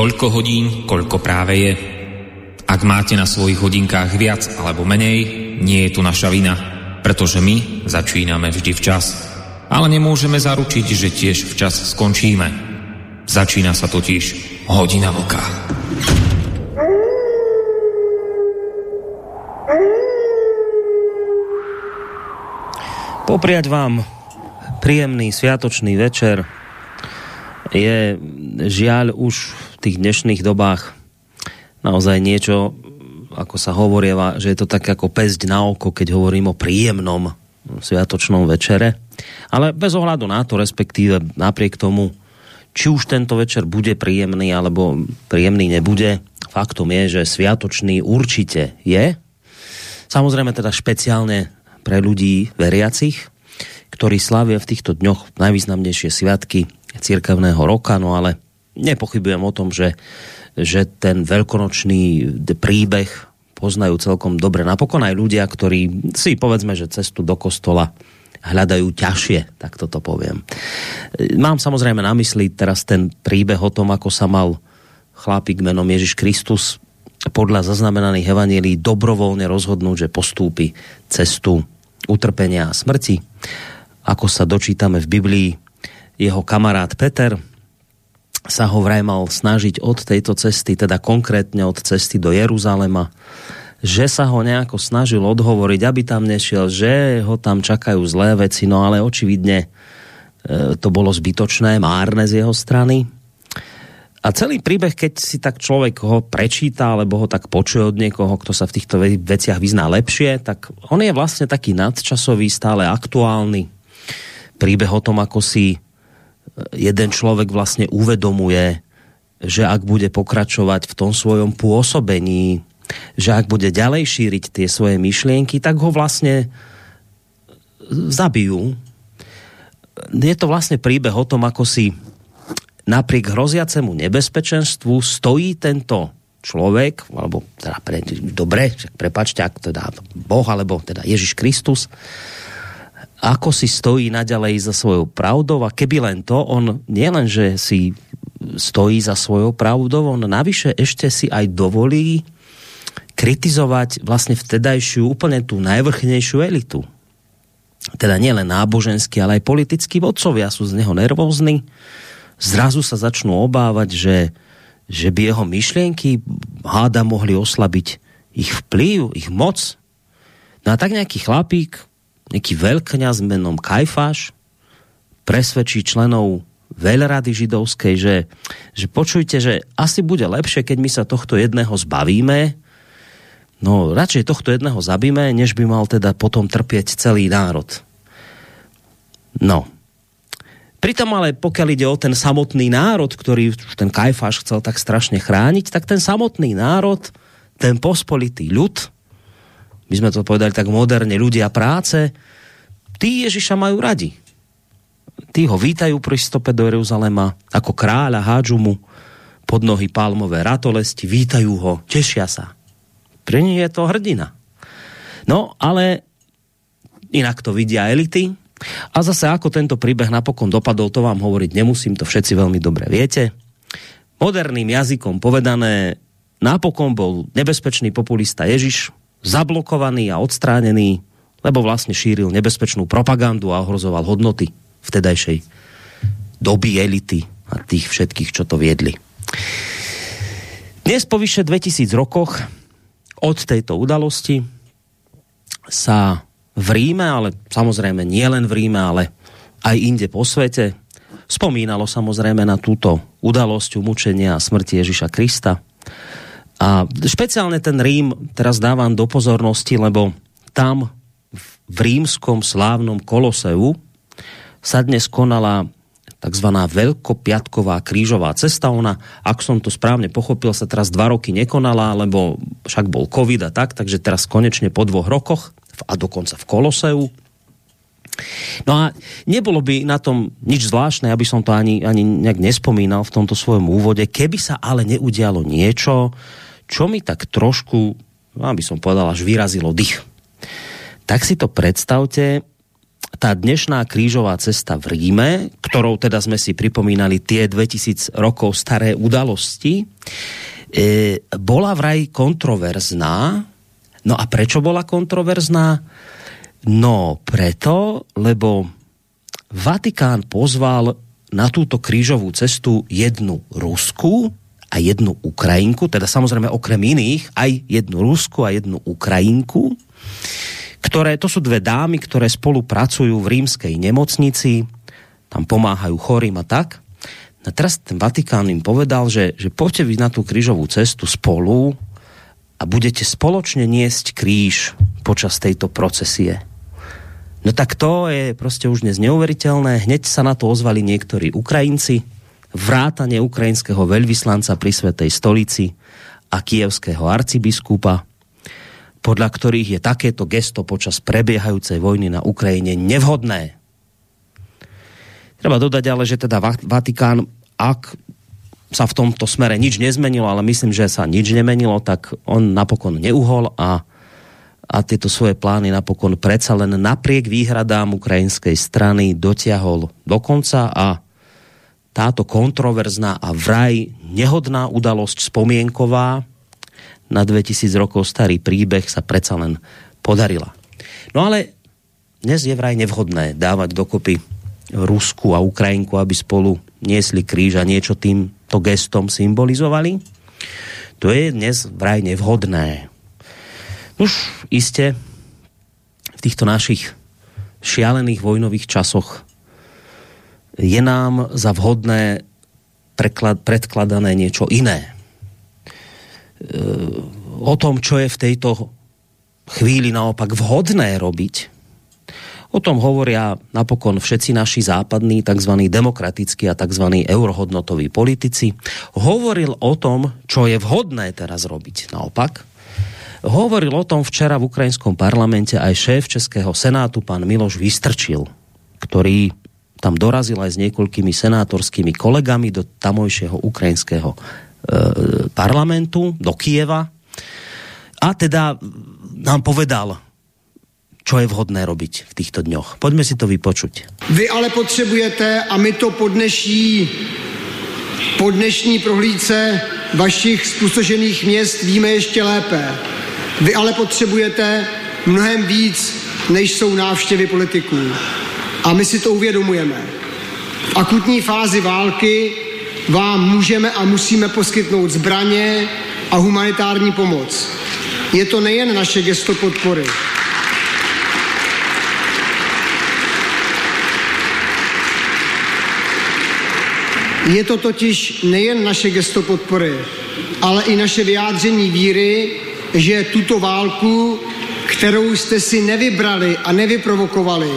Toľko hodín, koľko práve je. Ak máte na svojich hodinkách viac alebo menej, nie je tu naša vina, pretože my začíname vždy včas. Ale nemôžeme zaručiť, že tiež včas skončíme. Začína sa totiž hodina vlka. Popriať vám príjemný sviatočný večer je žiaľ už tých dnešných dobách naozaj niečo, ako sa hovorí, že je to tak ako pesť na oko, keď hovorím o príjemnom sviatočnom večere. Ale bez ohľadu na to, respektíve napriek tomu, či už tento večer bude príjemný, alebo príjemný nebude, faktom je, že sviatočný určite je. Samozrejme teda špeciálne pre ľudí veriacich, ktorí slavia v týchto dňoch najvýznamnejšie sviatky církevného roka, no ale nepochybujem o tom, že, že ten veľkonočný príbeh poznajú celkom dobre. Napokon aj ľudia, ktorí si povedzme, že cestu do kostola hľadajú ťažšie, tak toto poviem. Mám samozrejme na mysli teraz ten príbeh o tom, ako sa mal chlapík menom Ježiš Kristus podľa zaznamenaných evanílií dobrovoľne rozhodnúť, že postúpi cestu utrpenia a smrti. Ako sa dočítame v Biblii, jeho kamarát Peter sa ho vraj mal snažiť od tejto cesty, teda konkrétne od cesty do Jeruzalema, že sa ho nejako snažil odhovoriť, aby tam nešiel, že ho tam čakajú zlé veci, no ale očividne e, to bolo zbytočné, márne z jeho strany. A celý príbeh, keď si tak človek ho prečíta, alebo ho tak počuje od niekoho, kto sa v týchto veciach vyzná lepšie, tak on je vlastne taký nadčasový, stále aktuálny príbeh o tom, ako si jeden človek vlastne uvedomuje, že ak bude pokračovať v tom svojom pôsobení, že ak bude ďalej šíriť tie svoje myšlienky, tak ho vlastne zabijú. Je to vlastne príbeh o tom, ako si napriek hroziacemu nebezpečenstvu stojí tento človek, alebo teda pre, dobre, prepačte, ak teda Boh, alebo teda Ježiš Kristus, ako si stojí naďalej za svojou pravdou a keby len to, on nielen, že si stojí za svojou pravdou, on navyše ešte si aj dovolí kritizovať vlastne vtedajšiu úplne tú najvrchnejšiu elitu. Teda nielen náboženskí, ale aj politickí vodcovia sú z neho nervózni. Zrazu sa začnú obávať, že, že by jeho myšlienky háda mohli oslabiť ich vplyv, ich moc. No a tak nejaký chlapík, nejaký veľkňaz menom Kajfáš presvedčí členov veľrady židovskej, že, že počujte, že asi bude lepšie, keď my sa tohto jedného zbavíme, no radšej tohto jedného zabíme, než by mal teda potom trpieť celý národ. No. Pritom ale pokiaľ ide o ten samotný národ, ktorý ten Kajfáš chcel tak strašne chrániť, tak ten samotný národ, ten pospolitý ľud, my sme to povedali tak moderne, ľudia práce, tí Ježiša majú radi. Tí ho vítajú pri stope do Jeruzalema ako kráľa, hádžu mu pod nohy palmové ratolesti, vítajú ho, tešia sa. Pre nich je to hrdina. No, ale inak to vidia elity. A zase ako tento príbeh napokon dopadol, to vám hovoriť nemusím, to všetci veľmi dobre viete. Moderným jazykom povedané, napokon bol nebezpečný populista Ježiš, zablokovaný a odstránený, lebo vlastne šíril nebezpečnú propagandu a ohrozoval hodnoty vtedajšej doby elity a tých všetkých, čo to viedli. Dnes po vyše 2000 rokoch od tejto udalosti sa v Ríme, ale samozrejme nie len v Ríme, ale aj inde po svete, spomínalo samozrejme na túto udalosť umúčenia a smrti Ježiša Krista. A špeciálne ten Rím teraz dávam do pozornosti, lebo tam v rímskom slávnom Koloseu sa dnes konala tzv. veľkopiatková krížová cesta. Ona, ak som to správne pochopil, sa teraz dva roky nekonala, lebo však bol covid a tak, takže teraz konečne po dvoch rokoch a dokonca v Koloseu. No a nebolo by na tom nič zvláštne, aby som to ani, ani nejak nespomínal v tomto svojom úvode, keby sa ale neudialo niečo, čo mi tak trošku, aby som povedal, až vyrazilo dých. Tak si to predstavte, tá dnešná krížová cesta v Ríme, ktorou teda sme si pripomínali tie 2000 rokov staré udalosti, e, bola vraj kontroverzná. No a prečo bola kontroverzná? No preto, lebo Vatikán pozval na túto krížovú cestu jednu Rusku a jednu Ukrajinku, teda samozrejme okrem iných aj jednu Rusku a jednu Ukrajinku, ktoré, to sú dve dámy, ktoré spolupracujú v rímskej nemocnici, tam pomáhajú chorým a tak. A teraz ten Vatikán im povedal, že, že poďte vy na tú krížovú cestu spolu a budete spoločne niesť kríž počas tejto procesie. No tak to je proste už dnes neuveriteľné. Hneď sa na to ozvali niektorí Ukrajinci, vrátane ukrajinského veľvyslanca pri Svetej stolici a kievského arcibiskupa, podľa ktorých je takéto gesto počas prebiehajúcej vojny na Ukrajine nevhodné. Treba dodať ale, že teda Vatikán, ak sa v tomto smere nič nezmenilo, ale myslím, že sa nič nemenilo, tak on napokon neuhol a a tieto svoje plány napokon predsa len napriek výhradám ukrajinskej strany dotiahol do konca a táto kontroverzná a vraj nehodná udalosť spomienková na 2000 rokov starý príbeh sa predsa len podarila. No ale dnes je vraj nevhodné dávať dokopy Rusku a Ukrajinku, aby spolu niesli kríž a niečo týmto gestom symbolizovali. To je dnes vraj nevhodné. Už iste v týchto našich šialených vojnových časoch je nám za vhodné predkladané niečo iné. E, o tom, čo je v tejto chvíli naopak vhodné robiť, o tom hovoria napokon všetci naši západní, tzv. demokratickí a tzv. eurohodnotoví politici. Hovoril o tom, čo je vhodné teraz robiť naopak. Hovoril o tom včera v ukrajinskom parlamente aj šéf Českého senátu, pán Miloš Vystrčil, ktorý tam dorazil aj s niekoľkými senátorskými kolegami do tamojšieho ukrajinského e, parlamentu, do Kieva. A teda nám povedal, čo je vhodné robiť v týchto dňoch. Poďme si to vypočuť. Vy ale potřebujete, a my to po dnešní, po dnešní prohlídce vašich spustošených měst víme ještě lépe vy ale potřebujete mnohem víc, než jsou návštěvy politiků. A my si to uvědomujeme. V akutní fázi války vám můžeme a musíme poskytnout zbraně a humanitární pomoc. Je to nejen naše gesto podpory. Je to totiž nejen naše gesto podpory, ale i naše vyjádření víry že tuto válku, kterou jste si nevybrali a nevyprovokovali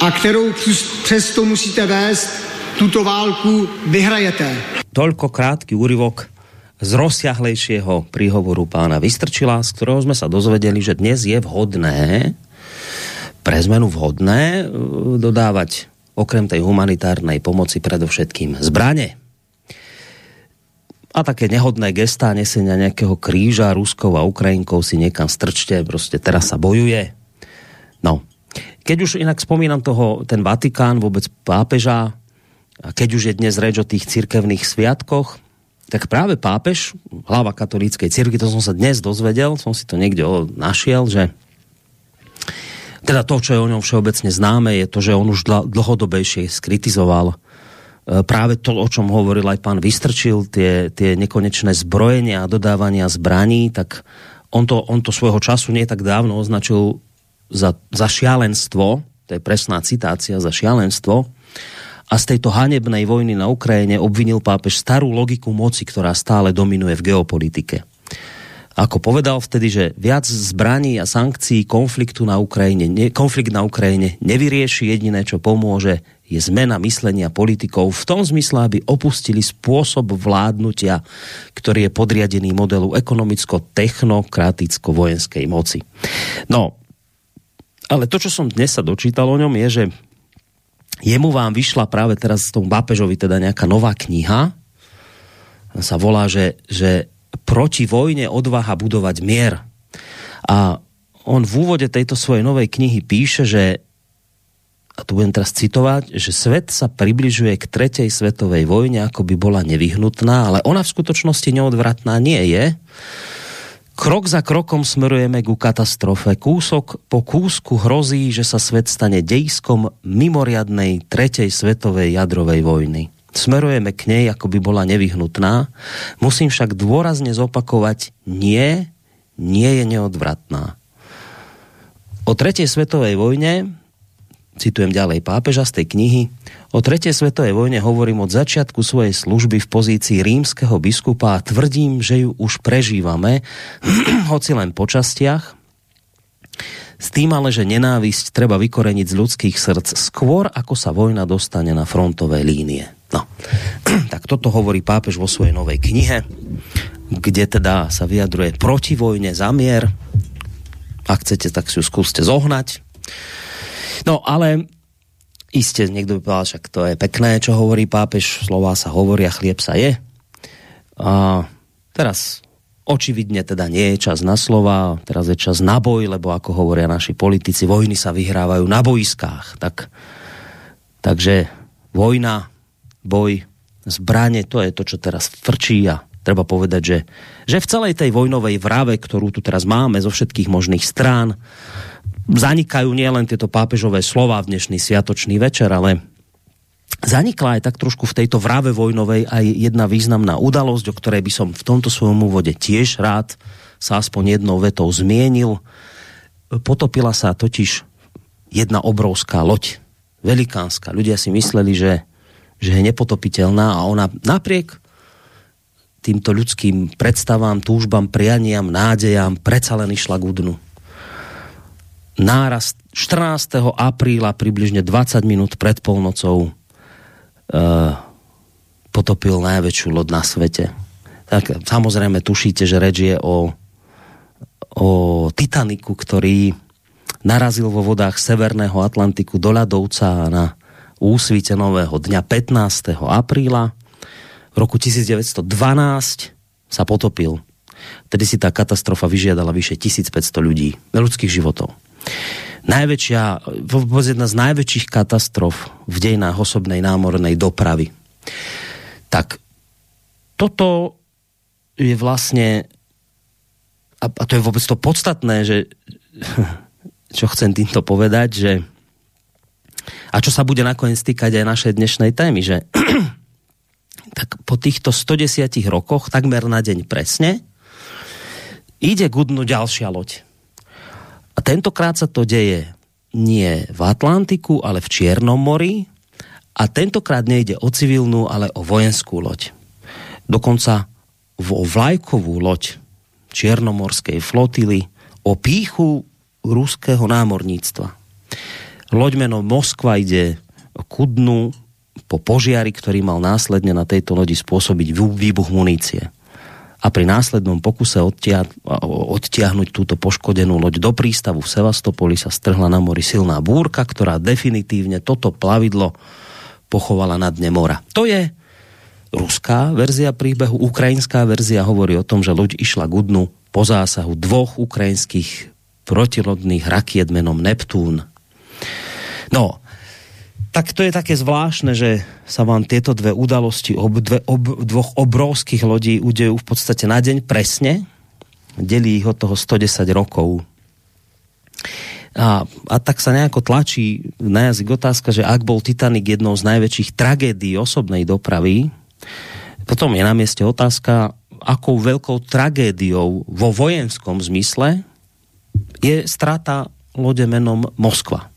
a kterou přesto musíte vést, tuto válku vyhrajete. Toľko krátky úryvok z rozsiahlejšieho príhovoru pána Vystrčila, z ktorého sme sa dozvedeli, že dnes je vhodné, pre zmenu vhodné, e, dodávať okrem tej humanitárnej pomoci predovšetkým zbranie a také nehodné gestá nesenia nejakého kríža Ruskou a Ukrajinkou si niekam strčte, proste teraz sa bojuje. No, keď už inak spomínam toho, ten Vatikán, vôbec pápeža, a keď už je dnes reč o tých cirkevných sviatkoch, tak práve pápež, hlava katolíckej cirkvi, to som sa dnes dozvedel, som si to niekde našiel, že teda to, čo je o ňom všeobecne známe, je to, že on už dlhodobejšie skritizoval E, práve to, o čom hovoril aj pán Vystrčil, tie, tie nekonečné zbrojenia a dodávania zbraní, tak on to, on to svojho času nie tak dávno označil za, za šialenstvo, to je presná citácia, za šialenstvo, a z tejto hanebnej vojny na Ukrajine obvinil pápež starú logiku moci, ktorá stále dominuje v geopolitike. Ako povedal vtedy, že viac zbraní a sankcií konfliktu na Ukrajine, ne, konflikt na Ukrajine nevyrieši, jediné, čo pomôže, je zmena myslenia politikov v tom zmysle, aby opustili spôsob vládnutia, ktorý je podriadený modelu ekonomicko-technokraticko-vojenskej moci. No, ale to, čo som dnes sa dočítal o ňom, je, že jemu vám vyšla práve teraz tomu Bápežovi teda nejaká nová kniha, sa volá, že, že proti vojne odvaha budovať mier. A on v úvode tejto svojej novej knihy píše, že a tu budem teraz citovať, že svet sa približuje k tretej svetovej vojne, ako by bola nevyhnutná, ale ona v skutočnosti neodvratná nie je. Krok za krokom smerujeme ku katastrofe. Kúsok po kúsku hrozí, že sa svet stane dejskom mimoriadnej tretej svetovej jadrovej vojny. Smerujeme k nej, ako by bola nevyhnutná. Musím však dôrazne zopakovať, nie, nie je neodvratná. O tretej svetovej vojne citujem ďalej pápeža z tej knihy, o tretej svetovej vojne hovorím od začiatku svojej služby v pozícii rímskeho biskupa a tvrdím, že ju už prežívame, hoci len po častiach, s tým ale, že nenávisť treba vykoreniť z ľudských srdc skôr, ako sa vojna dostane na frontové línie. No, tak toto hovorí pápež vo svojej novej knihe, kde teda sa vyjadruje proti vojne, zamier. Ak chcete, tak si ju skúste zohnať. No ale iste niekto by povedal, však to je pekné, čo hovorí pápež, slova sa hovoria, chlieb sa je. A teraz očividne teda nie je čas na slova, teraz je čas na boj, lebo ako hovoria naši politici, vojny sa vyhrávajú na boiskách. Tak, takže vojna, boj, zbranie, to je to, čo teraz frčí a treba povedať, že, že v celej tej vojnovej vrave, ktorú tu teraz máme zo všetkých možných strán, zanikajú nielen tieto pápežové slova v dnešný sviatočný večer, ale zanikla aj tak trošku v tejto vrave vojnovej aj jedna významná udalosť, o ktorej by som v tomto svojom úvode tiež rád sa aspoň jednou vetou zmienil. Potopila sa totiž jedna obrovská loď, velikánska. Ľudia si mysleli, že, že je nepotopiteľná a ona napriek týmto ľudským predstavám, túžbám, prianiam, nádejam predsa len išla k dnu nárast 14. apríla približne 20 minút pred polnocou e, potopil najväčšiu loď na svete. Tak samozrejme tušíte, že reč je o, o Titaniku, ktorý narazil vo vodách Severného Atlantiku do ľadovca na úsvite nového dňa 15. apríla. V roku 1912 sa potopil. Tedy si tá katastrofa vyžiadala vyše 1500 ľudí, ľudských životov najväčšia, vôbec jedna z najväčších katastrof v dejinách osobnej námornej dopravy. Tak toto je vlastne a, to je vôbec to podstatné, že čo chcem týmto povedať, že a čo sa bude nakoniec týkať aj našej dnešnej témy, že tak po týchto 110 rokoch, takmer na deň presne, ide gudnú ďalšia loď. A tentokrát sa to deje nie v Atlantiku, ale v Čiernom mori. A tentokrát nejde o civilnú, ale o vojenskú loď. Dokonca vo vlajkovú loď Čiernomorskej flotily o píchu ruského námorníctva. Loď menom Moskva ide ku dnu po požiari, ktorý mal následne na tejto lodi spôsobiť výbuch munície a pri následnom pokuse odtia, odtiahnuť túto poškodenú loď do prístavu v Sevastopoli sa strhla na mori silná búrka, ktorá definitívne toto plavidlo pochovala na dne mora. To je ruská verzia príbehu, ukrajinská verzia hovorí o tom, že loď išla k dnu po zásahu dvoch ukrajinských protilodných rakiet menom Neptún. No, tak to je také zvláštne, že sa vám tieto dve udalosti ob, dve, ob, dvoch obrovských lodí udejú v podstate na deň presne. Delí ich od toho 110 rokov. A, a tak sa nejako tlačí na jazyk otázka, že ak bol Titanic jednou z najväčších tragédií osobnej dopravy, potom je na mieste otázka, akou veľkou tragédiou vo vojenskom zmysle je strata lode menom Moskva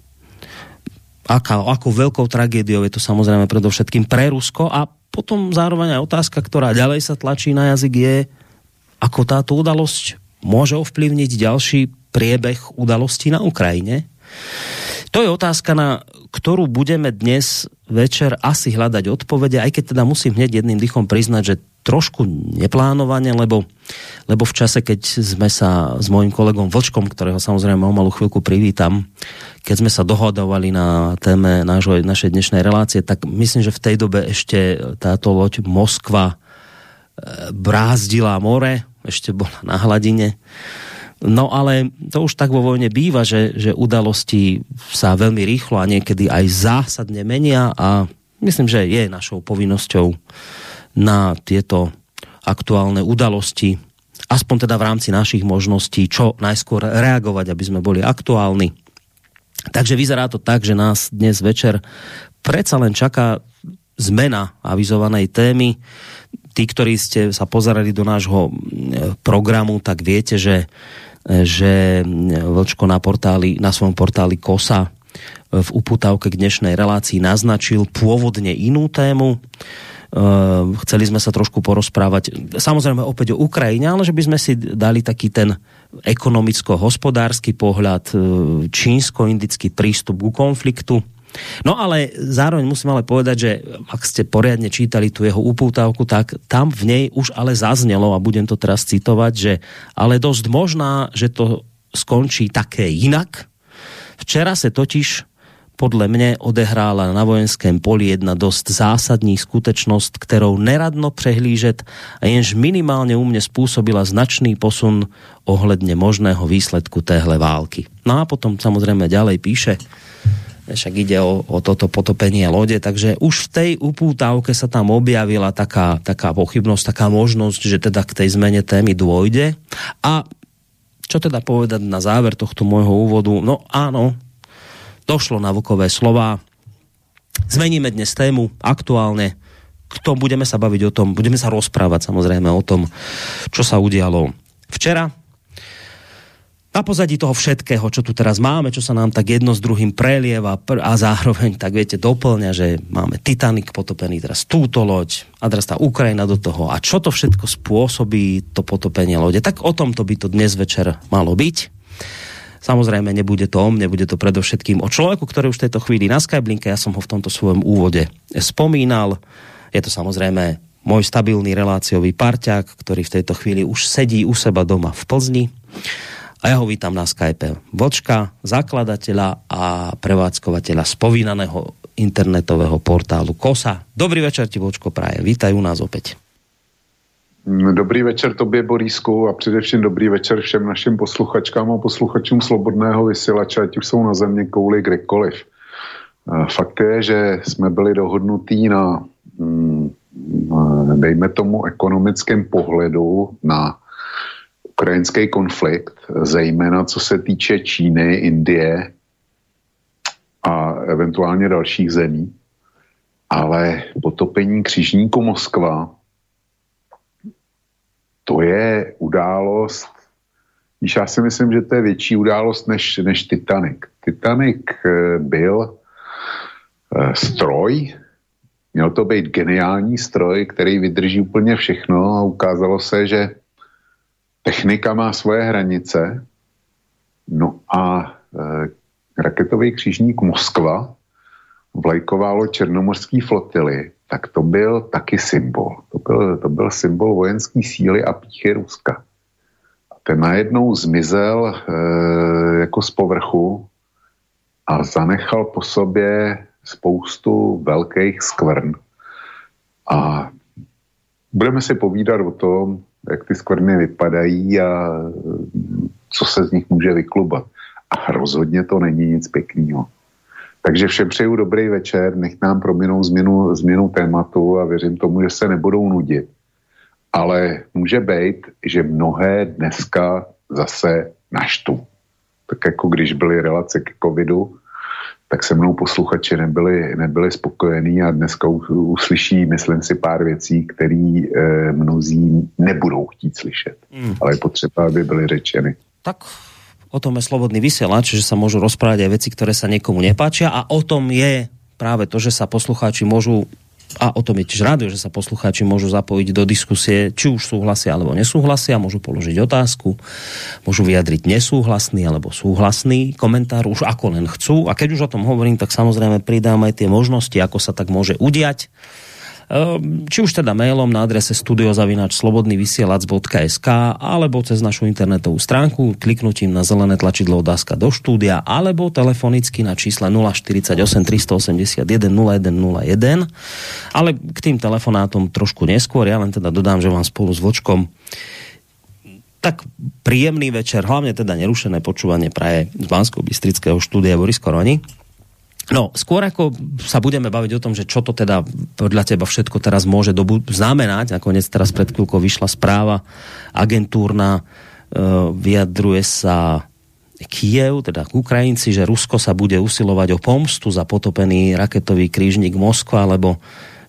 aká, ako veľkou tragédiou je to samozrejme predovšetkým pre Rusko a potom zároveň aj otázka, ktorá ďalej sa tlačí na jazyk je, ako táto udalosť môže ovplyvniť ďalší priebeh udalostí na Ukrajine. To je otázka, na ktorú budeme dnes večer asi hľadať odpovede, aj keď teda musím hneď jedným dychom priznať, že trošku neplánovane, lebo, lebo v čase, keď sme sa s mojim kolegom Vlčkom, ktorého samozrejme o malú chvíľku privítam, keď sme sa dohodovali na téme nášho, našej dnešnej relácie, tak myslím, že v tej dobe ešte táto loď Moskva e, brázdila more, ešte bola na hladine No ale to už tak vo vojne býva, že, že udalosti sa veľmi rýchlo a niekedy aj zásadne menia a myslím, že je našou povinnosťou na tieto aktuálne udalosti aspoň teda v rámci našich možností čo najskôr reagovať, aby sme boli aktuálni. Takže vyzerá to tak, že nás dnes večer predsa len čaká zmena avizovanej témy. Tí, ktorí ste sa pozerali do nášho programu, tak viete, že že Vlčko na, portáli, na svojom portáli KOSA v uputávke k dnešnej relácii naznačil pôvodne inú tému. Chceli sme sa trošku porozprávať, samozrejme opäť o Ukrajine, ale že by sme si dali taký ten ekonomicko-hospodársky pohľad, čínsko-indický prístup ku konfliktu No ale zároveň musím ale povedať, že ak ste poriadne čítali tu jeho upútavku, tak tam v nej už ale zaznelo, a budem to teraz citovať, že ale dosť možná, že to skončí také inak. Včera se totiž podle mne odehrála na vojenském poli jedna dost zásadní skutečnost, kterou neradno prehlížet a jenž minimálne u mne spôsobila značný posun ohledne možného výsledku téhle války. No a potom samozrejme ďalej píše, však ide o, o toto potopenie lode, takže už v tej upútavke sa tam objavila taká, taká pochybnosť, taká možnosť, že teda k tej zmene témy dôjde. A čo teda povedať na záver tohto môjho úvodu? No áno, došlo na vokové slova. Zmeníme dnes tému aktuálne. Kto budeme sa baviť o tom, budeme sa rozprávať samozrejme o tom, čo sa udialo včera, na pozadí toho všetkého, čo tu teraz máme, čo sa nám tak jedno s druhým prelieva a zároveň, tak viete, doplňa, že máme Titanic potopený, teraz túto loď a teraz tá Ukrajina do toho. A čo to všetko spôsobí, to potopenie lode? Tak o tomto by to dnes večer malo byť. Samozrejme, nebude to o mne, bude to predovšetkým o človeku, ktorý už v tejto chvíli na Skyblinke, ja som ho v tomto svojom úvode spomínal. Je to samozrejme môj stabilný reláciový parťák, ktorý v tejto chvíli už sedí u seba doma v Plzni a ja ho vítam na Skype. Vočka, zakladateľa a prevádzkovateľa spomínaného internetového portálu KOSA. Dobrý večer ti, Vočko, praje. Vítaj u nás opäť. Dobrý večer tobě, Borísku, a především dobrý večer všem našim posluchačkám a posluchačům Slobodného vysílače, ať už jsou na země kouli kdekoliv. Fakt je, že jsme byli dohodnutí na, mm, dejme tomu, ekonomickém pohledu na ukrajinský konflikt, zejména co se týče Číny, Indie a eventuálně dalších zemí. Ale potopení křižníku Moskva, to je událost, Víš, já si myslím, že to je větší událost než, než Titanic. Titanic eh, byl eh, stroj, měl to být geniální stroj, který vydrží úplně všechno a ukázalo se, že Technika má svoje hranice, no a e, raketový křížník Moskva, vlajková černomorský flotily, tak to byl taky symbol. To byl, to byl symbol vojenské síly a píchy Ruska. A ten najednou zmizel e, jako z povrchu a zanechal po sobě spoustu velkých skvrn. A budeme si povídat o tom, jak ty skvrny vypadají a co se z nich může vyklubat. A rozhodně to není nic pěkného. Takže všem přeju dobrý večer, nech nám prominou změnu, změnu tématu a věřím tomu, že se nebudou nudit. Ale může být, že mnohé dneska zase naštu. Tak jako když byly relace k covidu, tak se mnou posluchači nebyli, nebyli spokojení a dneska uslyší, myslím si, pár věcí, které e, mnozí nebudou chtít slyšet. Mm. Ale je potřeba, aby byly řečeny. Tak o tom je slobodný vysielač, že sa môžu rozprávať aj veci, ktoré sa niekomu nepáčia a o tom je práve to, že sa poslucháči môžu a o tom je tiež rádio, že sa poslucháči môžu zapojiť do diskusie, či už súhlasia alebo nesúhlasia, môžu položiť otázku, môžu vyjadriť nesúhlasný alebo súhlasný komentár, už ako len chcú. A keď už o tom hovorím, tak samozrejme pridám aj tie možnosti, ako sa tak môže udiať. Ehm, či už teda mailom na adrese studiozavinač.slobodnyvysielac.sk alebo cez našu internetovú stránku kliknutím na zelené tlačidlo otázka do štúdia alebo telefonicky na čísle 048 381 0101 ale k tým telefonátom trošku neskôr, ja len teda dodám, že vám spolu s Vočkom tak príjemný večer, hlavne teda nerušené počúvanie praje z bansko bystrického štúdia. Boris Koroni. No, skôr ako sa budeme baviť o tom, že čo to teda podľa teba všetko teraz môže dobu- znamenať, nakoniec teraz pred chvíľkou vyšla správa agentúrna, e, vyjadruje sa Kiev, teda Ukrajinci, že Rusko sa bude usilovať o pomstu za potopený raketový krížnik Moskva, alebo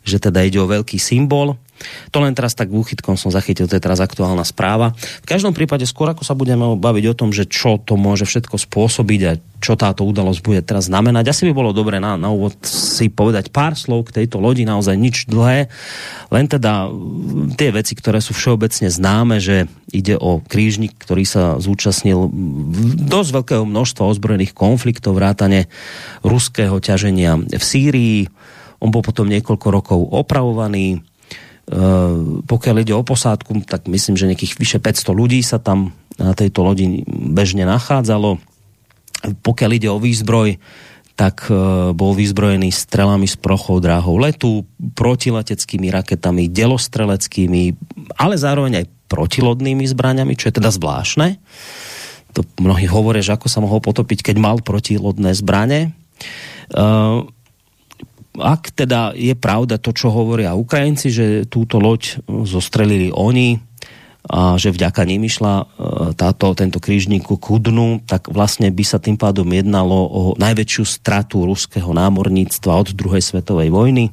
že teda ide o veľký symbol. To len teraz tak úchytkom som zachytil, to je teraz aktuálna správa. V každom prípade skôr ako sa budeme baviť o tom, že čo to môže všetko spôsobiť a čo táto udalosť bude teraz znamenať. Asi by bolo dobre na, na úvod si povedať pár slov k tejto lodi, naozaj nič dlhé, len teda tie veci, ktoré sú všeobecne známe, že ide o krížnik, ktorý sa zúčastnil dosť veľkého množstva ozbrojených konfliktov, vrátane ruského ťaženia v Sýrii. On bol potom niekoľko rokov opravovaný, pokiaľ ide o posádku, tak myslím, že nejakých vyše 500 ľudí sa tam na tejto lodi bežne nachádzalo. Pokiaľ ide o výzbroj, tak uh, bol vyzbrojený strelami z prochov dráhov letu, protileteckými raketami, delostreleckými, ale zároveň aj protilodnými zbraniami, čo je teda zvláštne. To mnohí hovoria, že ako sa mohol potopiť, keď mal protilodné zbranie. Uh, ak teda je pravda to, čo hovoria Ukrajinci, že túto loď zostrelili oni a že vďaka nim išla e, táto, tento krížnik ku dnu, tak vlastne by sa tým pádom jednalo o najväčšiu stratu ruského námorníctva od druhej svetovej vojny. E,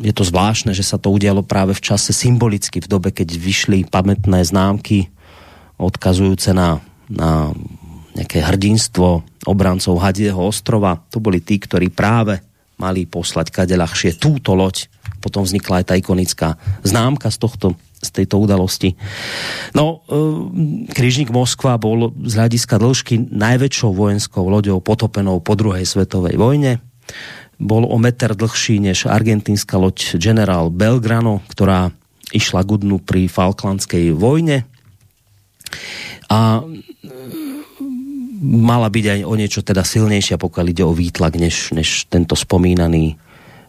je to zvláštne, že sa to udialo práve v čase symbolicky, v dobe, keď vyšli pamätné známky odkazujúce na, na nejaké hrdinstvo obrancov Hadieho ostrova. To boli tí, ktorí práve mali poslať kade ľahšie túto loď. Potom vznikla aj tá ikonická známka z, tohto, z tejto udalosti. No, e, Krížnik Moskva bol z hľadiska dĺžky najväčšou vojenskou loďou potopenou po druhej svetovej vojne. Bol o meter dlhší než argentínska loď General Belgrano, ktorá išla k pri Falklandskej vojne. A mala byť aj o niečo teda silnejšia, pokiaľ ide o výtlak, než, než tento spomínaný,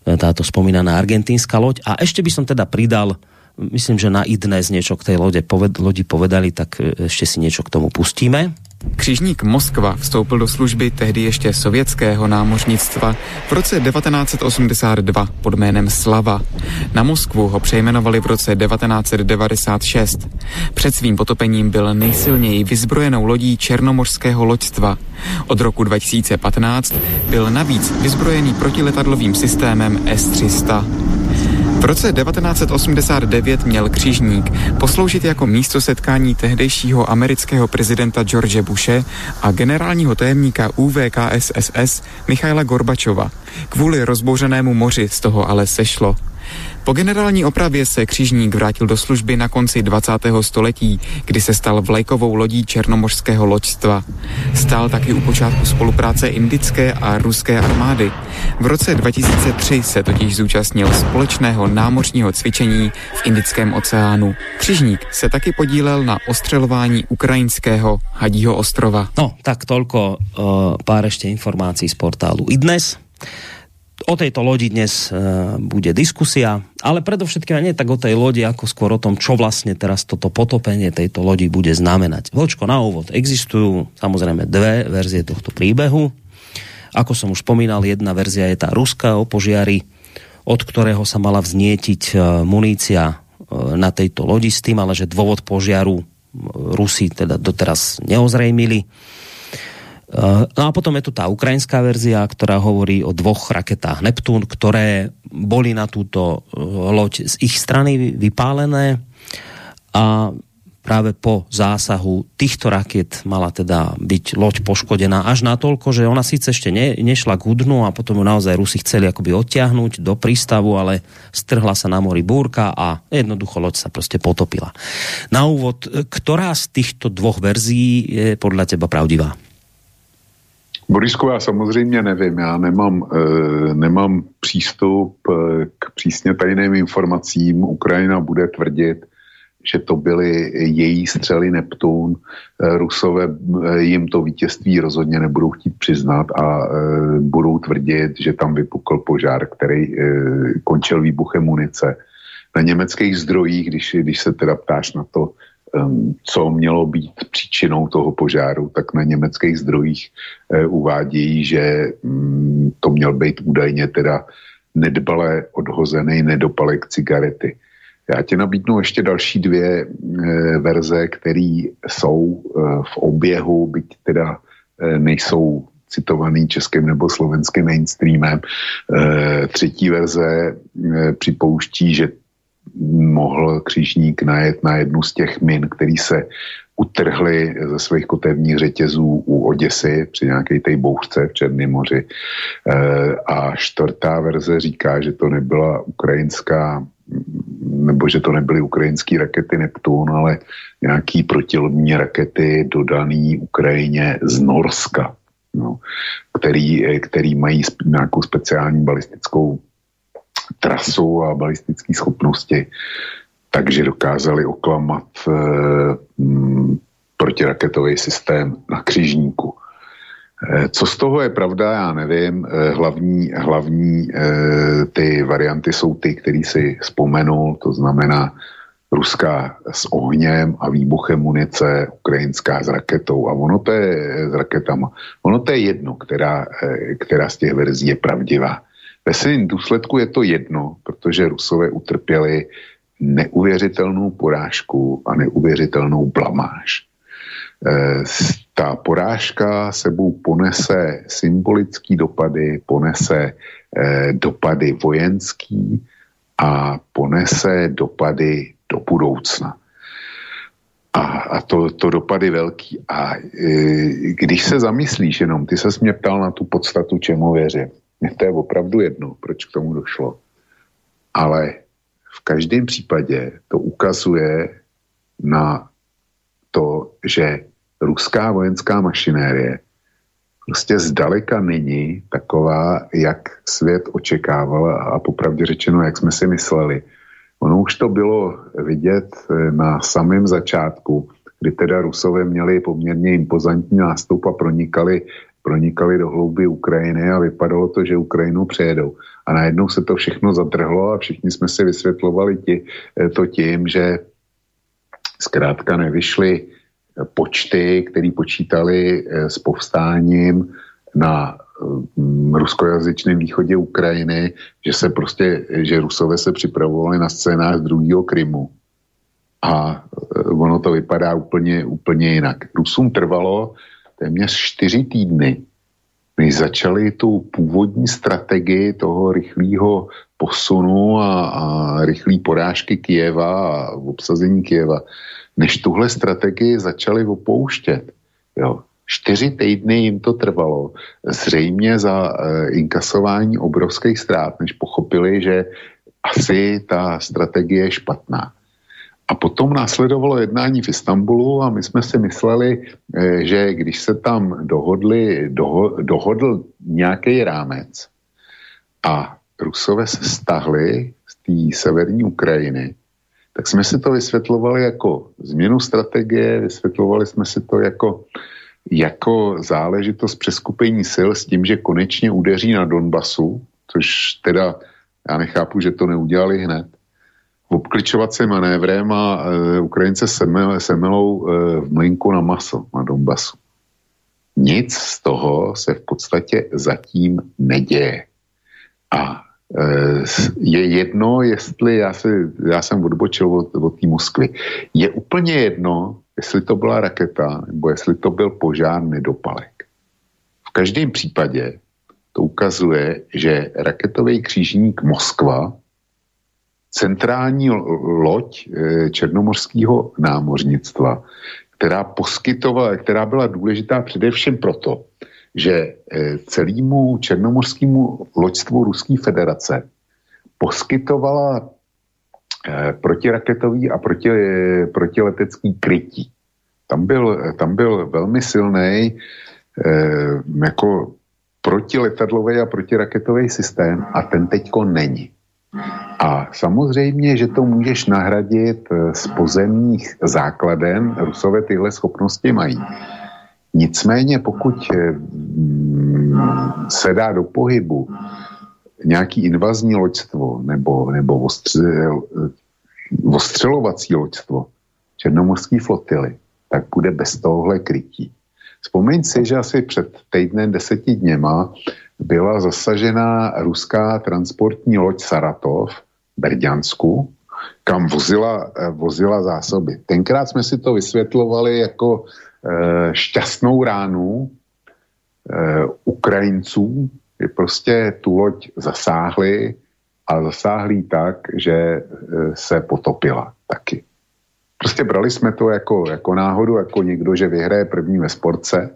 e, táto spomínaná argentínska loď. A ešte by som teda pridal, myslím, že na idnes niečo k tej lode, poved, lodi povedali, tak e, ešte si niečo k tomu pustíme. Křižník Moskva vstoupil do služby tehdy ještě sovětského námořnictva v roce 1982 pod jménem Slava. Na Moskvu ho přejmenovali v roce 1996. Před svým potopením byl nejsilněji vyzbrojenou lodí černomorského loďstva. Od roku 2015 byl navíc vyzbrojený protiletadlovým systémem S-300. V roce 1989 měl křižník posloužit jako místo setkání tehdejšího amerického prezidenta George Bushe a generálního tajemníka UVKSSS Michaila Gorbačova. Kvůli rozbouřenému moři z toho ale sešlo. Po generální opravě se křižník vrátil do služby na konci 20. století, kdy se stal vlajkovou lodí černomořského loďstva. Stál taky u počátku spolupráce indické a ruské armády. V roce 2003 se totiž zúčastnil společného námořního cvičení v Indickém oceánu. Křižník se taky podílel na ostřelování ukrajinského Hadího ostrova. No, tak toľko uh, pár ešte informácií z portálu iDnes o tejto lodi dnes e, bude diskusia, ale predovšetkým nie tak o tej lodi, ako skôr o tom, čo vlastne teraz toto potopenie tejto lodi bude znamenať. Vlčko na úvod. Existujú samozrejme dve verzie tohto príbehu. Ako som už spomínal, jedna verzia je tá ruská o požiari, od ktorého sa mala vznietiť e, munícia e, na tejto lodi s tým, ale že dôvod požiaru Rusi teda doteraz neozrejmili. No a potom je tu tá ukrajinská verzia, ktorá hovorí o dvoch raketách Neptún, ktoré boli na túto e, loď z ich strany vypálené a práve po zásahu týchto raket mala teda byť loď poškodená až natoľko, že ona síce ešte ne, nešla k dnu a potom ju naozaj Rusi chceli akoby odtiahnuť do prístavu, ale strhla sa na mori búrka a jednoducho loď sa proste potopila. Na úvod, ktorá z týchto dvoch verzií je podľa teba pravdivá? Borisku, já samozřejmě nevím, já nemám, e, nemám přístup eh, k přísně tajným informacím. Ukrajina bude tvrdit, že to byly její střely Neptun. E, Rusové jim to vítězství rozhodně nebudou chtít přiznat a e, budou tvrdit, že tam vypukl požár, který e, končil výbuchem munice. Na německých zdrojích, když, když se teda ptáš na to, co mělo být příčinou toho požáru, tak na německých zdrojích eh, uvádějí, že mm, to měl být údajně teda nedbalé odhozený nedopalek cigarety. Já ti nabídnu ještě další dvě verze, které jsou v oběhu, byť teda nejsou citovaný českým nebo slovenským mainstreamem. třetí verze připouští, že mohl křižník najet na jednu z těch min, který se utrhly ze svých kotevních řetězů u Oděsy při nějaké té bouřce v Černém moři. E, a čtvrtá verze říká, že to nebyla ukrajinská nebo že to nebyly ukrajinské rakety Neptun, ale nějaký protilodní rakety dodaný Ukrajině z Norska, no, který, který mají nějakou speciální balistickou trasu a balistické schopnosti, takže dokázali oklamat e, m, protiraketový systém na křižníku. E, co z toho je pravda, já nevím. E, hlavní hlavní ty varianty jsou ty, které si vzpomenul, to znamená ruská s ohněm a výbuchem munice, ukrajinská s raketou. A ono to je s raketama. Ono to je jedno, která, která z těch verzí je pravdivá. Ve svém důsledku je to jedno, protože Rusové utrpěli neuvěřitelnou porážku a neuvěřitelnou blamáž. E, ta porážka sebou ponese symbolický dopady, ponese e, dopady vojenský a ponese dopady do budoucna. A, a to, to dopady velký. A e, když se zamyslíš jenom, ty se mě ptal na tu podstatu, čemu věřím. Mně to je opravdu jedno, proč k tomu došlo. Ale v každém případě to ukazuje na to, že ruská vojenská mašinérie prostě zdaleka není taková, jak svět očekával a popravdě řečeno, jak jsme si mysleli. Ono už to bylo vidět na samém začátku, kdy teda Rusové měli poměrně impozantní nástup a pronikali pronikali do hlouby Ukrajiny a vypadalo to, že Ukrajinu přejedou. A najednou se to všechno zadrhlo a všichni jsme si vysvětlovali ti, eh, to tím, že zkrátka nevyšly eh, počty, které počítali eh, s povstáním na ruskojazyčném východě Ukrajiny, že se prostě, že Rusové se připravovali na scénář druhého Krymu. A ono to vypadá úplně, úplně jinak. Rusům trvalo téměř čtyři týdny, než začali tu původní strategii toho rychlého posunu a, a rychlé porážky Kijeva a obsazení Kijeva, než tuhle strategii začali opouštět. Jo. Čtyři týdny jim to trvalo, zřejmě za e, inkasování obrovských ztrát, než pochopili, že asi ta strategie je špatná. A potom následovalo jednání v Istanbulu a my jsme si mysleli, eh, že když se tam dohodli, doho, dohodl nějaký rámec a Rusové se stahli z té severní Ukrajiny, tak jsme si to vysvětlovali jako změnu strategie, vysvětlovali jsme si to jako, jako záležitost přeskupení sil s tím, že konečně udeří na Donbasu, což teda já nechápu, že to neudělali hned obkličovacím manévrem a e, Ukrajince semel, semelou e, v mlinku na maso na Donbasu. Nic z toho se v podstatě zatím neděje. A e, je jedno, jestli já, se, já jsem odbočil od, od té Moskvy, je úplně jedno, jestli to byla raketa, nebo jestli to byl požár nedopalek. V každém případě to ukazuje, že raketový křížník Moskva centrální loď eh, černomorského námořnictva, která poskytovala, která byla důležitá především proto, že eh, celému černomorskému loďstvu Ruské federace poskytovala eh, protiraketový a proti, protiletecký krytí. Tam byl, tam byl velmi silný jako protiletadlový a protiraketový systém a ten teďko není. A samozřejmě, že to můžeš nahradit eh, z pozemních základen, Rusové tyhle schopnosti mají. Nicméně, pokud eh, mm, se dá do pohybu nějaký invazní loďstvo nebo, nebo ostřel, ostřelovací loďstvo, černomorské flotily, tak bude bez tohohle krytí. Vzpomeň si, že asi před týdnem, deseti dněma byla zasažena ruská transportní loď Saratov v Berďansku, kam vozila, eh, vozila zásoby. Tenkrát jsme si to vysvětlovali jako e, šťastnou ránu e, Ukrajinců, že prostě tu loď zasáhli a zasáhli tak, že se potopila taky. Prostě brali jsme to jako, jako náhodu, jako někdo, že vyhraje první ve sportce,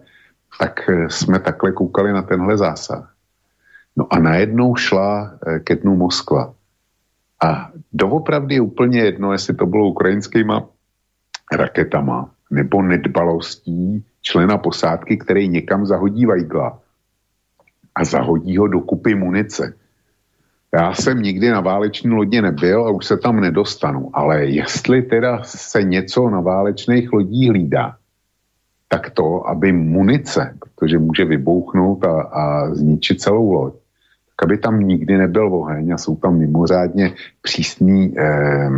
tak jsme takhle koukali na tenhle zásah. No a najednou šla ke dnu Moskva. A doopravdy je úplně jedno, jestli to bylo ukrajinskýma raketama nebo nedbalostí člena posádky, který někam zahodí Vajgla a zahodí ho do kupy munice. Já jsem nikdy na váleční lodě nebyl a už se tam nedostanu, ale jestli teda se něco na válečných lodích hlídá, tak to, aby munice, protože může vybouchnout a, a zničit celou loď, aby tam nikdy nebyl oheň a jsou tam mimořádně přísní eh,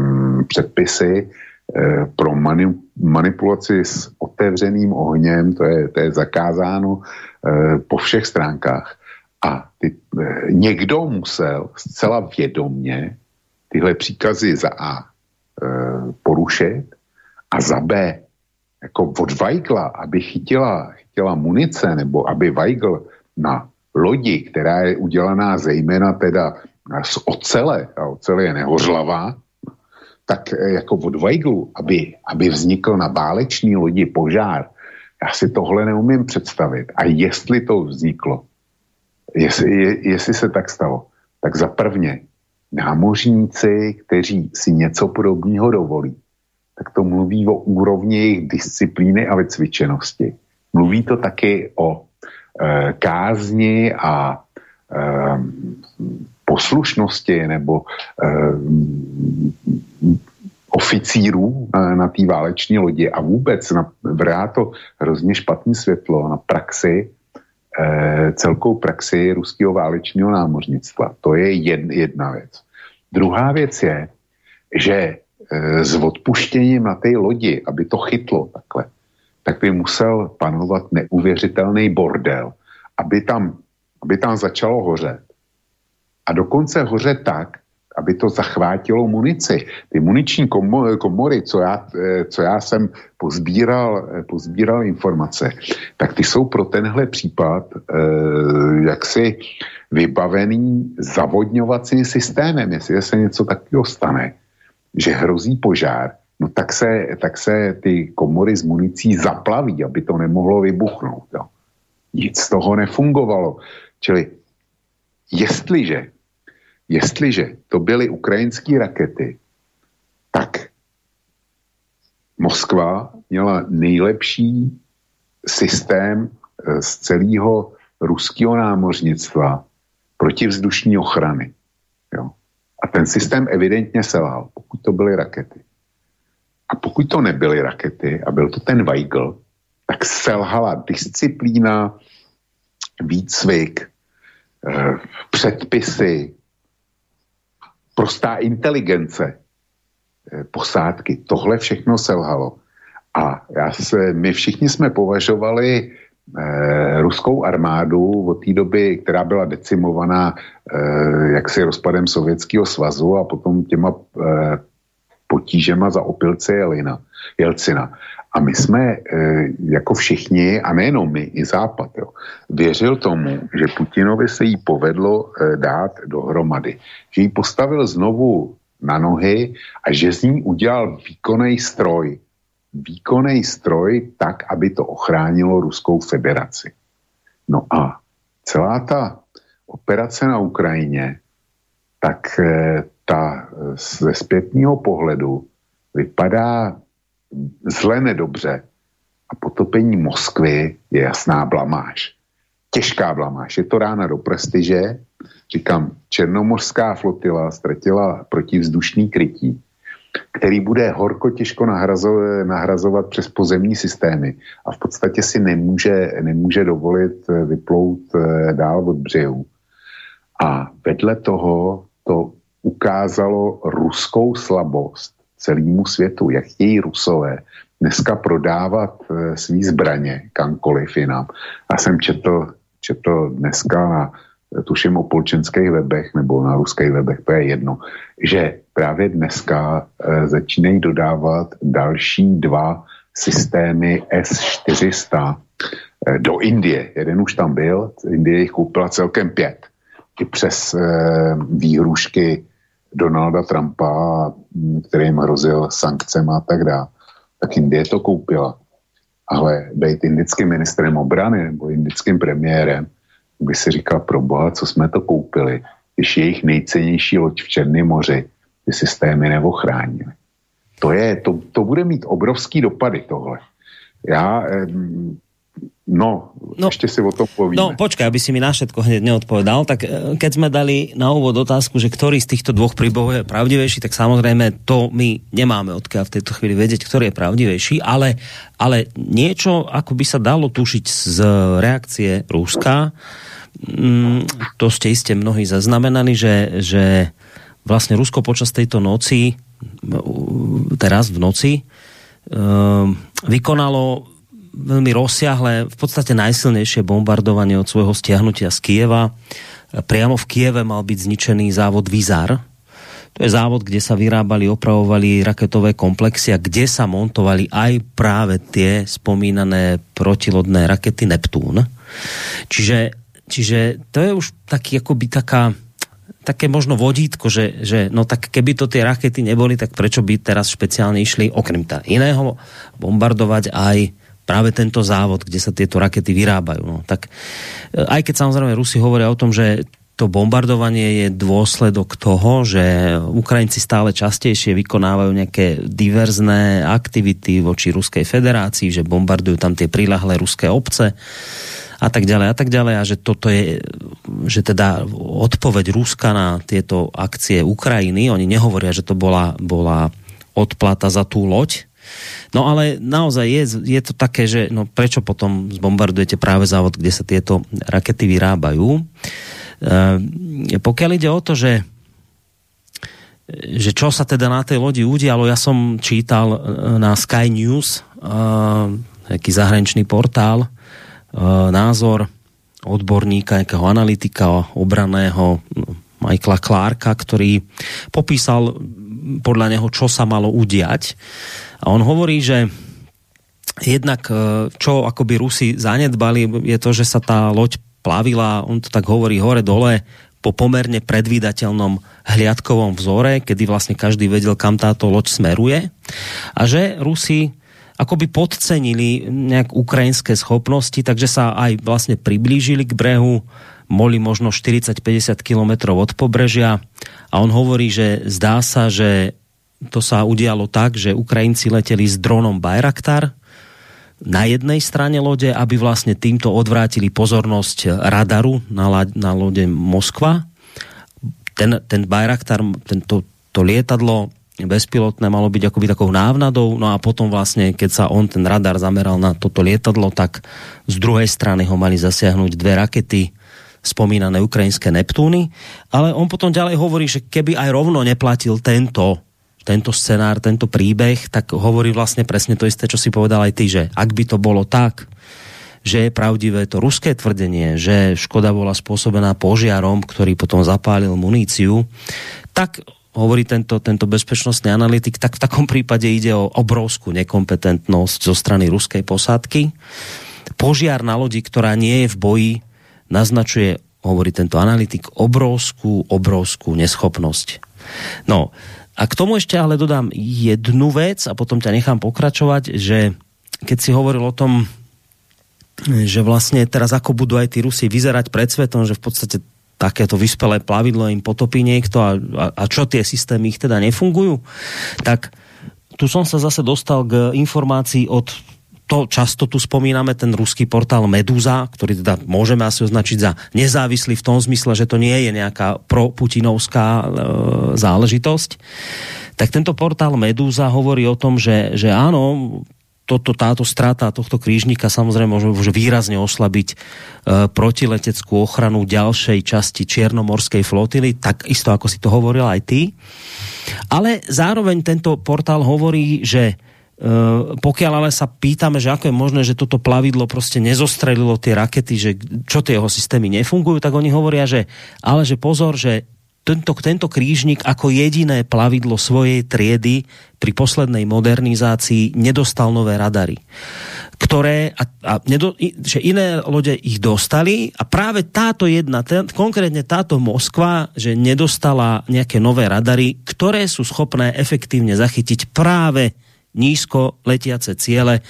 předpisy eh, pro mani, manipulaci s otevřeným ohněm, to je, to je zakázáno eh, po všech stránkách. A ty, eh, někdo musel zcela vědomně tyhle příkazy za A eh, porušit a za B jako od Weigla, aby chytila, chytila munice nebo aby Weigl na lodi, která je udělaná zejména teda z ocele, a ocele je nehořlavá, tak eh, jako od Weiglu, aby, aby vznikl na váleční lodi požár, já si tohle neumím představit. A jestli to vzniklo, jestli, je, jestli se tak stalo, tak za prvně námořníci, kteří si něco podobného dovolí, tak to mluví o úrovni jejich disciplíny a vycvičenosti. Mluví to taky o Eh, kázni a eh, poslušnosti nebo eh, oficírů na té váleční lodi a vůbec na, vrá to hrozně špatné světlo na praxi, celkou praxi ruského válečního námořnictva. To je jedna věc. Druhá věc je, že s odpuštěním na té lodi, aby to chytlo takhle, tak by musel panovat neuvěřitelný bordel, aby tam, aby tam začalo hořet. A dokonce hořet tak, aby to zachvátilo munici. Ty muniční komory, co já, eh, co já jsem pozbíral, eh, pozbíral informace, tak ty jsou pro tenhle případ eh, jaksi vybavený zavodňovacím systémem. Jestli se něco takového stane, že hrozí požár, no tak se, tak se ty komory s municí zaplaví, aby to nemohlo vybuchnout. Jo. Nic z toho nefungovalo. Čili jestliže, jestliže to byly ukrajinské rakety, tak Moskva měla nejlepší systém eh, z celého ruského námořnictva protivzdušní ochrany. Jo. A ten systém evidentně selhal, pokud to byly rakety. A pokud to nebyly rakety a byl to ten Weigl, tak selhala disciplína, výcvik, eh, předpisy, prostá inteligence eh, posádky. Tohle všechno selhalo. A já se, my všichni jsme považovali ruskou armádu od té doby, která byla decimovaná eh, jaksi rozpadem Sovětského svazu a potom těma eh, potížema za opilce Jelina, Jelcina. A my jsme e, jako všichni, a nejenom my, i Západ, jo, věřil tomu, že Putinovi se jí povedlo dát dohromady. Že ji postavil znovu na nohy a že z ní udělal výkonný stroj. Výkonný stroj tak, aby to ochránilo Ruskou federaci. No a celá ta operace na Ukrajině, tak e, ta ze zpětního pohledu vypadá zle nedobře a potopení Moskvy je jasná blamáž. Těžká blamáž. Je to rána do prestiže. Říkám, černomořská flotila ztratila protivzdušný krytí, který bude horko těžko nahrazovat, přes pozemní systémy a v podstatě si nemůže, nemůže dovolit vyplout eh, dál od břehu. A vedle toho to ukázalo ruskou slabost celému světu, jak chtějí Rusové dneska prodávat e, svý zbraně kamkoliv jinam. A jsem četl, četl dneska na tuším o polčenských webech nebo na ruských webech, to je jedno, že právě dneska e, začínají dodávat další dva systémy S-400 e, do Indie. Jeden už tam byl, Indie jich koupila celkem pět. I přes e, výhrušky Donalda Trumpa, kterým hrozil sankcem a tak dále. Tak Indie to koupila. Ale být indickým ministrem obrany nebo indickým premiérem by si říkal, pro boha, co jsme to koupili, když jejich nejcennější loď v Černém moři ty systémy neochránili. To, je, to, to bude mít obrovský dopady tohle. Já, No, no, ešte si o tom povíme. No, počkaj, aby si mi na všetko hneď neodpovedal, tak e, keď sme dali na úvod otázku, že ktorý z týchto dvoch príbehov je pravdivejší, tak samozrejme to my nemáme odkiaľ v tejto chvíli vedieť, ktorý je pravdivejší, ale, ale niečo, ako by sa dalo tušiť z reakcie Ruska, Mm, to ste iste mnohí zaznamenali, že, že vlastne Rusko počas tejto noci, teraz v noci, um, vykonalo veľmi rozsiahle, v podstate najsilnejšie bombardovanie od svojho stiahnutia z Kieva. Priamo v Kieve mal byť zničený závod Vizar. To je závod, kde sa vyrábali, opravovali raketové komplexy a kde sa montovali aj práve tie spomínané protilodné rakety Neptún. Čiže Čiže to je už taký akoby taká také možno vodítko, že, že no tak keby to tie rakety neboli, tak prečo by teraz špeciálne išli okrem tá iného bombardovať aj práve tento závod, kde sa tieto rakety vyrábajú. No, tak e, aj keď samozrejme Rusi hovoria o tom, že to bombardovanie je dôsledok toho, že Ukrajinci stále častejšie vykonávajú nejaké diverzné aktivity voči Ruskej federácii, že bombardujú tam tie prilahlé ruské obce, a tak ďalej a tak ďalej a že toto je, že teda odpoveď Ruska na tieto akcie Ukrajiny, oni nehovoria, že to bola, bola odplata za tú loď, No ale naozaj je, je to také, že no prečo potom zbombardujete práve závod, kde sa tieto rakety vyrábajú. E, pokiaľ ide o to, že že čo sa teda na tej lodi udialo, ja som čítal e, na Sky News, taký zahraničný portál, E, názor odborníka, nejakého analytika obraného Michaela Clarka, ktorý popísal podľa neho, čo sa malo udiať. A on hovorí, že jednak e, čo akoby Rusi zanedbali, je to, že sa tá loď plavila, on to tak hovorí hore-dole, po pomerne predvídateľnom hliadkovom vzore, kedy vlastne každý vedel, kam táto loď smeruje. A že Rusi akoby podcenili nejak ukrajinské schopnosti, takže sa aj vlastne priblížili k brehu, boli možno 40-50 kilometrov od pobrežia a on hovorí, že zdá sa, že to sa udialo tak, že Ukrajinci leteli s dronom Bayraktar na jednej strane lode, aby vlastne týmto odvrátili pozornosť radaru na, na lode Moskva. Ten, ten Bayraktar, tento, to lietadlo bezpilotné malo byť akoby takou návnadou, no a potom vlastne, keď sa on ten radar zameral na toto lietadlo, tak z druhej strany ho mali zasiahnuť dve rakety spomínané ukrajinské Neptúny, ale on potom ďalej hovorí, že keby aj rovno neplatil tento tento scenár, tento príbeh, tak hovorí vlastne presne to isté, čo si povedal aj ty, že ak by to bolo tak, že je pravdivé to ruské tvrdenie, že škoda bola spôsobená požiarom, ktorý potom zapálil muníciu, tak hovorí tento, tento bezpečnostný analytik, tak v takom prípade ide o obrovskú nekompetentnosť zo strany ruskej posádky. Požiar na lodi, ktorá nie je v boji, naznačuje, hovorí tento analytik, obrovskú, obrovskú neschopnosť. No, a k tomu ešte ale dodám jednu vec a potom ťa nechám pokračovať, že keď si hovoril o tom, že vlastne teraz ako budú aj tí Rusi vyzerať pred svetom, že v podstate takéto vyspelé plavidlo im potopí niekto a, a, a čo tie systémy ich teda nefungujú, tak tu som sa zase dostal k informácii od to často tu spomíname ten ruský portál Meduza, ktorý teda môžeme asi označiť za nezávislý v tom zmysle, že to nie je nejaká proputinovská e, záležitosť. Tak tento portál Meduza hovorí o tom, že, že áno, toto, táto strata tohto krížnika samozrejme môže, môže výrazne oslabiť e, protileteckú ochranu ďalšej časti Čiernomorskej flotily, tak isto ako si to hovoril aj ty. Ale zároveň tento portál hovorí, že pokiaľ ale sa pýtame, že ako je možné, že toto plavidlo proste nezostrelilo tie rakety, že čo tie jeho systémy nefungujú, tak oni hovoria, že ale že pozor, že tento, tento krížnik ako jediné plavidlo svojej triedy pri poslednej modernizácii nedostal nové radary ktoré, a, a nedo, že iné lode ich dostali a práve táto jedna, ten, konkrétne táto Moskva, že nedostala nejaké nové radary, ktoré sú schopné efektívne zachytiť práve nízko letiace ciele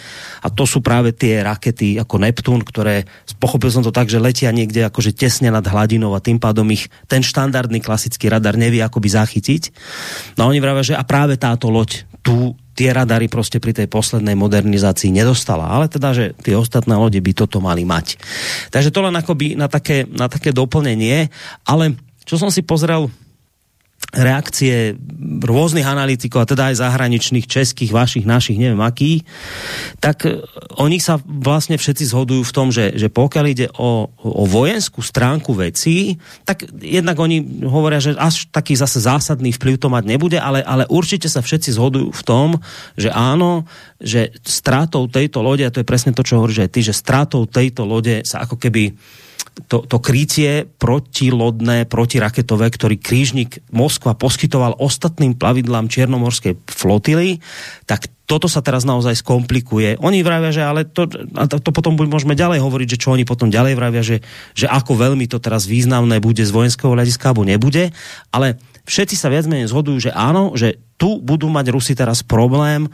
a to sú práve tie rakety ako Neptún, ktoré, pochopil som to tak, že letia niekde akože tesne nad hladinou a tým pádom ich ten štandardný klasický radar nevie akoby zachytiť. No oni vravia, že a práve táto loď tu tie radary proste pri tej poslednej modernizácii nedostala. Ale teda, že tie ostatné lode by toto mali mať. Takže to len akoby na také, na také doplnenie. Ale čo som si pozrel reakcie rôznych analytikov, a teda aj zahraničných, českých, vašich, našich, neviem akých, tak e, oni sa vlastne všetci zhodujú v tom, že, že pokiaľ ide o, o vojenskú stránku vecí, tak jednak oni hovoria, že až taký zase zásadný vplyv to mať nebude, ale, ale určite sa všetci zhodujú v tom, že áno, že strátou tejto lode, a to je presne to, čo hovoríš aj ty, že strátou tejto lode sa ako keby to, to krytie protilodné, protiraketové, ktorý krížnik Moskva poskytoval ostatným plavidlám Čiernomorskej flotily, tak toto sa teraz naozaj skomplikuje. Oni vravia, že ale to, a to potom môžeme ďalej hovoriť, že čo oni potom ďalej vravia, že, že ako veľmi to teraz významné bude z vojenského hľadiska, alebo nebude, ale všetci sa viac menej zhodujú, že áno, že tu budú mať Rusi teraz problém,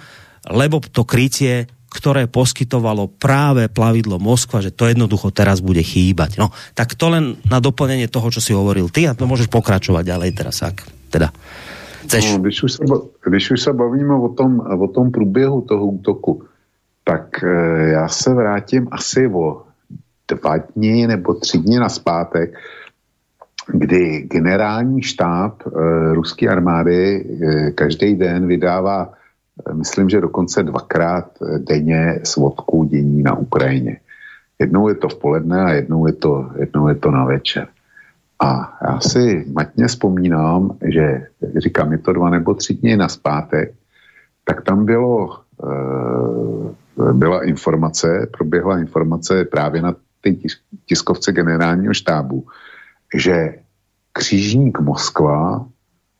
lebo to krytie ktoré poskytovalo práve plavidlo Moskva, že to jednoducho teraz bude chýbať. No, tak to len na doplnenie toho, čo si hovoril ty a to môžeš pokračovať ďalej teraz, ak teda chceš. No, když, už se, když už se bavíme o tom, o tom průběhu toho útoku, tak e, já se vrátím asi o dva dny nebo tři dny na zpátek, kdy generální štáb e, ruské armády e, každý den vydává myslím, že dokonce dvakrát denně svodku dění na Ukrajině. Jednou je to v poledne a jednou je to, jednou je to na večer. A já si matně vzpomínám, že říkám, je to dva nebo tři dny na zpátek, tak tam bylo, e, byla informace, proběhla informace právě na té tiskovce generálního štábu, že křížník Moskva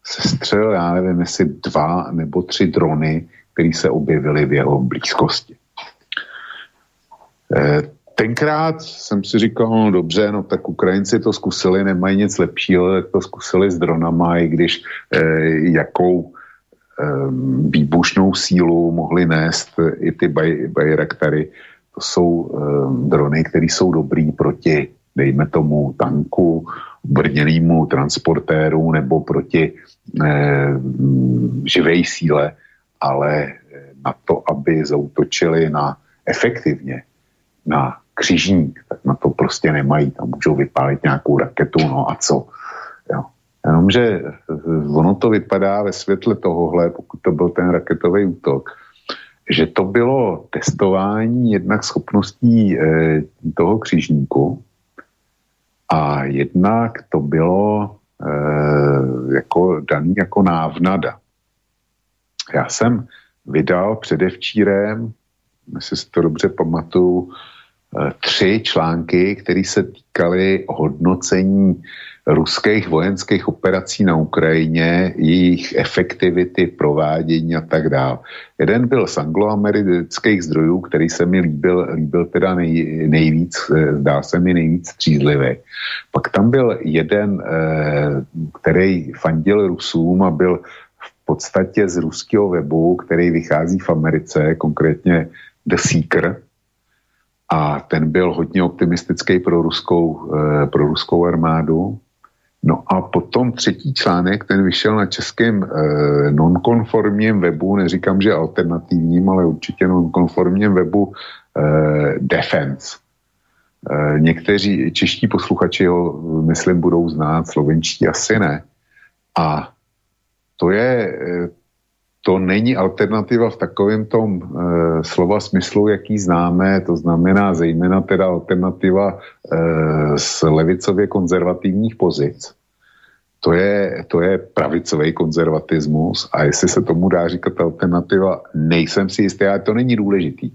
se střelil, já nevím, jestli dva nebo tři drony, které se objevily v jeho blízkosti. E, tenkrát jsem si říkal, no dobře, no tak Ukrajinci to zkusili, nemají nic lepšího, tak to zkusili s dronama, i když e, jakou e, výbušnou sílu mohli nést i ty baj, bajraktary. To jsou e, drony, které jsou dobrý proti, dejme tomu, tanku, brněnému transportéru nebo proti eh, živé síle, ale na to, aby zautočili na efektivně na křižník, tak na to prostě nemají. Tam můžou vypálit nějakou raketu, no a co. Jo. Jenomže ono to vypadá ve světle tohohle, pokud to byl ten raketový útok, že to bylo testování jednak schopností e, toho křižníku a jednak to bylo jako daný jako návnada. Já jsem vydal předevčírem, jestli si to dobře pamatuju, e, tři články, které se týkaly hodnocení ruských vojenských operací na Ukrajině, jejich efektivity, provádění a tak dále. Jeden byl z angloamerických zdrojů, který se mi líbil, líbil teda nej, nejvíc, eh, zdá se mi nejvíc střízlivý. Pak tam byl jeden, eh, který fandil Rusům a byl v podstatě z ruského webu, který vychází v Americe, konkrétně The Seeker, a ten byl hodně optimistický pro ruskou, eh, pro ruskou armádu. No a potom třetí článek, ten vyšel na českém eh, nonkonformním webu, neříkám, že alternativním, ale určitě nonkonformním webu eh, Defense. Eh, někteří čeští posluchači ho, myslím, budou znát, slovenští asi ne. A to je, eh, to není alternativa v takovém tom e, slova smyslu, jaký známe, to znamená zejména teda alternativa e, z levicově konzervativních pozic. To je, to je pravicový konzervatismus a jestli se tomu dá říkat alternativa, nejsem si jistý, ale to není důležitý.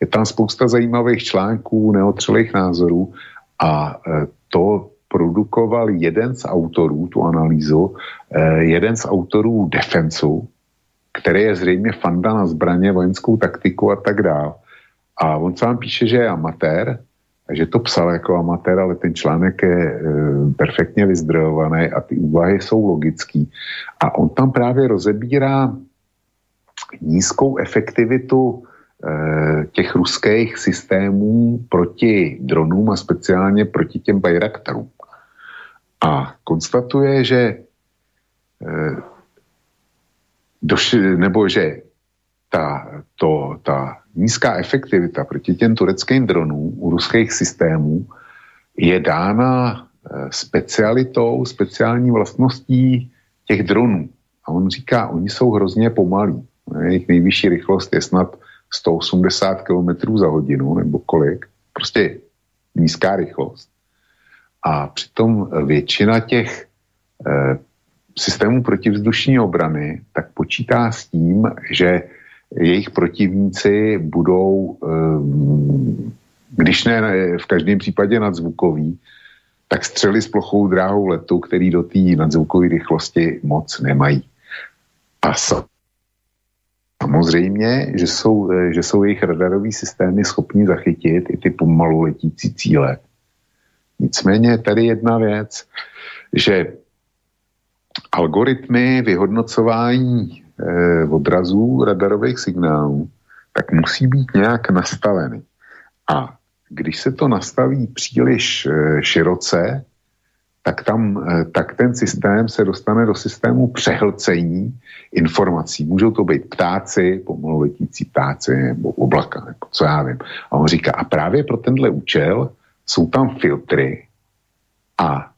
Je tam spousta zajímavých článků, neotřelých názorů a e, to produkoval jeden z autorů, tu analýzu, e, jeden z autorů Defensu, který je zřejmě fanda na zbraně, vojenskou taktiku a tak dále. A on sám píše, že je amatér, že to psal jako amatér, ale ten článek je e, perfektně vyzdrojovaný a ty úvahy jsou logický. A on tam právě rozebírá nízkou efektivitu e, těch ruských systémů proti dronům a speciálně proti těm Bayraktarům. A konstatuje, že e, došli, nebo že ta, to, ta nízká efektivita proti těm tureckým dronům u ruských systémů je dána eh, specialitou, speciální vlastností těch dronů. A on říká, oni jsou hrozně pomalí. Jejich nejvyšší rychlost je snad 180 km za hodinu, nebo kolik. Prostě nízká rychlost. A přitom většina těch eh, systémů protivzdušní obrany tak počítá s tím, že jejich protivníci budou, ehm, když ne v každém případě nadzvukový, tak střely s plochou dráhou letu, který do té nadzvukové rychlosti moc nemají. A samozřejmě, že jsou, že jsou jejich radarové systémy schopni zachytit i ty pomalu letící cíle. Nicméně tady jedna věc, že algoritmy vyhodnocování eh, odrazů radarových signálů, tak musí být nějak nastaveny. A když se to nastaví příliš eh, široce, tak, tam, eh, tak ten systém se dostane do systému přehlcení informací. Můžou to být ptáci, pomalu letící ptáci, nebo oblaka, nebo co já vím. A on říká, a právě pro tenhle účel jsou tam filtry a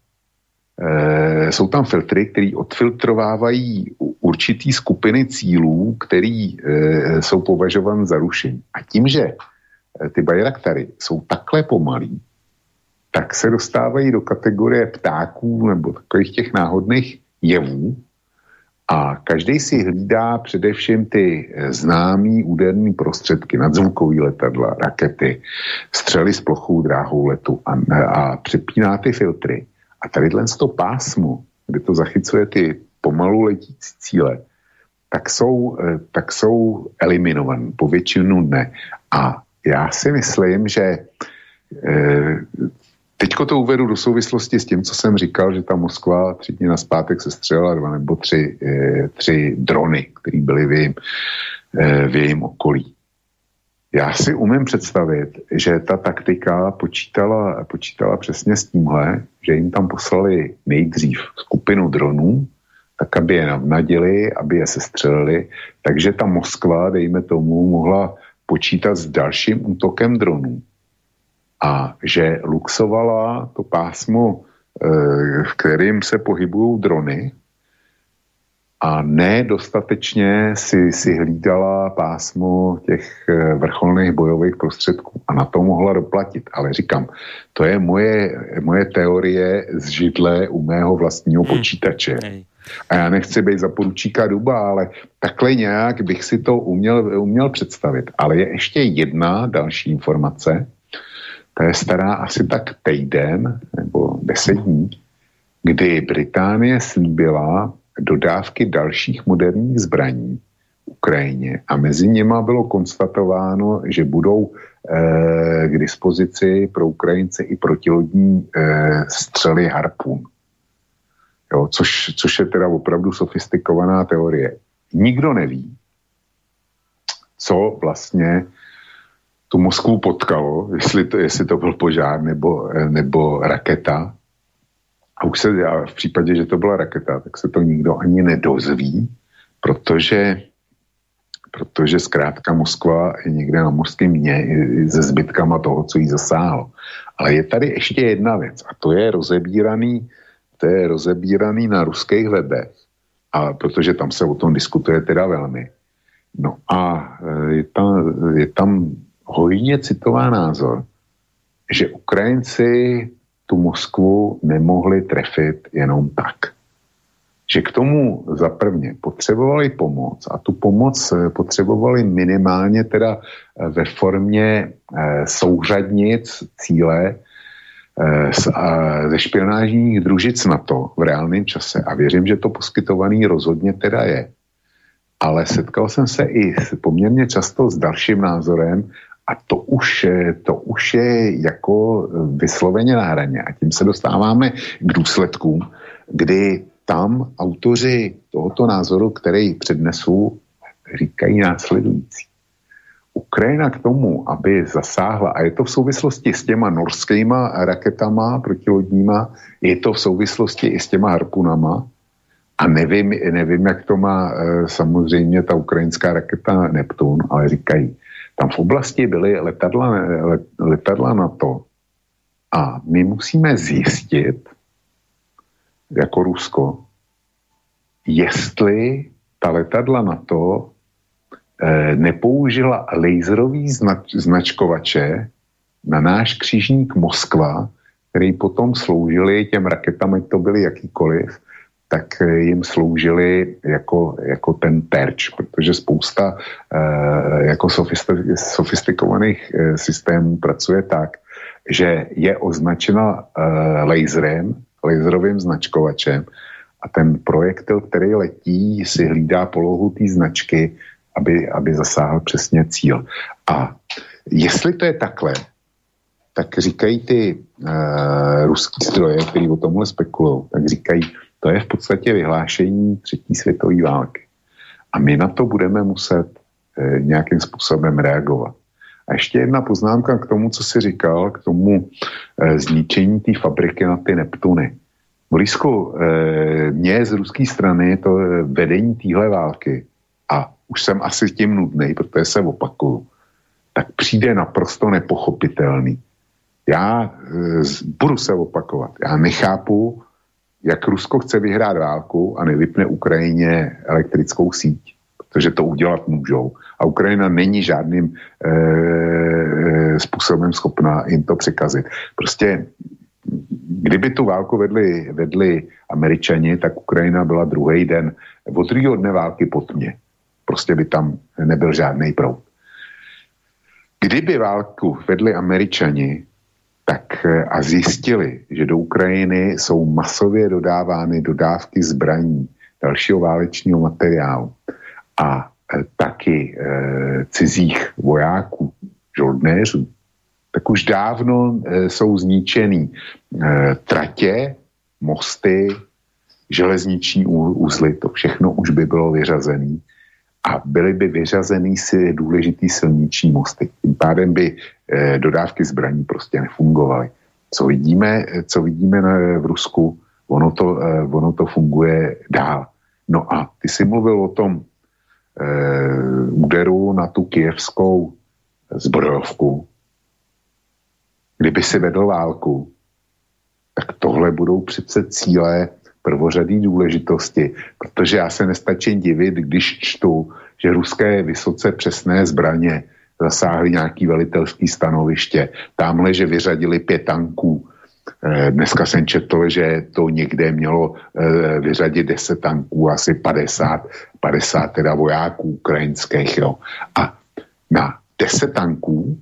e, jsou tam filtry, které odfiltrovávají určitý skupiny cílů, které e, jsou považovány za rušení. A tím, že e, ty Bayraktary jsou takhle pomalí, tak se dostávají do kategorie ptáků nebo takových těch náhodných jevů a každý si hlídá především ty známý úderný prostředky, nadzvukový letadla, rakety, střely s plochou dráhou letu a, a přepíná ty filtry. A tady to pásmo, kde to zachycuje ty pomalu letící cíle, tak jsou, eh, tak jsou eliminované po většinu dne. A já si myslím, že eh, Teďko to uvedu do souvislosti s tím, co jsem říkal, že ta Moskva tři dny na zpátek se střelila dva nebo tři, eh, tři drony, které byly v jejím, v jejím okolí. Já si umím představit, že ta taktika počítala, počítala přesně s tímhle, že jim tam poslali nejdřív skupinu dronů, tak aby je navnadili, aby je sestřelili. Takže ta Moskva, dejme tomu, mohla počítat s dalším útokem dronů. A že luxovala to pásmo, eh, v kterým se pohybují drony, a ne dostatečně si, si hlídala pásmo těch eh, vrcholných bojových prostředků a na to mohla doplatit. Ale říkám, to je moje, moje teorie z židle u mého vlastního hmm. počítače. A já nechci být za poručíka duba, ale takhle nějak bych si to uměl, uměl představit. Ale je ještě jedna další informace, to je stará asi tak týden nebo deset dní, kdy Británie slíbila dodávky dalších moderních zbraní Ukrajině a mezi něma bylo konstatováno, že budou e, k dispozici pro Ukrajince i protilodní e, střely Harpun. Jo, což, což je teda opravdu sofistikovaná teorie. Nikdo neví, co vlastně tu Moskvu potkalo, jestli to, jestli to byl požár nebo, eh, nebo raketa, a už se, a v případě, že to byla raketa, tak se to nikdo ani nedozví, protože, protože zkrátka Moskva je někde na mořském dně se zbytkama toho, co jí zasáhlo. Ale je tady ještě jedna věc a to je rozebíraný, to je rozebíraný na ruských webech, a protože tam se o tom diskutuje teda velmi. No a e, je tam, je tam hojně citová názor, že Ukrajinci tu Moskvu nemohli trefit jenom tak. Že k tomu zaprvně potřebovali pomoc a tu pomoc potřebovali minimálně teda e, ve formě souřadnic cíle ze špionážních družic NATO v reálném čase. A věřím, že to poskytovaný rozhodně teda je ale setkal jsem se i poměrně často s dalším názorem a to už, to už je jako vysloveně na hraně. A tím se dostáváme k důsledkům, kdy tam autoři tohoto názoru, který přednesu, říkají následující. Ukrajina k tomu, aby zasáhla, a je to v souvislosti s těma norskýma raketama protilodníma, je to v souvislosti i s těma harpunama, a nevím, nevím, jak to má e, samozřejmě ta ukrajinská raketa Neptun, ale říkají, tam v oblasti byly letadla, let, letadla NATO. A my musíme zjistit, jako Rusko, jestli ta letadla NATO e, nepoužila laserový znač, značkovače na náš křížník Moskva, který potom sloužili těm raketám, ať to byly jakýkoliv, tak eh, jim sloužili jako, jako ten terč, protože spousta eh, jako sofistikovaných eh, systémů pracuje tak, že je označena laserem, laserovým značkovačem a ten projektil, který letí, si hlídá polohu té značky, aby, aby zasáhl přesně cíl. A jestli to je takhle, tak říkají ty uh, ruský stroje, který o tomhle spekulují, tak říkají, to je v podstatě vyhlášení třetí světové války. A my na to budeme muset e, nějakým způsobem reagovat. A ještě jedna poznámka k tomu, co jsi říkal, k tomu e, zničení té fabriky na ty Neptuny. Blízko e, mě z ruské strany to vedení téhle války, a už jsem asi tím nudný, protože se opakuju, tak přijde naprosto nepochopitelný. Já e, budu se opakovat. Já nechápu, jak Rusko chce vyhrát válku a nevypne Ukrajině elektrickou síť, protože to udělat můžou. A Ukrajina není žádným e, způsobem schopná jim to překazit. Prostě kdyby tu válku vedli, vedli američani, tak Ukrajina byla druhý den, od druhého dne války po tmě. Prostě by tam nebyl žádný proud. Kdyby válku vedli američani, tak eh, a zjistili, že do Ukrajiny jsou masově dodávány dodávky zbraní, dalšího válečního materiálu. A e, taky e, cizích vojáků, žoldnéřů, tak už dávno e, jsou zničený e, tratě, mosty, železniční úzly, to všechno už by bylo vyřazené a byly by vyřazený si důležitý silniční mosty. Tím pádem by eh, dodávky zbraní prostě nefungovaly. Co vidíme, co vidíme na, v Rusku, ono to, eh, ono to funguje dál. No a ty jsi mluvil o tom eh, úderu na tu kijevskou zbrojovku. Kdyby si vedl válku, tak tohle budou přece cíle prvořadý důležitosti, protože já se nestačím divit, když čtu, že ruské vysoce přesné zbraně zasáhly nějaký velitelský stanoviště. Tamhle, že vyřadili pět tanků. Eh, dneska jsem četl, že to někde mělo eh, vyřadit 10 tanků, asi 50, 50 teda vojáků ukrajinských. Jo. A na 10 tanků,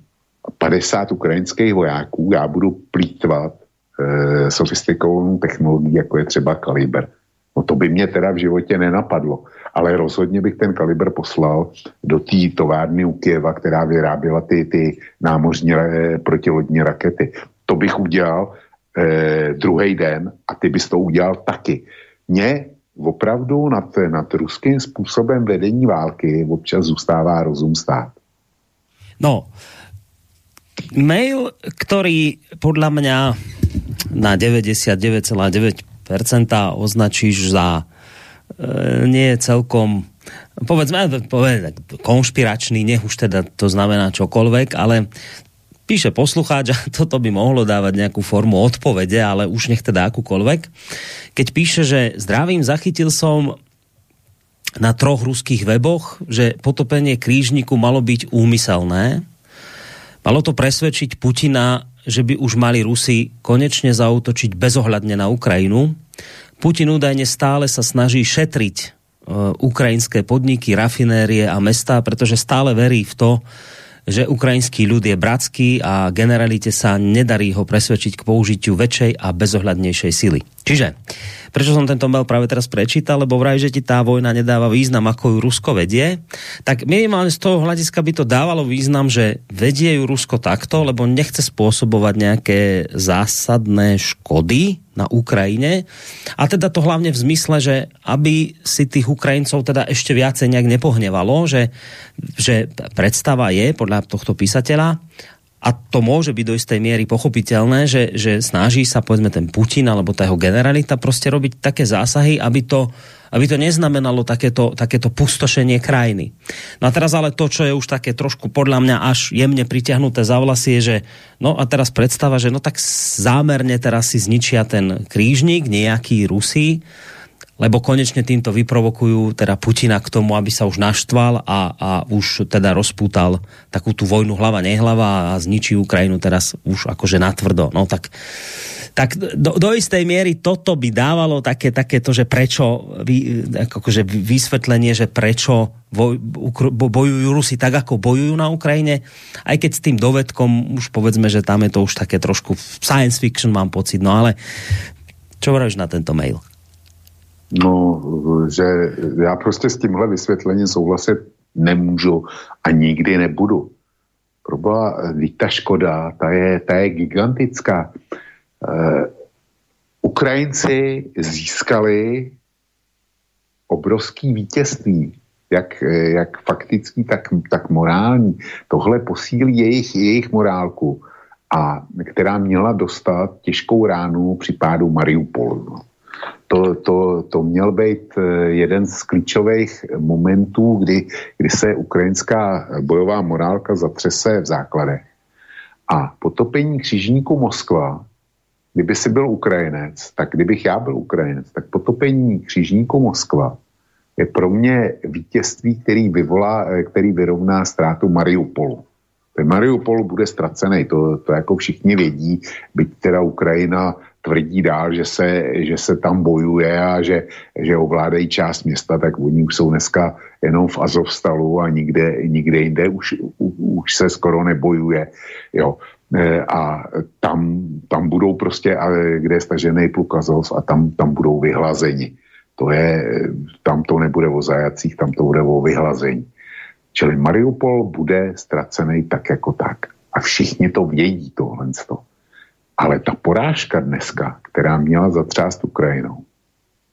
50 ukrajinských vojáků já budu plítvat e, sofistikovanou technologií, jako je třeba kaliber. No to by mě teda v životě nenapadlo, ale rozhodně bych ten kaliber poslal do té továrny u Kieva, která vyráběla ty, ty námořní e, protilodní rakety. To bych udělal e, druhý den a ty bys to udělal taky. Mně opravdu nad, nad ruským způsobem vedení války občas zůstává rozum stát. No, mail, ktorý podľa mňa na 99,9% označíš za nie je celkom povedzme, povedzme konšpiračný, nech už teda to znamená čokoľvek, ale píše poslucháč a toto by mohlo dávať nejakú formu odpovede, ale už nech teda akúkoľvek. Keď píše, že zdravím, zachytil som na troch ruských weboch, že potopenie krížniku malo byť úmyselné. Malo to presvedčiť Putina, že by už mali Rusi konečne zautočiť bezohľadne na Ukrajinu. Putin údajne stále sa snaží šetriť e, ukrajinské podniky, rafinérie a mesta, pretože stále verí v to, že ukrajinský ľud je bratský a generalite sa nedarí ho presvedčiť k použitiu väčšej a bezohľadnejšej sily. Čiže, prečo som tento mail práve teraz prečítal, lebo vraj, že ti tá vojna nedáva význam, ako ju Rusko vedie, tak minimálne z toho hľadiska by to dávalo význam, že vedie ju Rusko takto, lebo nechce spôsobovať nejaké zásadné škody na Ukrajine. A teda to hlavne v zmysle, že aby si tých Ukrajincov teda ešte viacej nejak nepohnevalo, že, že predstava je podľa tohto písateľa, a to môže byť do istej miery pochopiteľné, že, že snaží sa povedzme ten Putin alebo tá jeho generalita proste robiť také zásahy, aby to, aby to neznamenalo takéto, takéto pustošenie krajiny. No a teraz ale to, čo je už také trošku podľa mňa až jemne pritiahnuté za vlasy, je, že no a teraz predstava, že no tak zámerne teraz si zničia ten krížnik, nejaký Rusí, lebo konečne týmto vyprovokujú teda Putina k tomu, aby sa už naštval a, a už teda rozpútal takú tú vojnu hlava nehlava a zničí Ukrajinu teraz už akože natvrdo. No tak, tak do, do istej miery toto by dávalo také, také to, že prečo vy, akože vysvetlenie, že prečo boj, bojujú Rusi tak, ako bojujú na Ukrajine, aj keď s tým dovedkom už povedzme, že tam je to už také trošku science fiction mám pocit, no ale čo vravíš na tento mail? No, že já prostě s tímhle vysvětlením souhlasit nemůžu a nikdy nebudu. Proboha, ta škoda, ta je, ta je gigantická. Uh, Ukrajinci získali obrovský vítězství, jak, jak faktický, tak, tak morální. Tohle posílí jejich, jejich morálku, a která měla dostat těžkou ránu při pádu Mariupolu. To, to, to měl být eh, jeden z klíčových momentů, kdy, kdy se ukrajinská bojová morálka zatřese v základech. A potopení křižníku Moskva, kdyby si byl Ukrajinec, tak kdybych já byl Ukrajinec, tak potopení křižníku Moskva je pro mě vítězství, který, vyvolá, eh, který vyrovná ztrátu Mariupolu. Ten Mariupol bude ztracený, to, to jako všichni vědí, byť teda Ukrajina tvrdí dál, že se, že se tam bojuje a že, že ovládají část města, tak oni už jsou dneska jenom v Azovstalu a nikde, nikde jinde už, už se skoro nebojuje. Jo. E, a tam, tam budou prostě, kde je stažený pluk Azov a tam, tam budou vyhlazeni. To je, tam to nebude o zajacích, tam to bude o vyhlazení. Čili Mariupol bude ztracený tak jako tak. A všichni to vědí, tohle. Ale ta porážka dneska, která měla zatřást Ukrajinou,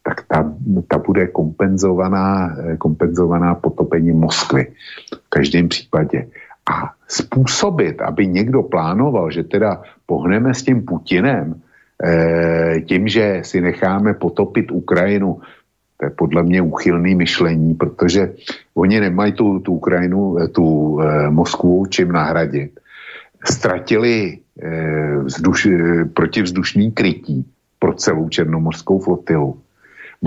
tak ta, ta bude kompenzovaná, kompenzovaná potopením Moskvy v každém případě. A způsobit, aby někdo plánoval, že teda pohneme s tím Putinem, eh, tím, že si necháme potopit Ukrajinu, to je podle mě úchylný myšlení, protože oni nemají tu, tu Ukrajinu, eh, tu eh, Moskvu čím nahradit. Ztratili eh, vzduš, eh, protivzdušný krytí pro celou černomorskou flotilu.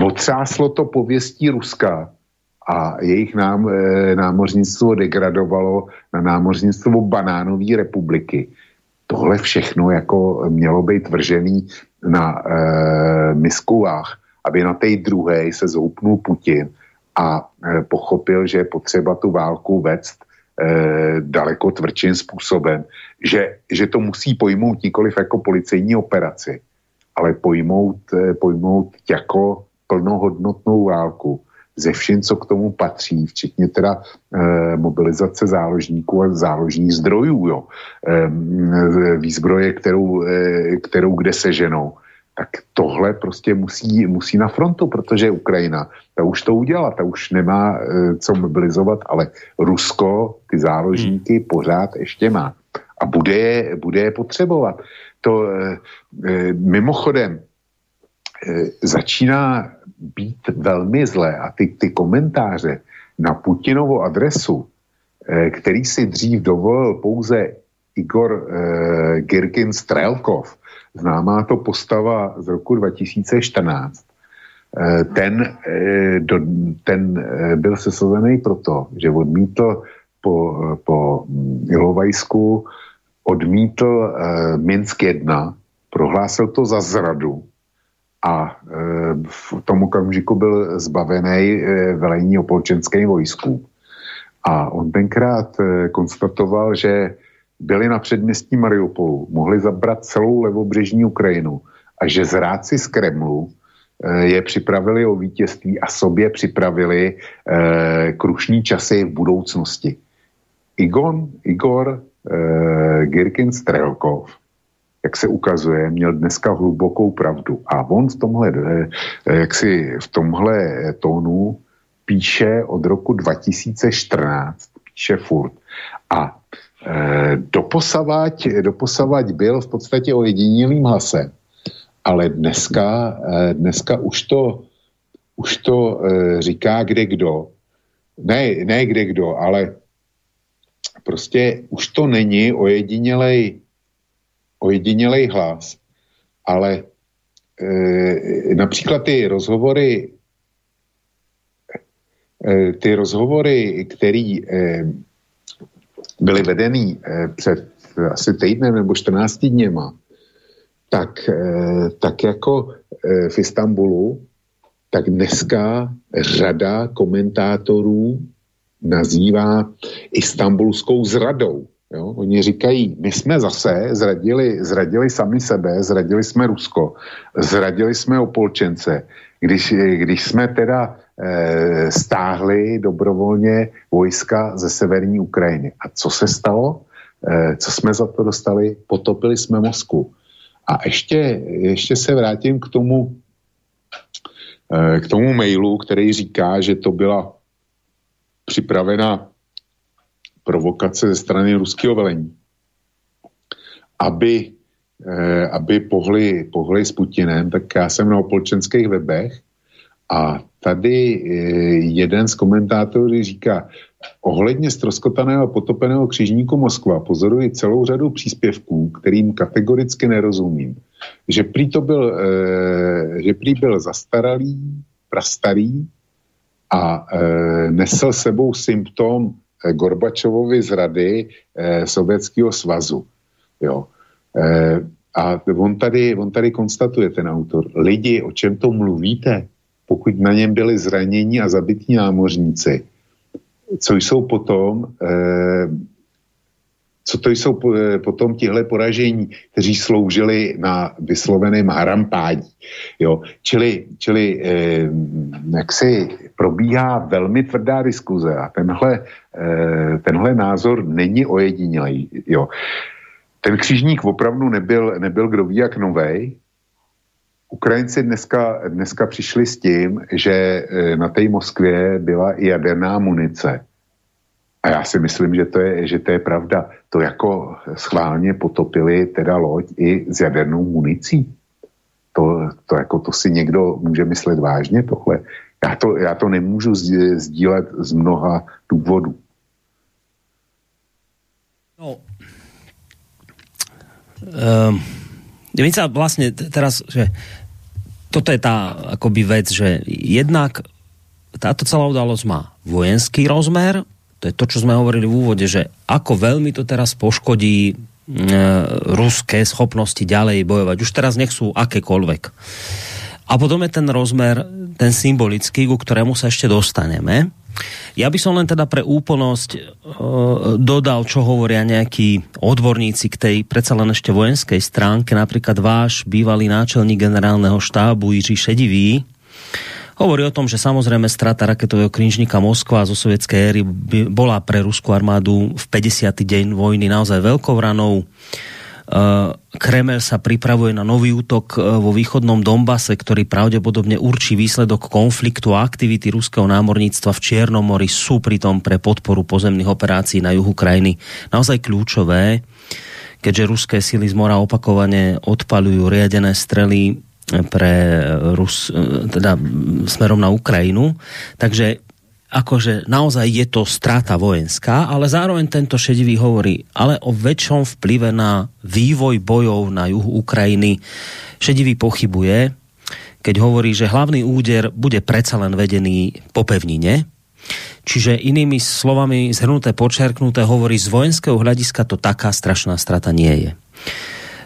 Otřáslo to pověstí Ruska a jejich nám, eh, námořnictvo degradovalo na námořnictvo banánové republiky. Tohle všechno jako mělo být vržený na eh, miskuvách aby na té druhé se zoupnul Putin a e, pochopil, že je potřeba tu válku vést e, daleko tvrdším způsobem, že, že to musí pojmout nikoliv jako policejní operaci, ale pojmout, e, pojmout jako plnohodnotnou válku ze vším, co k tomu patří, včetně teda e, mobilizace záložníků a záložních zdrojů, jo. E, výzbroje, kterou, e, kterou kde seženou tak tohle prostě musí, musí na frontu, protože Ukrajina, ta už to udělala, ta už nemá e, co mobilizovat, ale Rusko ty záložníky hmm. pořád ještě má a bude je, bude je potřebovat. To e, e, mimochodem e, začíná být velmi zlé a ty, ty komentáře na Putinovu adresu, e, který si dřív dovolil pouze Igor e, Girkin Strelkov, známá to postava z roku 2014, ten, do, ten byl sesazený proto, že odmítl po, po Ilovajsku, odmítl Minsk 1, prohlásil to za zradu a v tom okamžiku byl zbavený velení opolčenským vojsku. A on tenkrát konstatoval, že byli na předměstí Mariupolu, mohli zabrat celou levobřežní Ukrajinu a že zráci z Kremlu eh, je připravili o vítězství a sobě připravili eh, krušní časy v budoucnosti. Igon, Igor eh, Girkin Strelkov, jak se ukazuje, měl dneska hlubokou pravdu. A on v tomhle, eh, jak si v tomhle tónu píše od roku 2014, píše furt. A doposavať, doposavať byl v podstatě ojedinělým hlasem, ale dneska, eh, dneska už to, už to eh, říká kde kdo. Ne, ne kde kdo, ale prostě už to není ojedinělej, ojedinělej hlas, ale e, například ty rozhovory e, ty rozhovory, který e, byly vedený eh, před asi týdnem nebo 14 dněma, tak, eh, tak jako eh, v Istanbulu, tak dneska řada komentátorů nazývá istambulskou zradou. Jo? Oni říkají, my jsme zase zradili, zradili sami sebe, zradili jsme Rusko, zradili jsme Opolčence, když, když jsme teda stáhli dobrovolně vojska ze severní Ukrajiny. A co se stalo? E, co jsme za to dostali? Potopili jsme Moskvu. A ještě, ještě se vrátím k tomu, e, k tomu mailu, který říká, že to byla připravena provokace ze strany ruského velení, aby, eh, aby pohli, pohli s Putinem, tak já jsem na opolčenských webech a tady eh, jeden z komentátorů říká, ohledně stroskotaného a potopeného křižníku Moskva pozoruji celou řadu příspěvků, kterým kategoricky nerozumím. Že prý to byl, eh, že prý byl zastaralý, prastarý a eh, nesl sebou symptom Gorbačovovy zrady Sovětského svazu. Jo. A on tady, on tady konstatuje, ten autor, lidi, o čem to mluvíte? Pokud na něm byli zranění a zabití námořníci, co jsou potom, eh, co to jsou eh, potom tihle poražení, kteří sloužili na vysloveném harampádí. Jo? Čili, čili eh, jak si probíhá velmi tvrdá diskuze a tenhle, eh, tenhle názor není ojedinělý. Jo? Ten křižník opravdu nebyl, nebyl kdo ví jak novej, Ukrajinci dneska, dneska přišli s tím, že e, na té Moskvě byla i jaderná munice. A já si myslím, že to je, že to je pravda. To jako schválně potopili teda loď i s jadernou municí. To, to, jako to si někdo může myslet vážně tohle. Já to, já to nemůžu sdílet z mnoha důvodů. No. Um my sa vlastne teraz, že toto je tá akoby vec, že jednak táto celá udalosť má vojenský rozmer, to je to, čo sme hovorili v úvode, že ako veľmi to teraz poškodí e, ruské schopnosti ďalej bojovať. Už teraz nech sú akékoľvek. A potom je ten rozmer, ten symbolický, ku ktorému sa ešte dostaneme. Ja by som len teda pre úplnosť e, dodal, čo hovoria nejakí odborníci k tej predsa len ešte vojenskej stránke, napríklad váš bývalý náčelník generálneho štábu Jiří Šedivý, hovorí o tom, že samozrejme strata raketového krížnika Moskva zo sovietskej éry bola pre ruskú armádu v 50. deň vojny naozaj veľkou ranou. Eh, Kreml sa pripravuje na nový útok eh, vo východnom Dombase, ktorý pravdepodobne určí výsledok konfliktu a aktivity ruského námorníctva v Čiernom mori sú pritom pre podporu pozemných operácií na juhu krajiny naozaj kľúčové, keďže ruské sily z mora opakovane odpalujú riadené strely eh, pre Rus, teda smerom na Ukrajinu. Takže akože naozaj je to strata vojenská, ale zároveň tento šedivý hovorí, ale o väčšom vplyve na vývoj bojov na juhu Ukrajiny šedivý pochybuje, keď hovorí, že hlavný úder bude predsa len vedený po pevnine, Čiže inými slovami zhrnuté, počerknuté hovorí, z vojenského hľadiska to taká strašná strata nie je.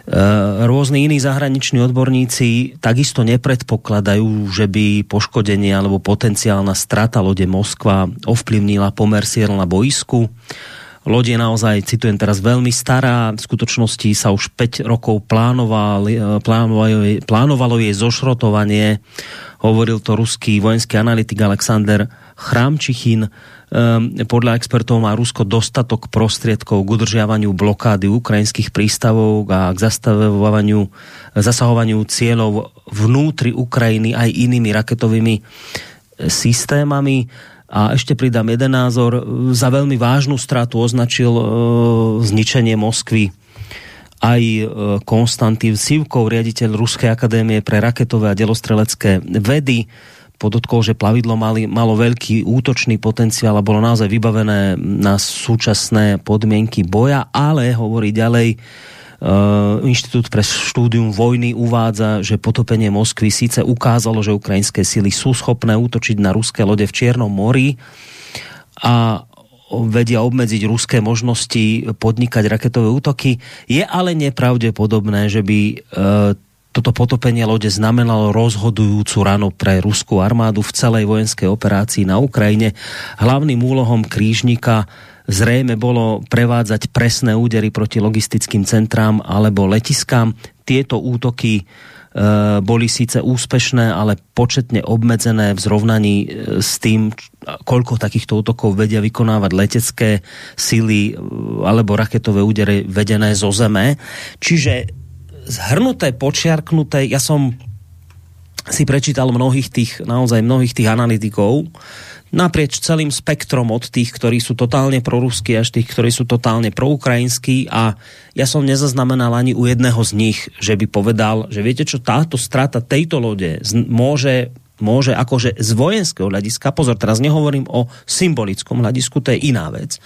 E, rôzni iní zahraniční odborníci takisto nepredpokladajú, že by poškodenie alebo potenciálna strata lode Moskva ovplyvnila pomer siel na boisku. Loď je naozaj, citujem teraz, veľmi stará. V skutočnosti sa už 5 rokov plánoval, e, plánovalo, plánovalo jej zošrotovanie. Hovoril to ruský vojenský analytik Alexander Chrámčichin. Um, podľa expertov má Rusko dostatok prostriedkov k udržiavaniu blokády ukrajinských prístavov a k zastavovaniu, zasahovaniu cieľov vnútri Ukrajiny aj inými raketovými e, systémami. A ešte pridám jeden názor. Za veľmi vážnu stratu označil uh, zničenie Moskvy aj e, Konstantín Sivkov, riaditeľ Ruskej akadémie pre raketové a delostrelecké vedy podotkol, že plavidlo mali, malo veľký útočný potenciál a bolo naozaj vybavené na súčasné podmienky boja, ale hovorí ďalej, Uh, Inštitút pre štúdium vojny uvádza, že potopenie Moskvy síce ukázalo, že ukrajinské sily sú schopné útočiť na ruské lode v Čiernom mori a vedia obmedziť ruské možnosti podnikať raketové útoky. Je ale nepravdepodobné, že by uh, toto potopenie lode znamenalo rozhodujúcu ranu pre ruskú armádu v celej vojenskej operácii na Ukrajine. Hlavným úlohom krížnika zrejme bolo prevádzať presné údery proti logistickým centrám alebo letiskám. Tieto útoky e, boli síce úspešné, ale početne obmedzené v zrovnaní e, s tým, koľko takýchto útokov vedia vykonávať letecké sily e, alebo raketové údery vedené zo zeme. Čiže zhrnuté, počiarknuté, ja som si prečítal mnohých tých, naozaj mnohých tých analytikov, naprieč celým spektrom od tých, ktorí sú totálne proruskí až tých, ktorí sú totálne proukrajinskí a ja som nezaznamenal ani u jedného z nich, že by povedal, že viete čo, táto strata tejto lode môže môže akože z vojenského hľadiska, pozor, teraz nehovorím o symbolickom hľadisku, to je iná vec,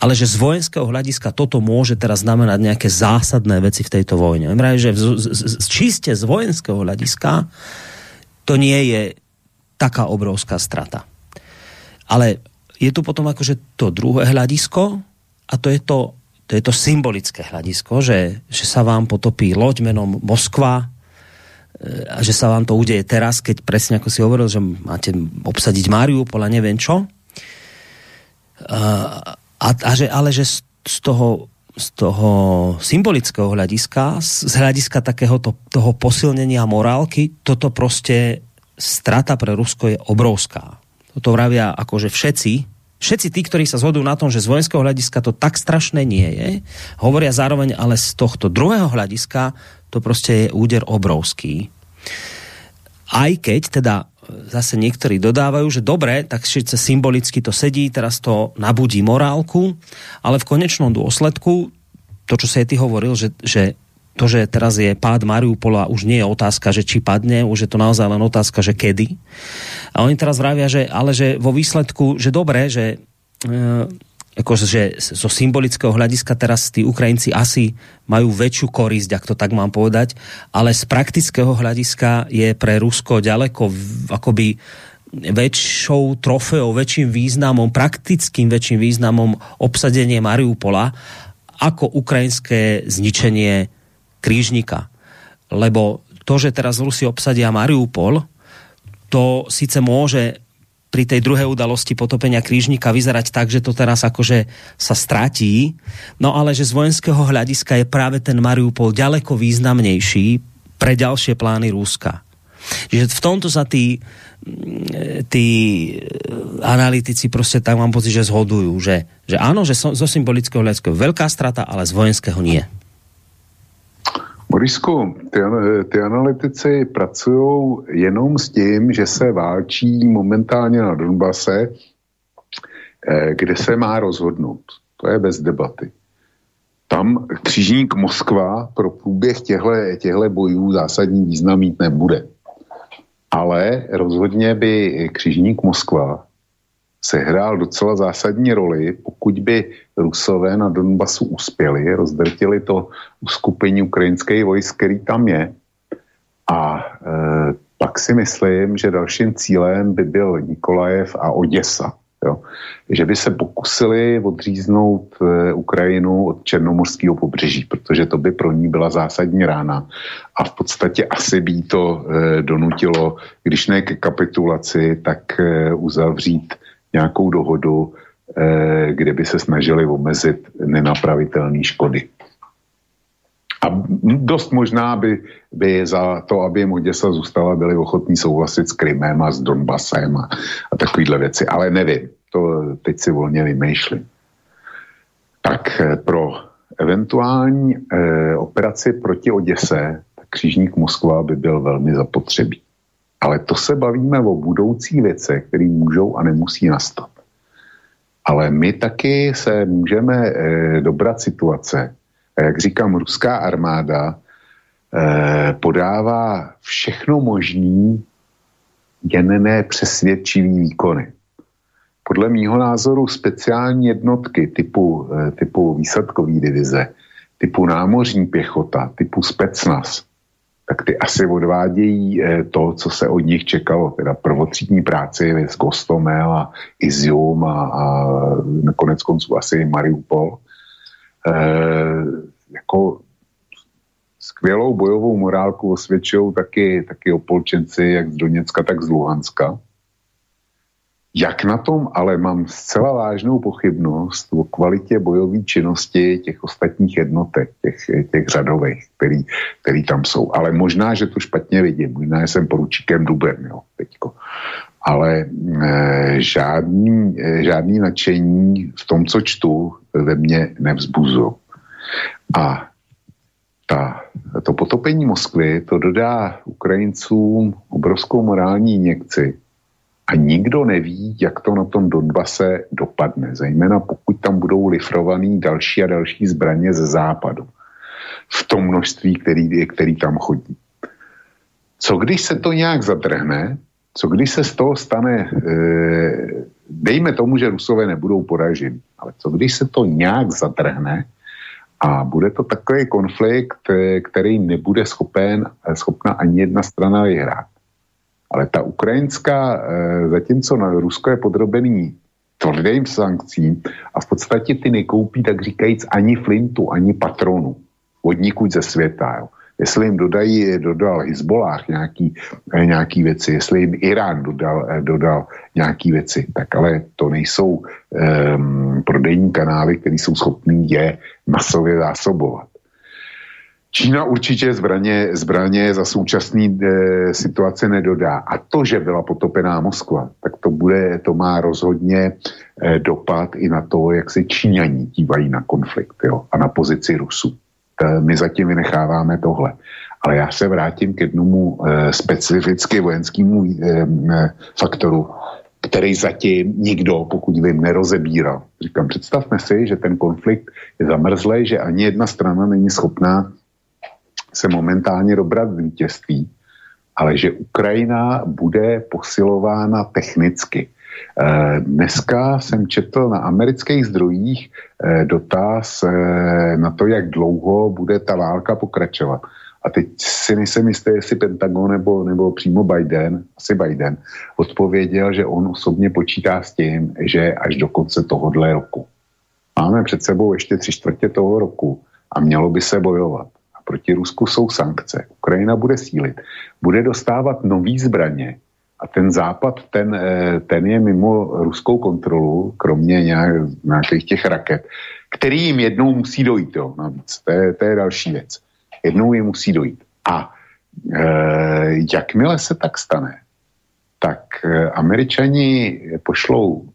ale že z vojenského hľadiska toto môže teraz znamenať nejaké zásadné veci v tejto vojne. Viem že z, z, čiste z vojenského hľadiska to nie je taká obrovská strata. Ale je tu potom akože to druhé hľadisko a to je to, to, je to symbolické hľadisko, že, že sa vám potopí loď menom Moskva, a že sa vám to udeje teraz, keď presne ako si hovoril, že máte obsadiť Mariupol a neviem čo. A, a, že, ale že z, z toho z toho symbolického hľadiska, z hľadiska takého to, toho posilnenia morálky, toto proste strata pre Rusko je obrovská. Toto vravia akože všetci, všetci tí, ktorí sa zhodujú na tom, že z vojenského hľadiska to tak strašné nie je, hovoria zároveň ale z tohto druhého hľadiska to proste je úder obrovský. Aj keď teda zase niektorí dodávajú, že dobre, tak síce symbolicky to sedí, teraz to nabudí morálku, ale v konečnom dôsledku, to, čo sa ty hovoril, že, že to, že teraz je pád Mariupola, už nie je otázka, že či padne, už je to naozaj len otázka, že kedy. A oni teraz vravia, že ale že vo výsledku, že dobre, že e, akože zo symbolického hľadiska teraz tí Ukrajinci asi majú väčšiu korisť, ak to tak mám povedať, ale z praktického hľadiska je pre Rusko ďaleko akoby väčšou trofeou, väčším významom, praktickým väčším významom obsadenie Mariupola ako ukrajinské zničenie krížnika. Lebo to, že teraz Rusi obsadia Mariupol, to síce môže pri tej druhej udalosti potopenia krížnika vyzerať tak, že to teraz akože sa stratí, no ale že z vojenského hľadiska je práve ten Mariupol ďaleko významnejší pre ďalšie plány Rúska. Čiže v tomto sa tí, tí analytici proste tak mám pocit, že zhodujú, že, že áno, že zo symbolického hľadiska veľká strata, ale z vojenského nie. Borisku, ty, ty analytici pracují jenom s tím, že se válčí momentálně na Donbase, eh, kde se má rozhodnout. To je bez debaty. Tam křižník Moskva pro průběh těchto bojů zásadní význam mít nebude. Ale rozhodně by křižník Moskva sehrál docela zásadní roli, pokud by Rusové na Donbasu uspěli, rozdrtili to uskupení ukrajinské vojsk, který tam je, a e, pak si myslím, že dalším cílem by byl Nikolajev a Oděsa. Jo. Že by se pokusili odříznout e, Ukrajinu od černomorského pobřeží, protože to by pro ní byla zásadní rána. A v podstatě asi by to e, donutilo, když ne ke kapitulaci, tak e, uzavřít nějakou dohodu, e, kde by se snažili omezit nenapravitelné škody. A dost možná by, by za to, aby jim Oděsa zůstala, byli ochotní souhlasit s Krymem a s Donbasem a, a takovýhle věci. Ale nevím, to teď si volně vymýšlím. Tak eh, pro eventuální eh, operaci proti Oděse, tak křížník Moskva by byl velmi zapotřebí. Ale to se bavíme o budoucí věcech, které můžou a nemusí nastat. Ale my taky se můžeme eh, dobrat situace, a jak říkám, ruská armáda eh, podává všechno možný, jen ne přesvědčivý výkony. Podle mýho názoru speciální jednotky typu, eh, typu výsadkový divize, typu námořní pěchota, typu specnas, tak ty asi odvádějí eh, to, co se od nich čekalo, teda prvotřídní práci z Gostomel a Izium a, a nakonec konců asi Mariupol. Eh, jako skvělou bojovou morálku osvědčují taky, taky opolčenci, jak z Doněcka, tak z Luhanska. Jak na tom, ale mám zcela vážnou pochybnost o kvalitě bojové činnosti těch ostatních jednotek, těch, těch řadových, který, který tam jsou. Ale možná, že to špatně vidím. Možná, jsem poručíkem Dubem, jo, teďko. Ale e, žádný, e, žádný nadšení v tom, co čtu, ve mně nevzbuzují. A ta, to potopení Moskvy to dodá Ukrajincům obrovskou morální injekci a nikdo neví, jak to na tom Donbase dopadne, zejména pokud tam budou lifrovaný další a další zbraně ze západu v tom množství, který, který tam chodí. Co když se to nějak zadrhne, co když se z toho stane, e, dejme tomu, že Rusové nebudou poraženi, ale co když se to nějak zadrhne a bude to takový konflikt, e, který nebude schopen, schopna ani jedna strana vyhrát. Ale ta ukrajinská, e, zatímco na Rusko je podrobený tvrdým sankcím a v podstatě ty nekoupí, tak říkajíc, ani flintu, ani patronu od ze světa. Jo jestli jim dodají, dodal Hezbollah nějaký, eh, nějaký věci, jestli jim Irán dodal, eh, dodal nějaký věci, tak ale to nejsou um, prodejní kanály, které jsou schopný je masově zásobovat. Čína určitě zbraně, zbraně za současné e, situace nedodá. A to, že byla potopená Moskva, tak to, bude, to má rozhodně e, dopad i na to, jak se Číňaní dívají na konflikt jo, a na pozici Rusů. Eh, my zatím vynecháváme tohle. Ale já se vrátím k jednomu e, specificky vojenskému e, faktoru, který zatím nikdo, pokud vím, nerozebíral. Říkám, představme si, že ten konflikt je zamrzlý, že ani jedna strana není schopná se momentálně dobrat vítězství, ale že Ukrajina bude posilována technicky. Eh, dneska jsem četl na amerických zdrojích eh, dotaz eh, na to, jak dlouho bude ta válka pokračovat. A teď si nejsem jistý, jestli Pentagon nebo, nebo přímo Biden, asi Biden, odpověděl, že on osobně počítá s tím, že až do konce tohohle roku. Máme před sebou ještě tři čtvrtě toho roku a mělo by se bojovat. Proti Rusku jsou sankce. Ukrajina bude sílit. Bude dostávat nový zbraně, a ten západ, ten, eh, ten je mimo ruskou kontrolu, kromě nějak, nějakých těch raket, který jim jednou musí dojít, jo, navíc. To je, to je další věc. Jednou jim musí dojít. A e, jakmile se tak stane, tak e, američani pošlou,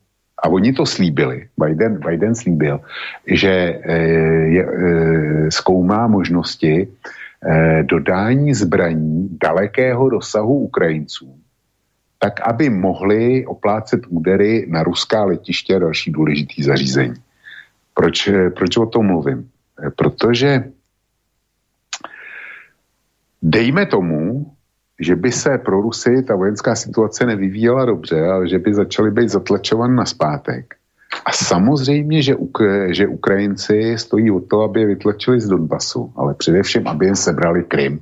a oni to slíbili, Biden, Biden slíbil, že e, e, zkoumá možnosti e, dodání zbraní dalekého dosahu Ukrajincům tak aby mohli oplácet údery na ruská letiště a další důležitý zařízení. Proč, proč o tom mluvím? Protože dejme tomu, že by se pro Rusy ta vojenská situace nevyvíjela dobře, ale že by začaly být zatlačovan na zpátek. A samozřejmě, že, Uk- že Ukrajinci stojí o to, aby je vytlačili z Donbasu, ale především, aby jim sebrali Krym.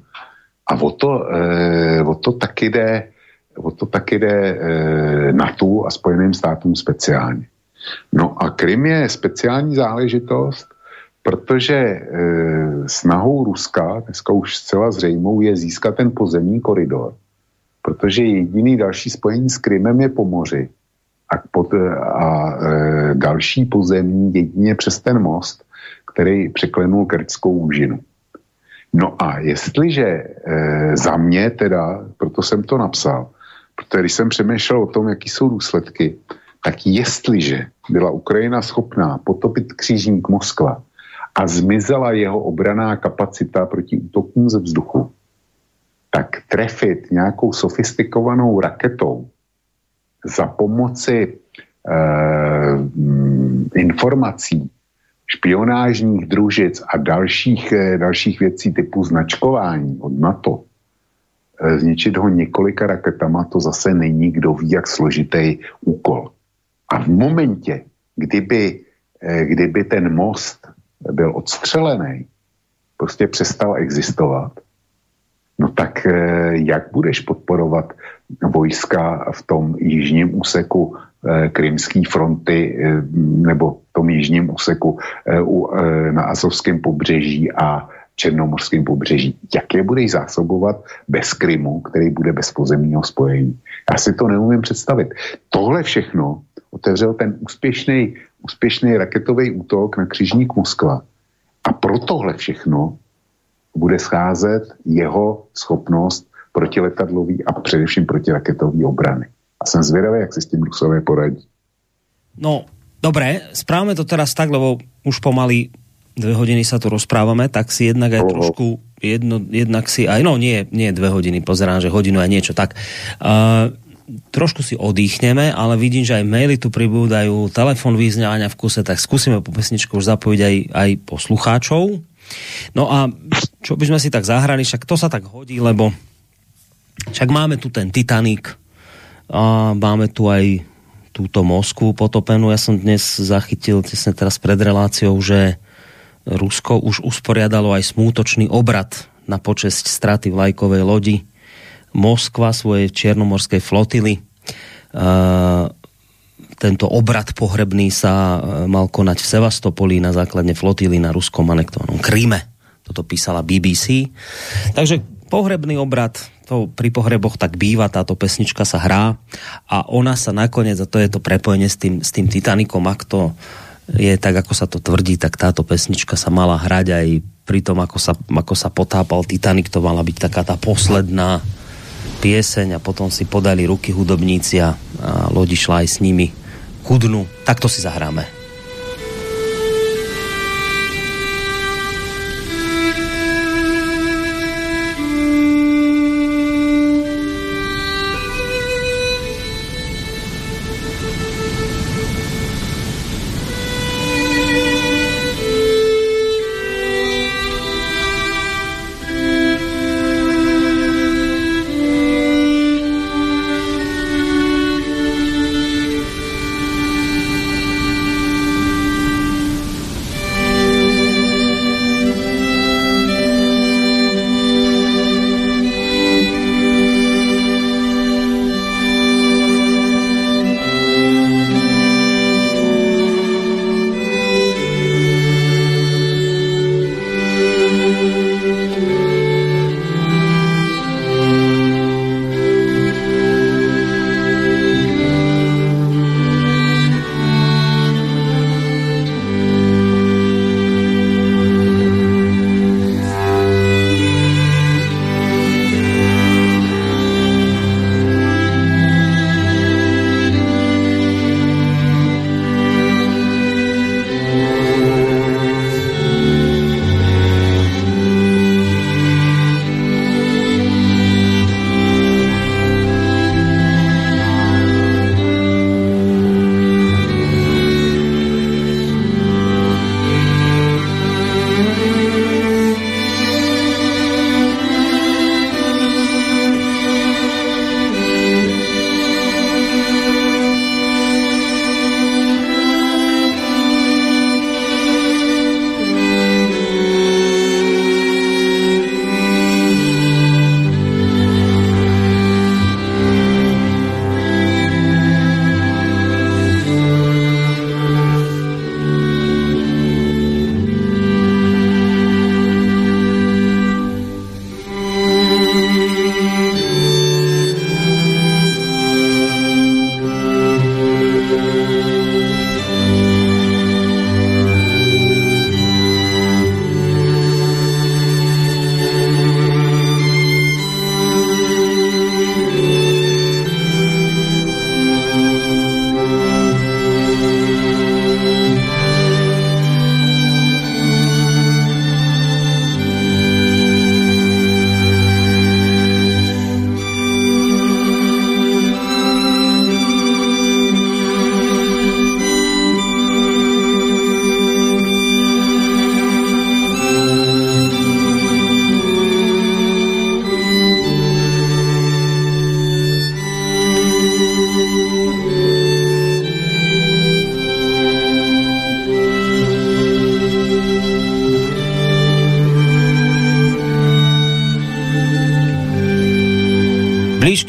A o to, e, o to taky jde, o to taky jde e, NATO a Spojeným státům speciálně. No a Krym je speciální záležitost, protože e, snahou Ruska, dneska už zcela zřejmou, je získat ten pozemní koridor, protože jediný další spojení s Krymem je po moři a, pod, a e, další pozemní jedině přes ten most, který překlenul Krtskou úžinu. No a jestliže e, za mě teda, proto jsem to napsal, protože když jsem přemýšlel o tom, jaký jsou důsledky, tak jestliže byla Ukrajina schopná potopit křížník Moskva a zmizela jeho obraná kapacita proti útokům ze vzduchu, tak trefit nějakou sofistikovanou raketou za pomoci e, informací špionážních družic a dalších, eh, dalších věcí typu značkování od NATO, eh, zničit ho několika raketama, to zase není kdo ví, jak složitý úkol. A v momentě, kdyby, eh, kdyby ten most byl odstřelený, prostě přestal existovat, no tak jak budeš podporovat vojska v tom jižním úseku Eh, krymské fronty eh, nebo tom jižním úseku eh, na Azovském pobřeží a Černomorském pobřeží. Jak je budeš zásobovat bez Krymu, který bude bez pozemního spojení? Já si to neumím představit. Tohle všechno otevřel ten úspěšný, úspěšný raketový útok na křižník Moskva. A pro tohle všechno bude scházet jeho schopnost protiletadlový a především protiraketové obrany. A jsem zvědavý, jak si s tím Rusové poradí. No, dobre, správame to teraz tak, lebo už pomaly dve hodiny sa tu rozprávame, tak si jednak aj trošku, jedno, jednak si aj, no nie, nie dve hodiny, pozerám, že hodinu aj niečo, tak uh, trošku si odýchneme, ale vidím, že aj maily tu pribúdajú, telefon vyzňania v kuse, tak skúsime po pesničku už zapojiť aj, aj poslucháčov. No a čo by sme si tak zahrali, však to sa tak hodí, lebo však máme tu ten Titanic, a máme tu aj túto Moskvu potopenú. Ja som dnes zachytil tesne teraz pred reláciou, že Rusko už usporiadalo aj smútočný obrad na počesť straty vlajkovej lodi Moskva svojej čiernomorskej flotily. Uh, tento obrad pohrebný sa mal konať v Sevastopoli na základne flotily na ruskom anektovanom Kríme. Toto písala BBC. Takže pohrebný obrad to pri pohreboch tak býva, táto pesnička sa hrá a ona sa nakoniec, a to je to prepojenie s tým, s tým Titanikom, ak to je tak, ako sa to tvrdí, tak táto pesnička sa mala hrať aj pri tom, ako sa, ako sa potápal Titanic, to mala byť taká tá posledná pieseň a potom si podali ruky hudobníci a, lodi šla aj s nimi ku dnu. Tak to si zahráme.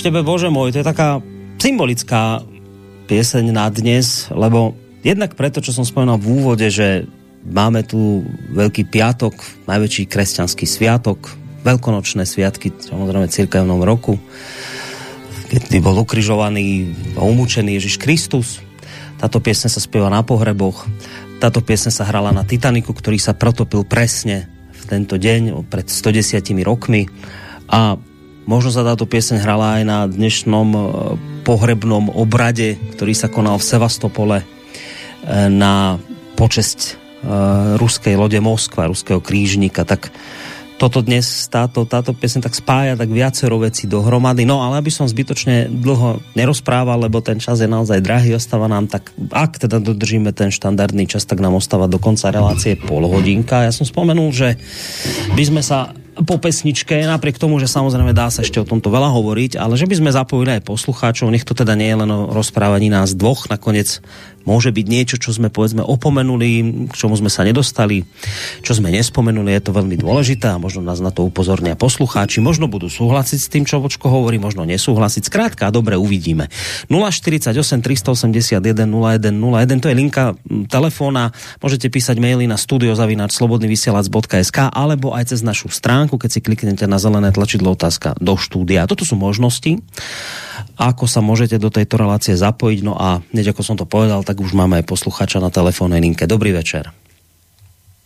Tebe, Bože môj, to je taká symbolická pieseň na dnes, lebo jednak preto, čo som spomenul v úvode, že máme tu Veľký piatok, najväčší kresťanský sviatok, veľkonočné sviatky, samozrejme cirkevnom roku, keď bol ukrižovaný a umúčený Ježiš Kristus. Táto piesne sa spieva na pohreboch. Táto piesne sa hrala na Titaniku, ktorý sa protopil presne v tento deň pred 110 rokmi. A Možno sa táto pieseň hrala aj na dnešnom e, pohrebnom obrade, ktorý sa konal v Sevastopole e, na počesť e, ruskej lode Moskva, ruského krížnika. Tak toto dnes, táto, táto piesň tak spája tak viacero veci dohromady. No ale aby som zbytočne dlho nerozprával, lebo ten čas je naozaj drahý, ostáva nám tak, ak teda dodržíme ten štandardný čas, tak nám ostáva do konca relácie pol hodinka. Ja som spomenul, že by sme sa po pesničke, napriek tomu, že samozrejme dá sa ešte o tomto veľa hovoriť, ale že by sme zapojili aj poslucháčov, nech to teda nie je len o rozprávaní nás dvoch, nakoniec môže byť niečo, čo sme povedzme opomenuli, k čomu sme sa nedostali, čo sme nespomenuli, je to veľmi dôležité a možno nás na to upozornia poslucháči, možno budú súhlasiť s tým, čo Vočko hovorí, možno nesúhlasiť. Skrátka, dobre, uvidíme. 048 381 0101, to je linka telefóna, môžete písať maily na studiozavináčslobodnyvysielac.sk alebo aj cez našu stránku, keď si kliknete na zelené tlačidlo otázka do štúdia. Toto sú možnosti ako sa môžete do tejto relácie zapojiť. No a hneď ako som to povedal, tak už máme aj posluchača na telefónnej linke. Dobrý večer.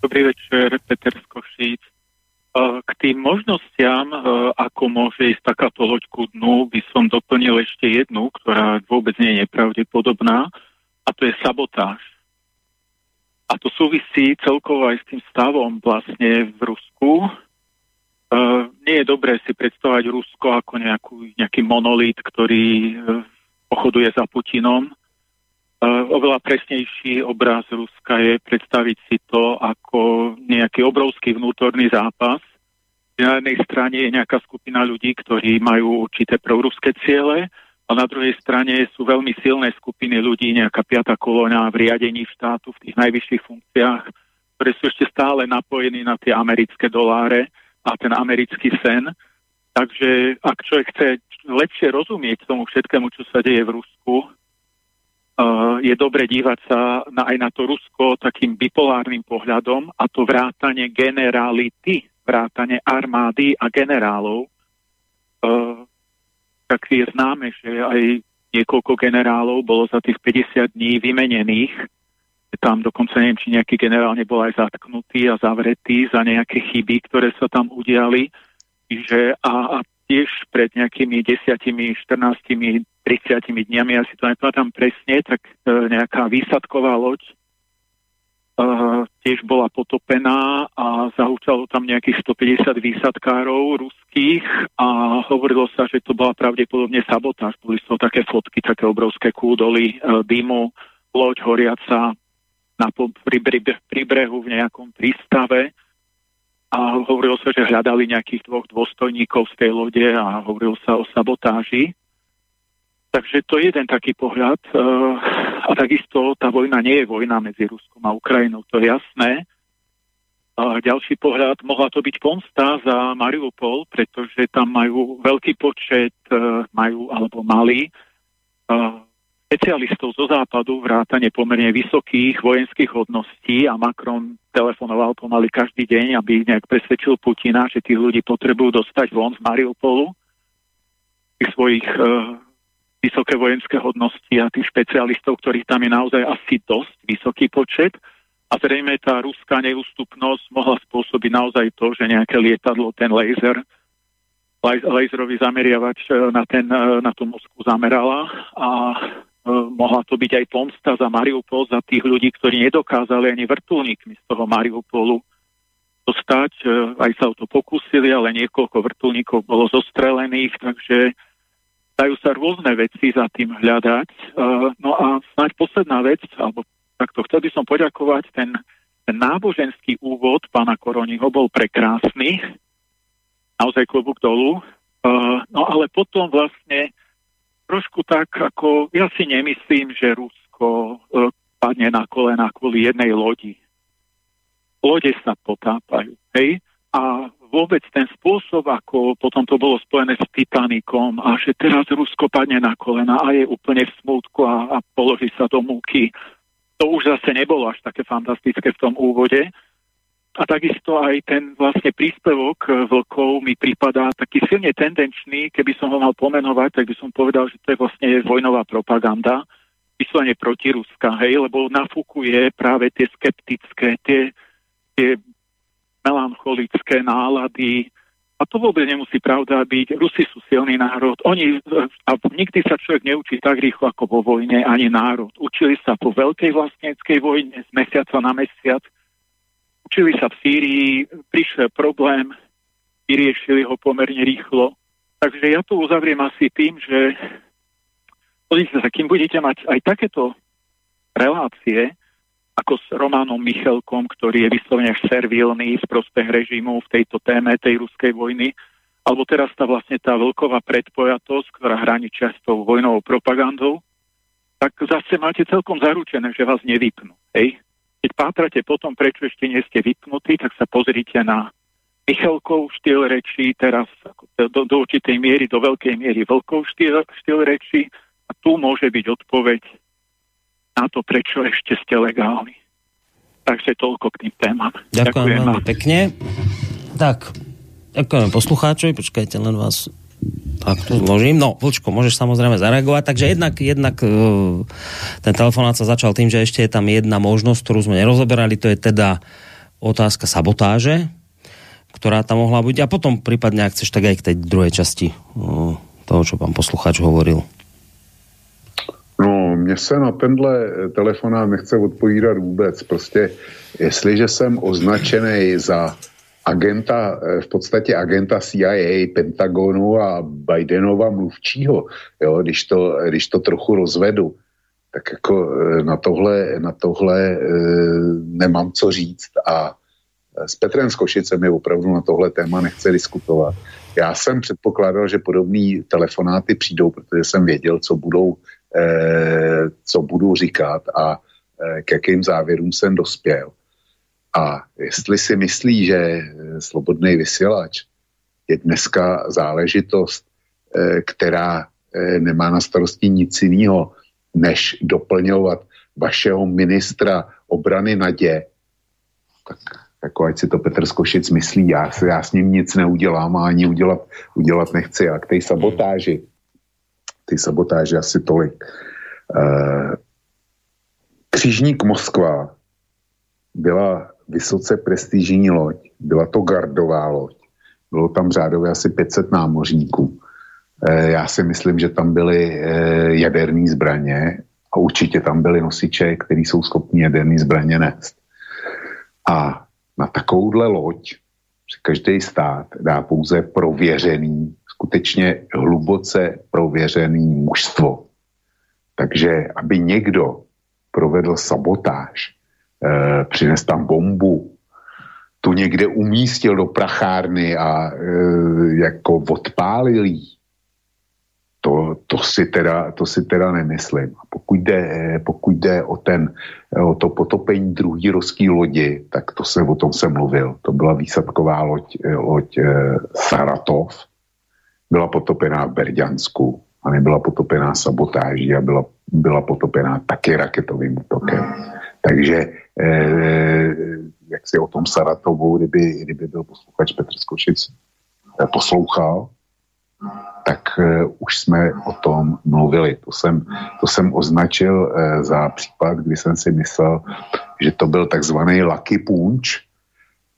Dobrý večer, Peter Skošíc. E, k tým možnostiam, e, ako môže ísť takáto loď ku dnu, by som doplnil ešte jednu, ktorá vôbec nie je nepravdepodobná, a to je sabotáž. A to súvisí celkovo aj s tým stavom vlastne v Rusku, Uh, nie je dobré si predstavať Rusko ako nejakú, nejaký monolít, ktorý pochoduje za Putinom. Uh, oveľa presnejší obraz Ruska je predstaviť si to ako nejaký obrovský vnútorný zápas. Na jednej strane je nejaká skupina ľudí, ktorí majú určité proruské ciele, a na druhej strane sú veľmi silné skupiny ľudí, nejaká piata kolóna v riadení štátu v tých najvyšších funkciách, ktoré sú ešte stále napojení na tie americké doláre a ten americký sen. Takže ak človek chce lepšie rozumieť tomu všetkému, čo sa deje v Rusku, je dobre dívať sa na, aj na to Rusko takým bipolárnym pohľadom a to vrátanie generality, vrátanie armády a generálov. Uh, tak je známe, že aj niekoľko generálov bolo za tých 50 dní vymenených tam dokonca neviem, či nejaký generál nebol aj zatknutý a zavretý za nejaké chyby, ktoré sa tam udiali. Že, a, a tiež pred nejakými desiatimi, 14, 30 dňami, ja si to nepamätám presne, tak e, nejaká výsadková loď e, tiež bola potopená a zahúčalo tam nejakých 150 výsadkárov ruských a hovorilo sa, že to bola pravdepodobne sabotáž. Boli to také fotky, také obrovské kúdoly e, dymu, loď horiaca, na, pri, pri, pri brehu v nejakom prístave a hovorilo sa, že hľadali nejakých dvoch dôstojníkov z tej lode a hovorilo sa o sabotáži. Takže to je jeden taký pohľad. E, a takisto tá vojna nie je vojna medzi Ruskom a Ukrajinou, to je jasné. A ďalší pohľad, mohla to byť pomsta za Mariupol, pretože tam majú veľký počet, e, majú alebo mali špecialistov zo západu, vrátane pomerne vysokých vojenských hodností a Macron telefonoval pomaly každý deň, aby nejak presvedčil Putina, že tých ľudí potrebujú dostať von z Mariupolu, tých svojich uh, vysoké vojenské hodnosti a tých špecialistov, ktorých tam je naozaj asi dosť vysoký počet. A zrejme tá ruská neústupnosť mohla spôsobiť naozaj to, že nejaké lietadlo, ten laser, laserový zameriavač e, na, ten, e, na tú Moskvu zamerala a Eh, mohla to byť aj pomsta za Mariupol, za tých ľudí, ktorí nedokázali ani vrtulníkmi z toho Mariupolu dostať. Eh, aj sa o to pokúsili, ale niekoľko vrtulníkov bolo zostrelených, takže dajú sa rôzne veci za tým hľadať. Eh, no a snáď posledná vec, alebo takto chcel by som poďakovať, ten náboženský úvod pána Koroniho bol prekrásny, naozaj klobúk dolu, no ale potom vlastne trošku tak, ako ja si nemyslím, že Rusko e, padne na kolena kvôli jednej lodi. Lode sa potápajú, hej? A vôbec ten spôsob, ako potom to bolo spojené s Titanikom a že teraz Rusko padne na kolena a je úplne v smutku a, a položí sa do múky, to už zase nebolo až také fantastické v tom úvode. A takisto aj ten vlastne príspevok vlkov mi pripadá taký silne tendenčný, keby som ho mal pomenovať, tak by som povedal, že to je vlastne vojnová propaganda, vyslovene proti Ruska, hej, lebo nafúkuje práve tie skeptické, tie, tie melancholické nálady. A to vôbec nemusí pravda byť. Rusi sú silný národ. Oni, a nikdy sa človek neučí tak rýchlo ako vo vojne, ani národ. Učili sa po veľkej vlastneckej vojne z mesiaca na mesiac, Učili sa v Sýrii, prišiel problém, vyriešili ho pomerne rýchlo. Takže ja to uzavriem asi tým, že pozrite sa, kým budete mať aj takéto relácie, ako s Románom Michelkom, ktorý je vyslovene servilný v prospech režimu v tejto téme tej ruskej vojny, alebo teraz tá vlastne tá veľková predpojatosť, ktorá hraničia s tou vojnovou propagandou, tak zase máte celkom zaručené, že vás nevypnú. Hej? Keď pátrate potom, prečo ešte nie ste vypnutí, tak sa pozrite na Michalkov štýl reči, teraz do, do určitej miery, do veľkej miery Vlkov štýl, štýl reči a tu môže byť odpoveď na to, prečo ešte ste legálni. Takže toľko k tým témam. Ďakujem, ďakujem veľmi pekne. Tak, ďakujem poslucháčovi, počkajte, len vás tak to zložím. No, Vlčko, môžeš samozrejme zareagovať. Takže jednak, jednak e, ten telefonát sa začal tým, že ešte je tam jedna možnosť, ktorú sme nerozoberali, to je teda otázka sabotáže, ktorá tam mohla byť. A potom prípadne, ak chceš, tak aj k tej druhej časti e, toho, čo pán posluchač hovoril. No, mně se na tenhle telefonát nechce odpovídat vůbec. Prostě, jestliže jsem označený za agenta, eh, v podstatě agenta CIA, Pentagonu a Bidenova mluvčího, jo, když, to, když to trochu rozvedu, tak jako eh, na tohle, na tohle e, nemám co říct a s Petrem Skošicem mi opravdu na tohle téma nechce diskutovat. Já jsem předpokládal, že podobné telefonáty přijdou, protože jsem věděl, co budou, e, co budu říkat a e, k jakým závěrům jsem dospěl. A jestli si myslí, že eh, slobodný vysílač je dneska záležitost, eh, která eh, nemá na starosti nic jiného, než doplňovat vašeho ministra obrany Nadě, tak jako ať si to Petr Skošic myslí, já, já s ním nic neudělám a ani udělat, udělat nechci. A k té sabotáži, ty sabotáži asi tolik. Křižník Moskva byla vysoce prestižní loď. Byla to gardová loď. Bylo tam řádově asi 500 námořníků. E, já si myslím, že tam byly e, jaderné zbraně a určitě tam byly nosiče, který jsou schopni jaderné zbraně nést. A na takovouhle loď si každý stát dá pouze prověřený, skutečně hluboce prověřený mužstvo. Takže aby někdo provedl sabotáž, e, přines tam bombu, tu někde umístil do prachárny a e, jako odpálil jí. To, to, si teda, to si teda nemyslím. Pokud jde, e, pokud jde o, ten, o to potopení druhý ruský lodi, tak to se o tom jsem mluvil. To byla výsadková loď, loď e, Saratov. Byla potopená v Berďansku a nebyla potopená sabotáží a byla, byla potopená taky raketovým útokem. Takže eh, jak si o tom Saratovu, kdyby, kdyby byl posluchač Petr Skošic eh, poslouchal, tak eh, už jsme o tom mluvili. To jsem, to jsem označil eh, za případ, kdy jsem si myslel, že to byl takzvaný lucky punch,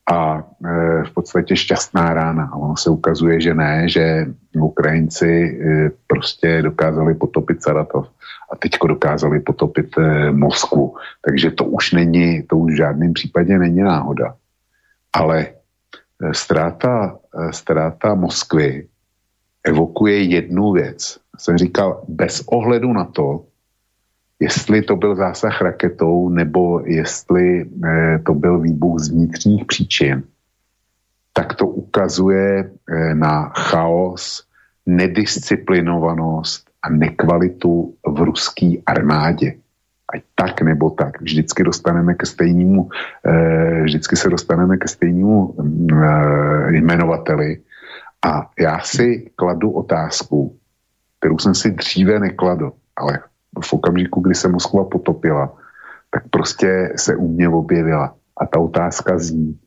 a e, v podstatě šťastná rána. A ono se ukazuje, že ne, že Ukrajinci e, prostě dokázali potopit Saratov a teďko dokázali potopit e, Moskvu. Takže to už není, to už v žádném případě není náhoda. Ale ztráta, ztráta Moskvy evokuje jednu věc. Jsem říkal, bez ohledu na to, jestli to byl zásah raketou nebo jestli eh, to byl výbuch z vnitřních příčin, tak to ukazuje eh, na chaos, nedisciplinovanost a nekvalitu v ruské armádě. Ať tak nebo tak, vždycky dostaneme ke stejnému, eh, vždycky se dostaneme ke stejnému mm, jmenovateli. A já si kladu otázku, kterou jsem si dříve nekladl, ale v okamžiku, kdy se Moskva potopila, tak prostě se u mě objevila. A ta otázka zní,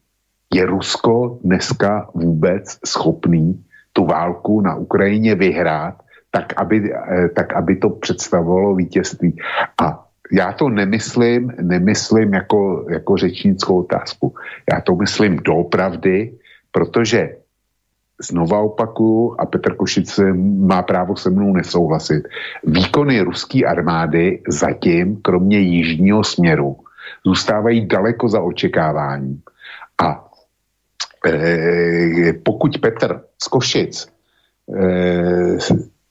je Rusko dneska vůbec schopný tu válku na Ukrajině vyhrát, tak aby, eh, tak aby to představovalo vítězství. A já to nemyslím, nemyslím jako, jako řečnickou otázku. Já to myslím doopravdy, protože znova opakuju, a Petr Košic má právo se mnou nesouhlasit, výkony ruské armády zatím, kromě jižního směru, zůstávají daleko za očekáváním. A e, pokud Petr z Košic e,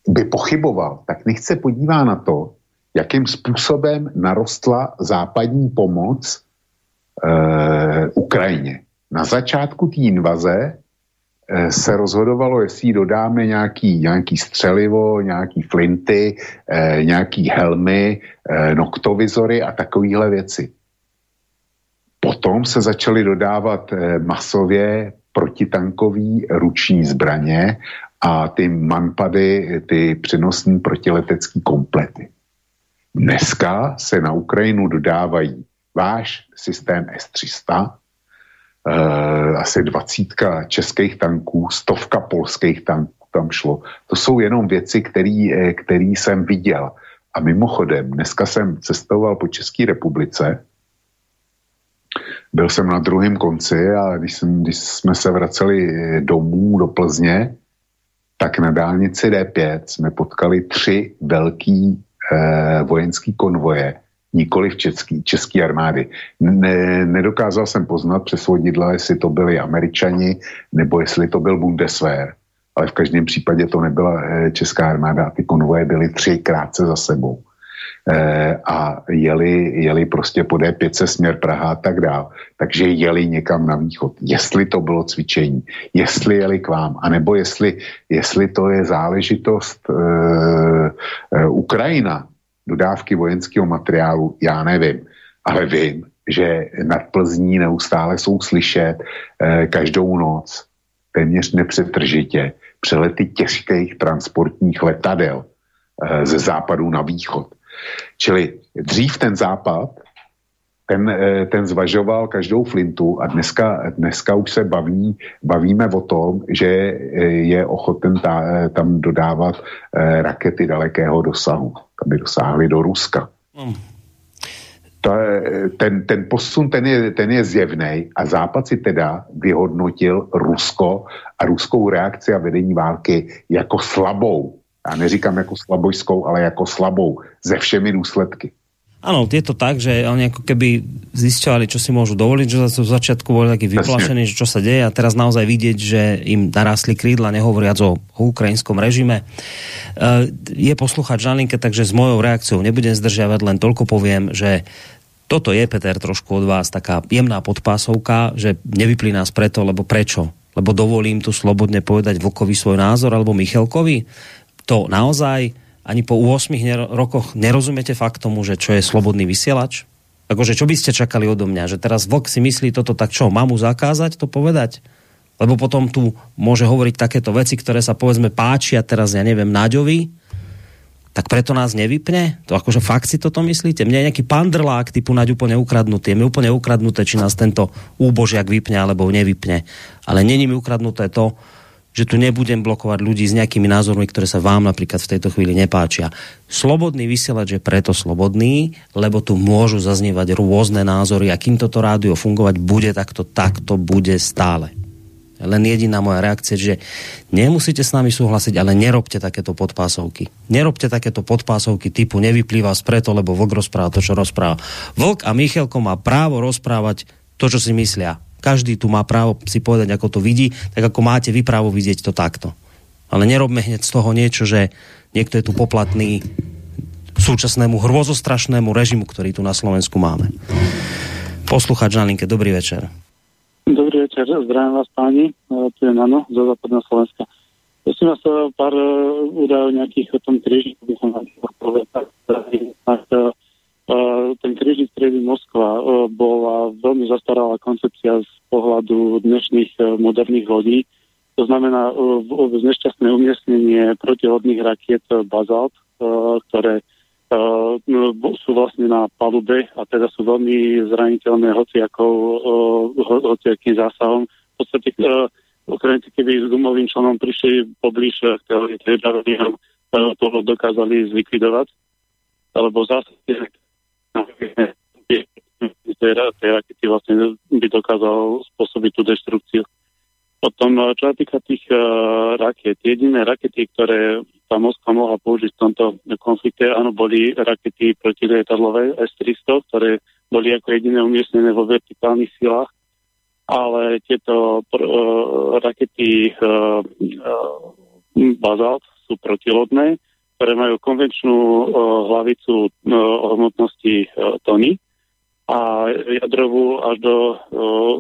by pochyboval, tak nechce podívá na to, jakým způsobem narostla západní pomoc e, Ukrajině. Na začátku té invaze se rozhodovalo, jestli dodáme nějaký, nějaký střelivo, nějaký flinty, e, nějaký helmy, e, noktovizory a takovéhle věci. Potom se začaly dodávat e, masově protitankové ruční zbraně a ty manpady, ty přenosní protiletecké komplety. Dneska se na Ukrajinu dodávají váš systém S-300, eh, asi dvacítka českých tanků, stovka polských tanků tam šlo. To jsou jenom věci, které eh, jsem viděl. A mimochodem, dneska jsem cestoval po České republice, byl jsem na druhém konci a když, jsem, když jsme se vraceli eh, domů do Plzně, tak na dálnici D5 jsme potkali tři velký eh, vojenský konvoje, nikoli v český armády. Ne, nedokázal jsem poznat přes vodidla, jestli to byli američani, nebo jestli to byl Bundeswehr. Ale v každém případě to nebyla eh, česká armáda a ty konvoje byly tři krátce za sebou. Eh, a jeli, jeli prostě po D5 směr Praha a tak dál. Takže jeli někam na východ. Jestli to bylo cvičení, jestli jeli k vám, anebo jestli, jestli to je záležitost uh, uh, Ukrajina, dodávky vojenského materiálu, já nevím. Ale vím, že nad Plzní neustále jsou slyšet uh, každou noc téměř nepřetržitě přelety těžkých transportních letadel ze západu na východ. Čili dřív ten západ, ten, eh, ten zvažoval každou flintu a dneska, dneska už se baví, bavíme o tom, že eh, je ochoten ta, eh, tam dodávat rakety dalekého dosahu, aby dosáhly do Ruska. Hmm. To, ten, ten posun ten je, ten je zjevný a Západ si teda vyhodnotil Rusko a ruskou reakci a vedení války jako slabou já neříkám jako slabojskou, ale jako slabou, ze všemi důsledky. Áno, je to tak, že oni ako keby zisťovali, čo si môžu dovoliť, že v začiatku boli takí vyplašení, že čo sa deje a teraz naozaj vidieť, že im narastli krídla, nehovoriac o, o ukrajinskom režime. E, je poslúchať Žalinke, takže s mojou reakciou nebudem zdržiavať, len toľko poviem, že toto je, Peter, trošku od vás taká jemná podpásovka, že nevyplí nás preto, lebo prečo? Lebo dovolím tu slobodne povedať Vokovi svoj názor, alebo Michalkovi? to naozaj ani po 8 ner- rokoch nerozumiete fakt tomu, že čo je slobodný vysielač? Akože čo by ste čakali odo mňa? Že teraz Vok si myslí toto, tak čo, mám mu zakázať to povedať? Lebo potom tu môže hovoriť takéto veci, ktoré sa povedzme páčia teraz, ja neviem, Naďovi, tak preto nás nevypne? To akože fakt si toto myslíte? Mne je nejaký pandrlák typu Naď úplne ukradnutý. Je mi úplne ukradnuté, či nás tento úbožiak vypne alebo nevypne. Ale není mi ukradnuté to, že tu nebudem blokovať ľudí s nejakými názormi, ktoré sa vám napríklad v tejto chvíli nepáčia. Slobodný vysielač je preto slobodný, lebo tu môžu zaznievať rôzne názory a kým toto rádio fungovať bude, tak to takto bude stále. Len jediná moja reakcia, že nemusíte s nami súhlasiť, ale nerobte takéto podpásovky. Nerobte takéto podpásovky typu nevyplýva z preto, lebo Vlk rozpráva to, čo rozpráva. Vlk a Michalko má právo rozprávať to, čo si myslia každý tu má právo si povedať, ako to vidí, tak ako máte vy právo vidieť to takto. Ale nerobme hneď z toho niečo, že niekto je tu poplatný súčasnému hrozostrašnému režimu, ktorý tu na Slovensku máme. Poslucháč Žalinke, dobrý večer. Dobrý večer, zdravím vás páni, tu je Nano, zo západného Slovenska. Prosím vás pár údajov nejakých o tom kríži, by som vám povedať. Tak, ten krížnik triedy Moskva bola veľmi zastaralá koncepcia z pohľadu dnešných moderných lodí. To znamená nešťastné umiestnenie protihodných rakiet Bazalt, ktoré sú vlastne na palube a teda sú veľmi zraniteľné hociakou, hociakým zásahom. V podstate okrem keby s gumovým členom prišli poblíž tej to dokázali zlikvidovať, alebo zase tej rakety vlastne by dokázal spôsobiť tú deštrukciu. Potom, čo sa týka tých uh, raket, jediné rakety, ktoré tá Moskva mohla použiť v tomto konflikte, áno, boli rakety protilietadlové S-300, ktoré boli ako jediné umiestnené vo vertikálnych silách, ale tieto uh, rakety uh, uh, Bazalt sú protilodné, ktoré majú konvenčnú uh, hlavicu uh, hmotnosti uh, tony a jadrovú až do uh,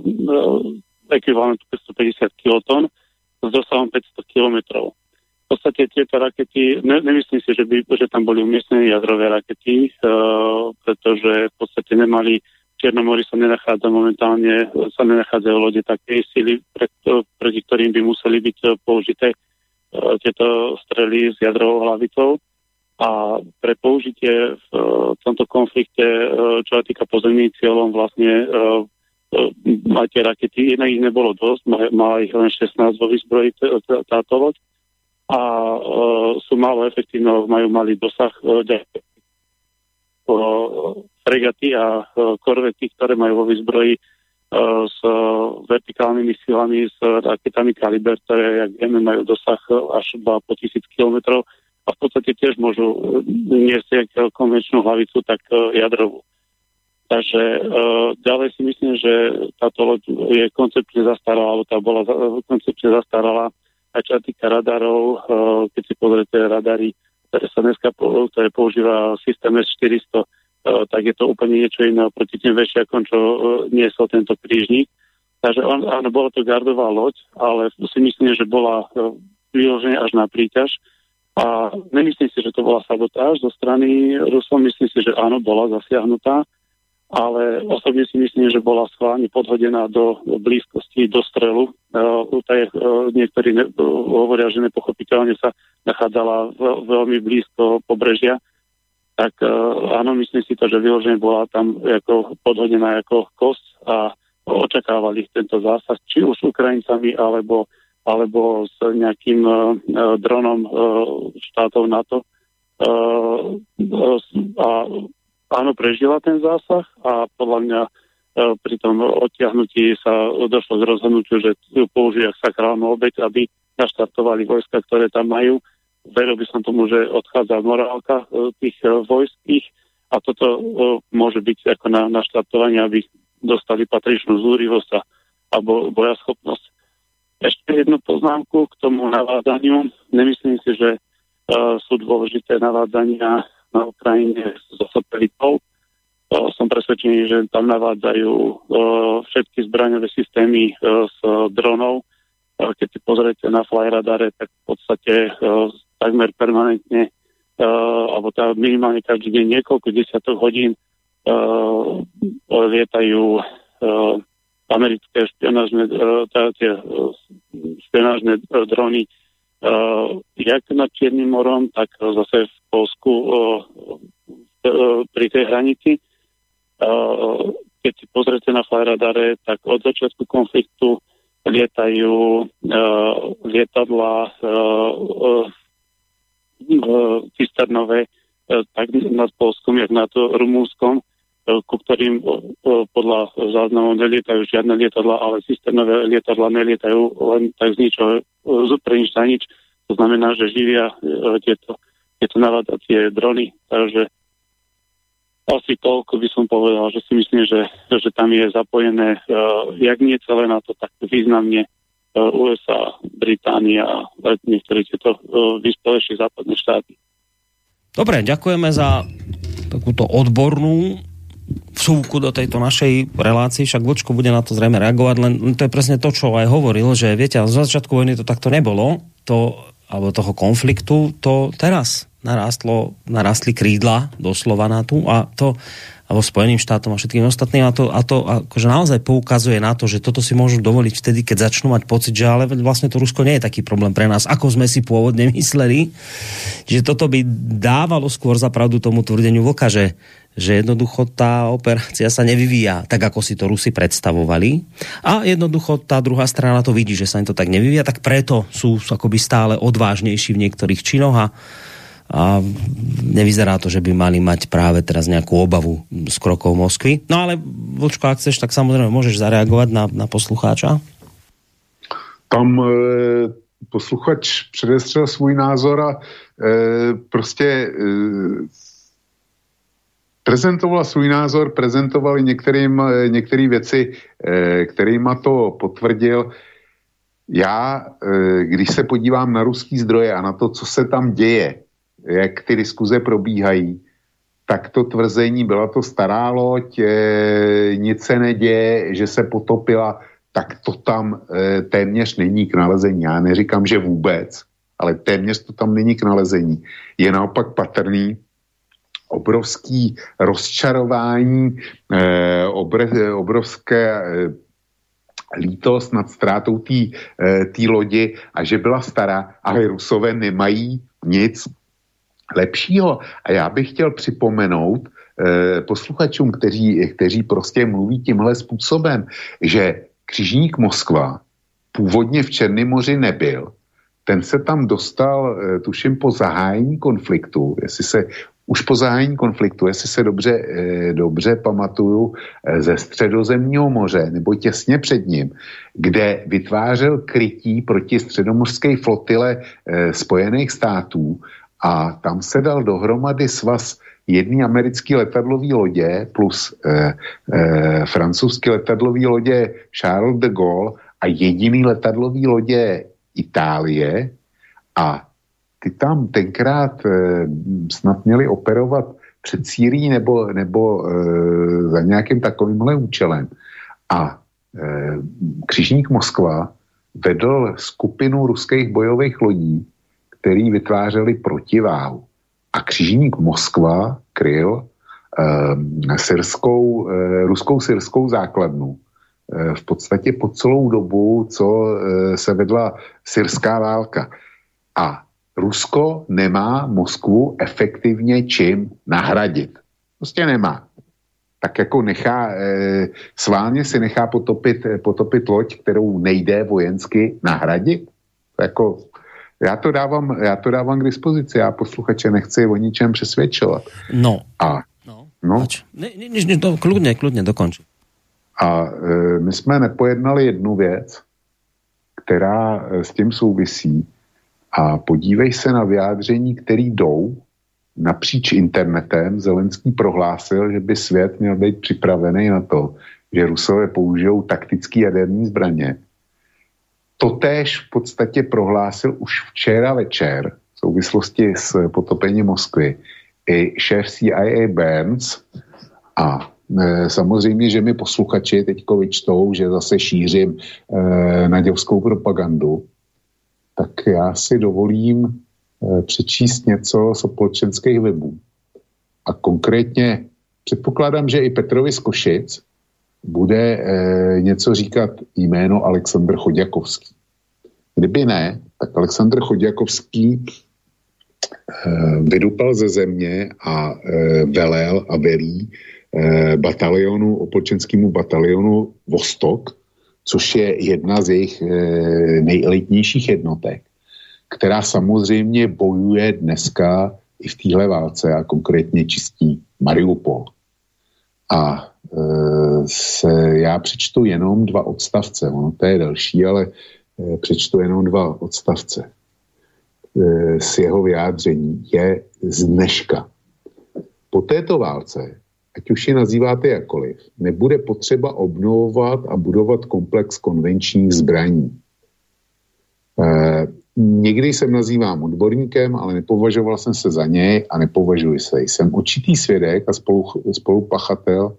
ekvivalentu 550 kiloton s dosahom 500 kilometrov. V podstate tieto rakety, ne, nemyslím si, že, by, že tam boli umiestnené jadrové rakety, uh, pretože v podstate nemali, v Černomori sa nenachádza momentálne, sa nenachádzajú lode takej sily, pre, proti ktorým by museli byť použité tieto strely s jadrovou hlavicou. A pre použitie v uh, tomto konflikte, uh, čo sa týka pozemným cieľom, vlastne uh, uh, tie rakety, inak ich nebolo dosť, mala ich len 16 vo výzbroji táto loď a e, sú málo efektívne, majú malý dosah e, fregaty a e, korvety, ktoré majú vo výzbroji e, s vertikálnymi silami, s raketami kaliber, ktoré, jak vieme, majú dosah až po tisíc kilometrov a v podstate tiež môžu e, niesť konvenčnú hlavicu, tak e, jadrovú. Takže e, ďalej si myslím, že táto loď je koncepčne zastarala, alebo tá bola koncepčne zastarala a čo týka radarov, keď si pozriete radary, ktoré sa dneska ktoré používa systém S400, eh, tak je to úplne niečo iné proti tým vešiakom, čo eh, niesol tento krížnik. Takže on, áno, bola to gardová loď, ale si myslím, že bola vyložené až na príťaž. A nemyslím si, že to bola sabotáž zo strany Rusov, myslím si, že áno, bola zasiahnutá ale osobne si myslím, že bola schválne podhodená do blízkosti do strelu. Uh, taj, uh, niektorí ne, uh, hovoria, že nepochopiteľne sa nachádzala veľmi blízko pobrežia. Tak uh, áno, myslím si to, že vyloženie bola tam ako podhodená ako kost a očakávali tento zásah, či už s Ukrajincami, alebo, alebo s nejakým uh, dronom uh, štátov NATO. Uh, uh, a áno, prežila ten zásah a podľa mňa e, pri tom odtiahnutí sa došlo k rozhodnutiu, že ju použijú sakrálnu obeď, aby naštartovali vojska, ktoré tam majú. Veril by som tomu, že odchádza morálka e, tých e, vojských a toto môže byť ako na naštartovanie, aby dostali patričnú zúrivosť a, alebo bojaschopnosť. Ešte jednu poznámku k tomu navádzaniu. Nemyslím si, že uh, sú dôležité navádzania na Ukrajine so satelitou. Som presvedčený, že tam navádzajú všetky zbraňové systémy s dronov. Keď si pozriete na flyradare, tak v podstate takmer permanentne alebo tá minimálne každý deň niekoľko desiatok hodín lietajú americké špionážne, tie špionážne drony Uh, jak nad Čiernym morom, tak zase v Polsku uh, uh, pri tej hranici. Uh, keď si pozrete na flyradare, tak od začiatku konfliktu lietajú uh, lietadla uh, uh, cisternové uh, tak nad Polskom, jak nad Rumúnskom, uh, ku ktorým uh, podľa záznamov nelietajú žiadne lietadla, ale cisternové lietadla nelietajú len tak z ničoho pre nič za nič. To znamená, že živia e, tieto, tieto navádacie drony. Takže asi toľko by som povedal, že si myslím, že, že tam je zapojené, jak nie celé na to, tak významne USA, Británia niektoré tieto uh, vyspelejšie západné štáty. Dobre, ďakujeme za takúto odbornú vsúvku do tejto našej relácii, však Vočko bude na to zrejme reagovať, len to je presne to, čo aj hovoril, že viete, z začiatku vojny to takto nebolo, to, alebo toho konfliktu, to teraz narástlo, narastli krídla doslova na tu a to alebo Spojeným štátom a všetkým ostatným a to, a to akože naozaj poukazuje na to, že toto si môžu dovoliť vtedy, keď začnú mať pocit, že ale vlastne to Rusko nie je taký problém pre nás, ako sme si pôvodne mysleli. Že toto by dávalo skôr za pravdu tomu tvrdeniu Vlka, že, že jednoducho tá operácia sa nevyvíja tak, ako si to Rusi predstavovali. A jednoducho tá druhá strana to vidí, že sa im to tak nevyvíja, tak preto sú akoby stále odvážnejší v niektorých činoch a a nevyzerá to, že by mali mať práve teraz nejakú obavu z krokov Moskvy. No ale, Vlčko, ak chceš, tak samozrejme môžeš zareagovať na, na poslucháča. Tam e, posluchač předestřel svůj názor a e, prostě e, prezentoval svůj názor, prezentovali některým, e, některé věci, e, kterýma to potvrdil. Já, e, když se podívám na ruský zdroje a na to, co se tam děje, jak ty diskuze probíhají, tak to tvrzení, byla to stará loď, e, nic se neděje, že se potopila, tak to tam e, téměř není k nalezení. Já neříkám, že vůbec, ale téměř to tam není k nalezení. Je naopak patrný obrovský rozčarování, e, obr, obrovské e, lítost nad ztrátou té e, lodi a že byla stará, ale Rusové nemají nic lepšího. A já bych chtěl připomenout eh, posluchačům, kteří, kteří prostě mluví tímhle způsobem, že křižník Moskva původně v Černém moři nebyl. Ten se tam dostal, eh, tuším, po zahájení konfliktu, jestli se už po zahájení konfliktu, jestli se dobře, eh, dobře pamatuju, eh, ze středozemního moře nebo těsně před ním, kde vytvářel krytí proti středomořské flotile eh, Spojených států a tam se dal dohromady svaz jedný americký letadlový lodě plus eh, eh, francouzský letadlový lodě Charles de Gaulle a jediný letadlový lodě Itálie a ty tam tenkrát eh, snad měli operovat před Sýrií nebo, nebo eh, za nějakým takovýmhle účelem. A eh, křižník Moskva vedl skupinu ruských bojových lodí, který vytvářeli protiváhu. A křižník Moskva kryl eh, syrskou, eh, ruskou syrskou základnu eh, v podstatě po celou dobu, co eh, se vedla syrská válka. A Rusko nemá Moskvu efektivně čím nahradit. Prostě nemá. Tak jako nechá, eh, sválně si nechá potopit, potopit loď, kterou nejde vojensky nahradit. Jako já to dávám, já to dávám k dispozici, já posluchače nechci o ničem přesvědčovat. No. A, no. no. Ne, ne, ne, to, kludně, kludně dokončí. A e, my jsme nepojednali jednu věc, která e, s tím souvisí. A podívej se na vyjádření, který jdou napříč internetem. Zelenský prohlásil, že by svět měl být připravený na to, že Rusové použijou taktické jaderní zbraně Totéž v podstatě prohlásil už včera večer v souvislosti s potopením Moskvy i šéf CIA Burns a e, samozřejmě, že mi posluchači teďko vyčtou, že zase šířím e, naděvskou propagandu, tak já si dovolím e, přečíst něco z opolčenských webů. A konkrétně předpokládám, že i Petrovi z Košic bude e, něco říkat jméno Aleksandr Chodjakovský. Kdyby ne, tak Aleksandr Chodjakovský e, vydupal ze země a e, velel a velí e, batalionu, opolčenskému batalionu Vostok, což je jedna z jejich e, nejelitnějších jednotek, která samozřejmě bojuje dneska i v téhle válce a konkrétně čistí Mariupol. A se, já přečtu jenom dva odstavce, ono to je další, ale e, přečtu jenom dva odstavce e, z jeho vyjádření. Je z dneška. Po této válce, ať už je nazýváte jakoliv, nebude potřeba obnovovat a budovat komplex konvenčních zbraní. E, Někdy jsem nazývám odborníkem, ale nepovažoval jsem se za něj a nepovažuji se. Jsem určitý svědek a spolu, spolupachatel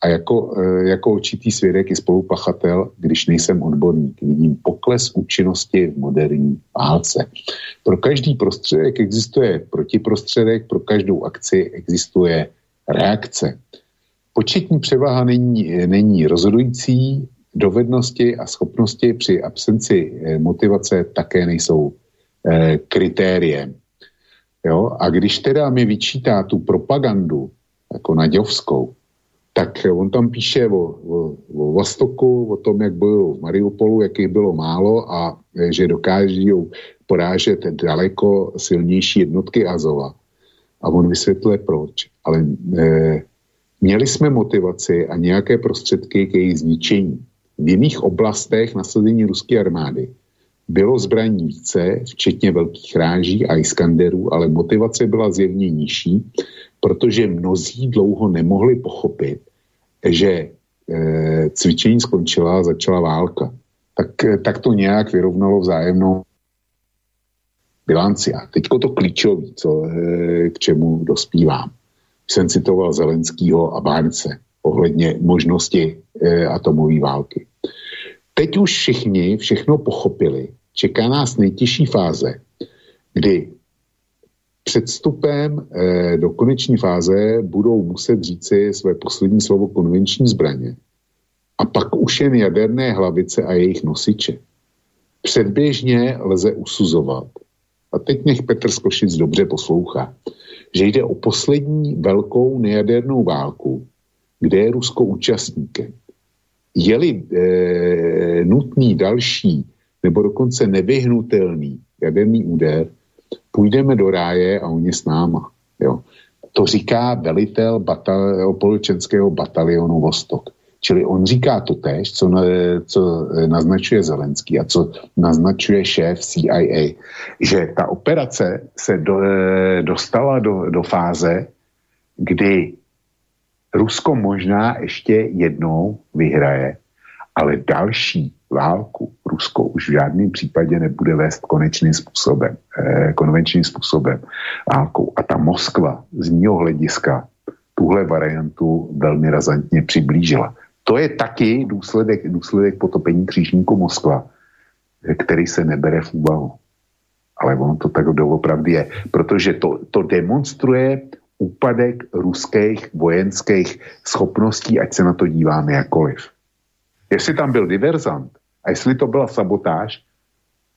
a jako, e, jako určitý svědek i spolupachatel, když nejsem odborník, vidím pokles účinnosti v moderní válce. Pro každý prostředek existuje protiprostředek, pro každou akci existuje reakce. Početní převaha není, není rozhodující, dovednosti a schopnosti při absenci e, motivace také nejsou eh, kritériem. Jo? A když teda mi vyčítá tu propagandu, jako naďovskou, tak on tam píše o, o, o Vostoku, o tom, jak bylo v Mariupolu, jich bylo málo a e, že dokáží porážet daleko silnější jednotky Azova. A on vysvětluje proč. Ale e, měli jsme motivaci a nějaké prostředky k jejich zničení. V jiných oblastech nasazení ruské armády bylo zbraní více, včetně velkých ráží a Iskanderů, ale motivace byla zjevně nižší, protože mnozí dlouho nemohli pochopit, že e, cvičení skončila a začala válka. Tak, tak to nějak vyrovnalo vzájemnou bilanci. A teďko to klíčové, co, e, k čemu dospívám. Jsem citoval Zelenskýho a Bárce ohledně možnosti e, atomové války. Teď už všichni všechno pochopili. Čeká nás nejtěžší fáze, kdy předstupem eh, do koneční fáze budou muset říci své poslední slovo konvenční zbraně. A pak už jen jaderné hlavice a jejich nosiče. Předběžně lze usuzovat, a teď nech Petr Skošic dobře poslouchá, že jde o poslední velkou nejadernou válku, kde je Rusko účastníkem. Je-li e, nutný další nebo dokonce nevyhnutelný jaderný úder, půjdeme do ráje a oni s náma. Jo. To říká velitel batal, polčenského batalionu Vostok. Čili on říká to tež, co, co naznačuje Zelenský a co naznačuje šéf CIA, že ta operace se do, dostala do, do fáze, kdy Rusko možná ještě jednou vyhraje, ale další válku Rusko už v žádném případě nebude vést konečným způsobem, eh, konvenčním způsobem válkou. A ta Moskva z mého hlediska tuhle variantu velmi razantně přiblížila. To je taky důsledek, důsledek potopení křížníku Moskva, který se nebere v úvahu. Ale ono to tak doopravdy je, protože to, to demonstruje úpadek ruských vojenských schopností, ať se na to díváme jakoliv. Jestli tam byl diverzant a jestli to byla sabotáž,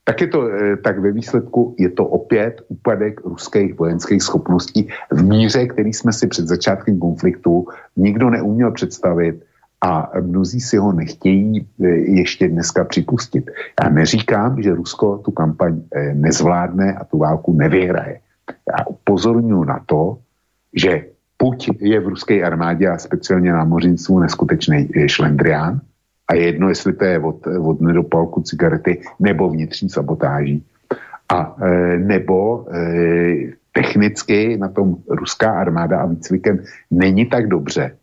tak, je to, eh, tak ve výsledku je to opět úpadek ruských vojenských schopností v míře, který jsme si před začátkem konfliktu nikdo neuměl představit a mnozí si ho nechtějí eh, ještě dneska připustit. Já neříkám, že Rusko tu kampaň eh, nezvládne a tu válku nevyhraje. Já upozorňuji na to, že buď je v ruské armádě a speciálně námořnictvu neskutečný šlendrián, a je jedno, jestli to je od, od nedopalku cigarety nebo vnitřní sabotáží. A e, nebo e, technicky na tom ruská armáda a výcvikem není tak dobře,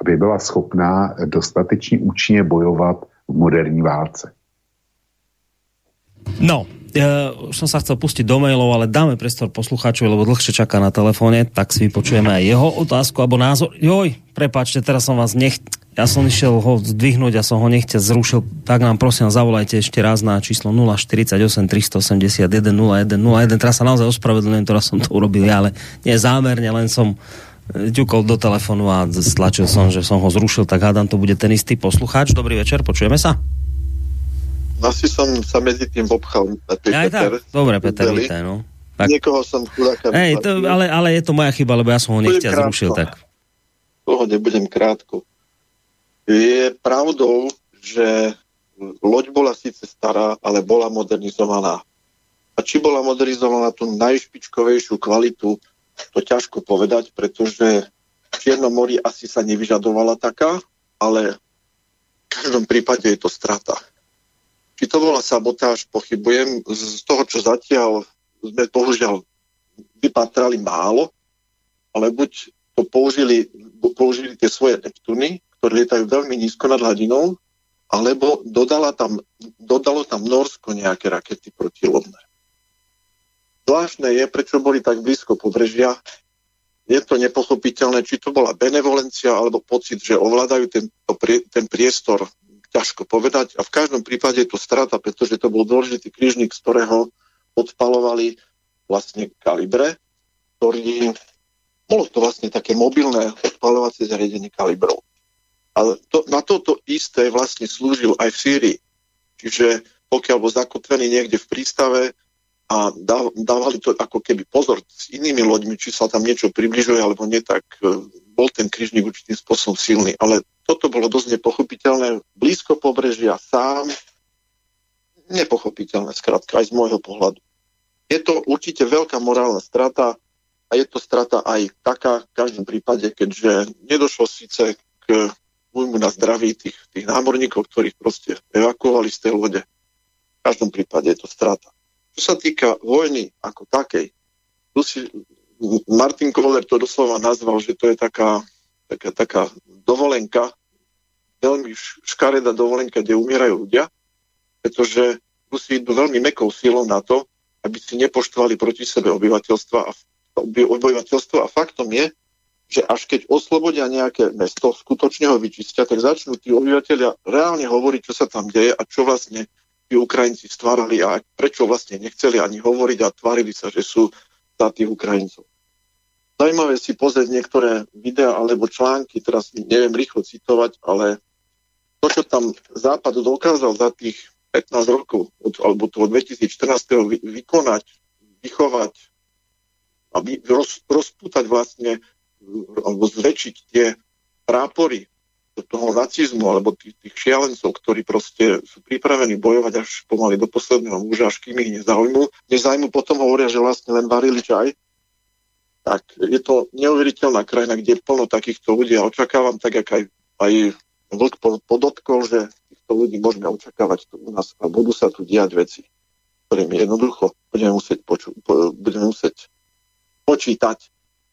aby byla schopná dostatečně účinně bojovat v moderní válce. No, ja už som sa chcel pustiť do mailov, ale dáme priestor poslucháčovi, lebo dlhšie čaká na telefóne, tak si vypočujeme aj jeho otázku alebo názor. Joj, prepáčte, teraz som vás nech... Ja som išiel ho zdvihnúť a som ho nechce zrušil. Tak nám prosím, zavolajte ešte raz na číslo 048 381 0101. Teraz sa naozaj ospravedlňujem, teraz som to urobil ja, ale nie zámerne, len som eh, ťukol do telefonu a stlačil som, že som ho zrušil, tak hádam, to bude ten istý poslucháč. Dobrý večer, počujeme sa? Asi som sa medzi tým obchal. Ja Peter. Dobre, Peter, vítaj, no. Tak. Niekoho som chudáka... Hej, to, ale, ale je to moja chyba, lebo ja som ho nechťa zrušil, tak. Toho nebudem krátko. Je pravdou, že loď bola síce stará, ale bola modernizovaná. A či bola modernizovaná tú najšpičkovejšiu kvalitu, to ťažko povedať, pretože v Čiernom mori asi sa nevyžadovala taká, ale v každom prípade je to strata. Či to bola sabotáž, pochybujem. Z toho, čo zatiaľ sme bohužiaľ vypatrali málo, ale buď to použili, použili tie svoje Neptuny, ktoré lietajú veľmi nízko nad hladinou, alebo dodala tam, dodalo tam Norsko nejaké rakety protilodné. Zvláštne je, prečo boli tak blízko pobrežia. je to nepochopiteľné, či to bola benevolencia alebo pocit, že ovládajú ten, ten priestor, ťažko povedať. A v každom prípade je to strata, pretože to bol dôležitý krížnik, z ktorého odpalovali vlastne kalibre, ktorý bolo to vlastne také mobilné odpalovacie zariadenie kalibrov. Ale to, na toto isté vlastne slúžil aj v Sýrii. Čiže pokiaľ bol zakotvený niekde v prístave a dávali to ako keby pozor s inými loďmi, či sa tam niečo približuje alebo nie, tak e, bol ten križník určitým spôsobom silný. Ale toto bolo dosť nepochopiteľné. Blízko pobrežia sám, nepochopiteľné, skrátka, aj z môjho pohľadu. Je to určite veľká morálna strata a je to strata aj taká v každom prípade, keďže nedošlo síce k újmu na zdraví tých, tých námorníkov, ktorých proste evakuovali z tej lode. V každom prípade je to strata. Čo sa týka vojny ako takej, tu si Martin Kohler to doslova nazval, že to je taká, taká, taká dovolenka, veľmi škaredá dovolenka, kde umierajú ľudia, pretože musí ísť veľmi mekou silou na to, aby si nepoštovali proti sebe obyvateľstva a obyvateľstvo a faktom je, že až keď oslobodia nejaké mesto, skutočne ho vyčistia, tak začnú tí obyvateľia reálne hovoriť, čo sa tam deje a čo vlastne tí Ukrajinci stvárali a prečo vlastne nechceli ani hovoriť a tvárili sa, že sú za tých Ukrajincov. Zajímavé si pozrieť niektoré videá alebo články, teraz neviem rýchlo citovať, ale to, čo tam Západ dokázal za tých 15 rokov, od, alebo toho 2014. vykonať, vychovať, aby roz, rozputať vlastne alebo zväčšiť tie prápory toho nacizmu alebo tých, tých šialencov, ktorí proste sú pripravení bojovať až pomaly do posledného muža, až kým ich nezaujímu. Nezaujímu potom hovoria, že vlastne len varili čaj. Tak je to neuveriteľná krajina, kde je plno takýchto ľudí a očakávam, tak ako aj, aj Vlk podotkol, že týchto ľudí môžeme očakávať tu u nás a budú sa tu diať veci, ktoré my jednoducho budeme musieť, poču- budeme musieť počítať.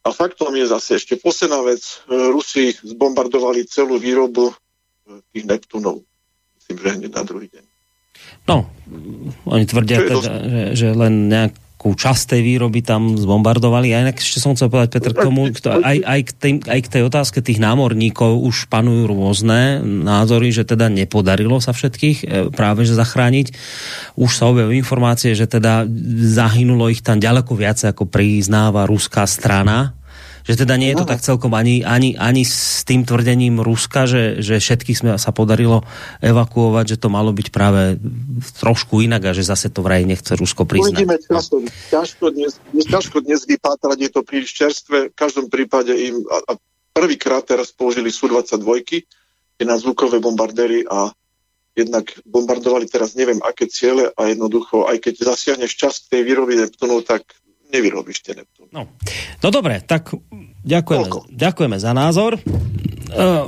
A faktom je zase ešte posledná vec. Rusi zbombardovali celú výrobu e, tých Neptunov. Myslím, že hneď na druhý deň. No, oni tvrdia teda, dosť... že, že len nejak nejakú časť tej výroby tam zbombardovali. A inak ešte som chcel povedať, Petr, k tomu, to, aj, aj, k tej, aj k tej otázke tých námorníkov už panujú rôzne názory, že teda nepodarilo sa všetkých e, práve že zachrániť. Už sa objavujú informácie, že teda zahynulo ich tam ďaleko viac, ako priznáva ruská strana že teda nie je to tak celkom ani, ani, ani s tým tvrdením Ruska, že, že všetkých sme sa podarilo evakuovať, že to malo byť práve trošku inak a že zase to vraj nechce Rusko priznať. Uvidíme často. Ťažko dnes, ťažko dnes vypátrať, je to príliš čerstvé. V každom prípade im a, a prvýkrát teraz použili Su-22 na zvukové bombardéry a jednak bombardovali teraz neviem aké ciele a jednoducho, aj keď zasiahneš časť tej výroby Neptunu, tak nevyrobíš tie. No. no dobre, tak ďakujeme, ďakujeme za názor. Uh,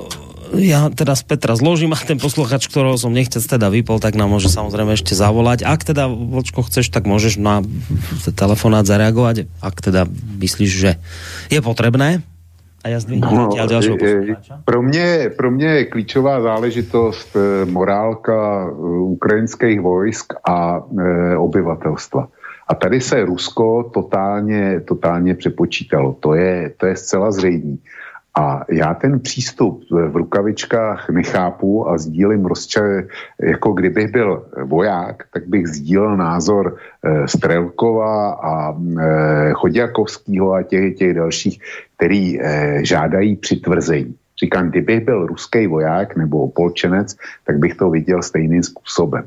ja teraz Petra zložím a ten posluchač, ktorého som nechcel teda vypol, tak nám môže samozrejme ešte zavolať. Ak teda, Vočko, chceš, tak môžeš na telefonát zareagovať, ak teda myslíš, že je potrebné. A ja no, pro mě, pro mě je klíčová záležitost e, morálka e, ukrajinských vojsk a e, obyvatelstva. A tady se Rusko totálně, totálně přepočítalo. To je, to je zcela zřejmé. A já ten přístup v rukavičkách nechápu a sdílím rozče, jako kdybych byl voják, tak bych sdílel názor e, Strelkova a e, Chodjakovského a těch, těch dalších, který e, žádají přitvrzení. Říkám, kdybych byl ruský voják nebo opolčenec, tak bych to viděl stejným způsobem.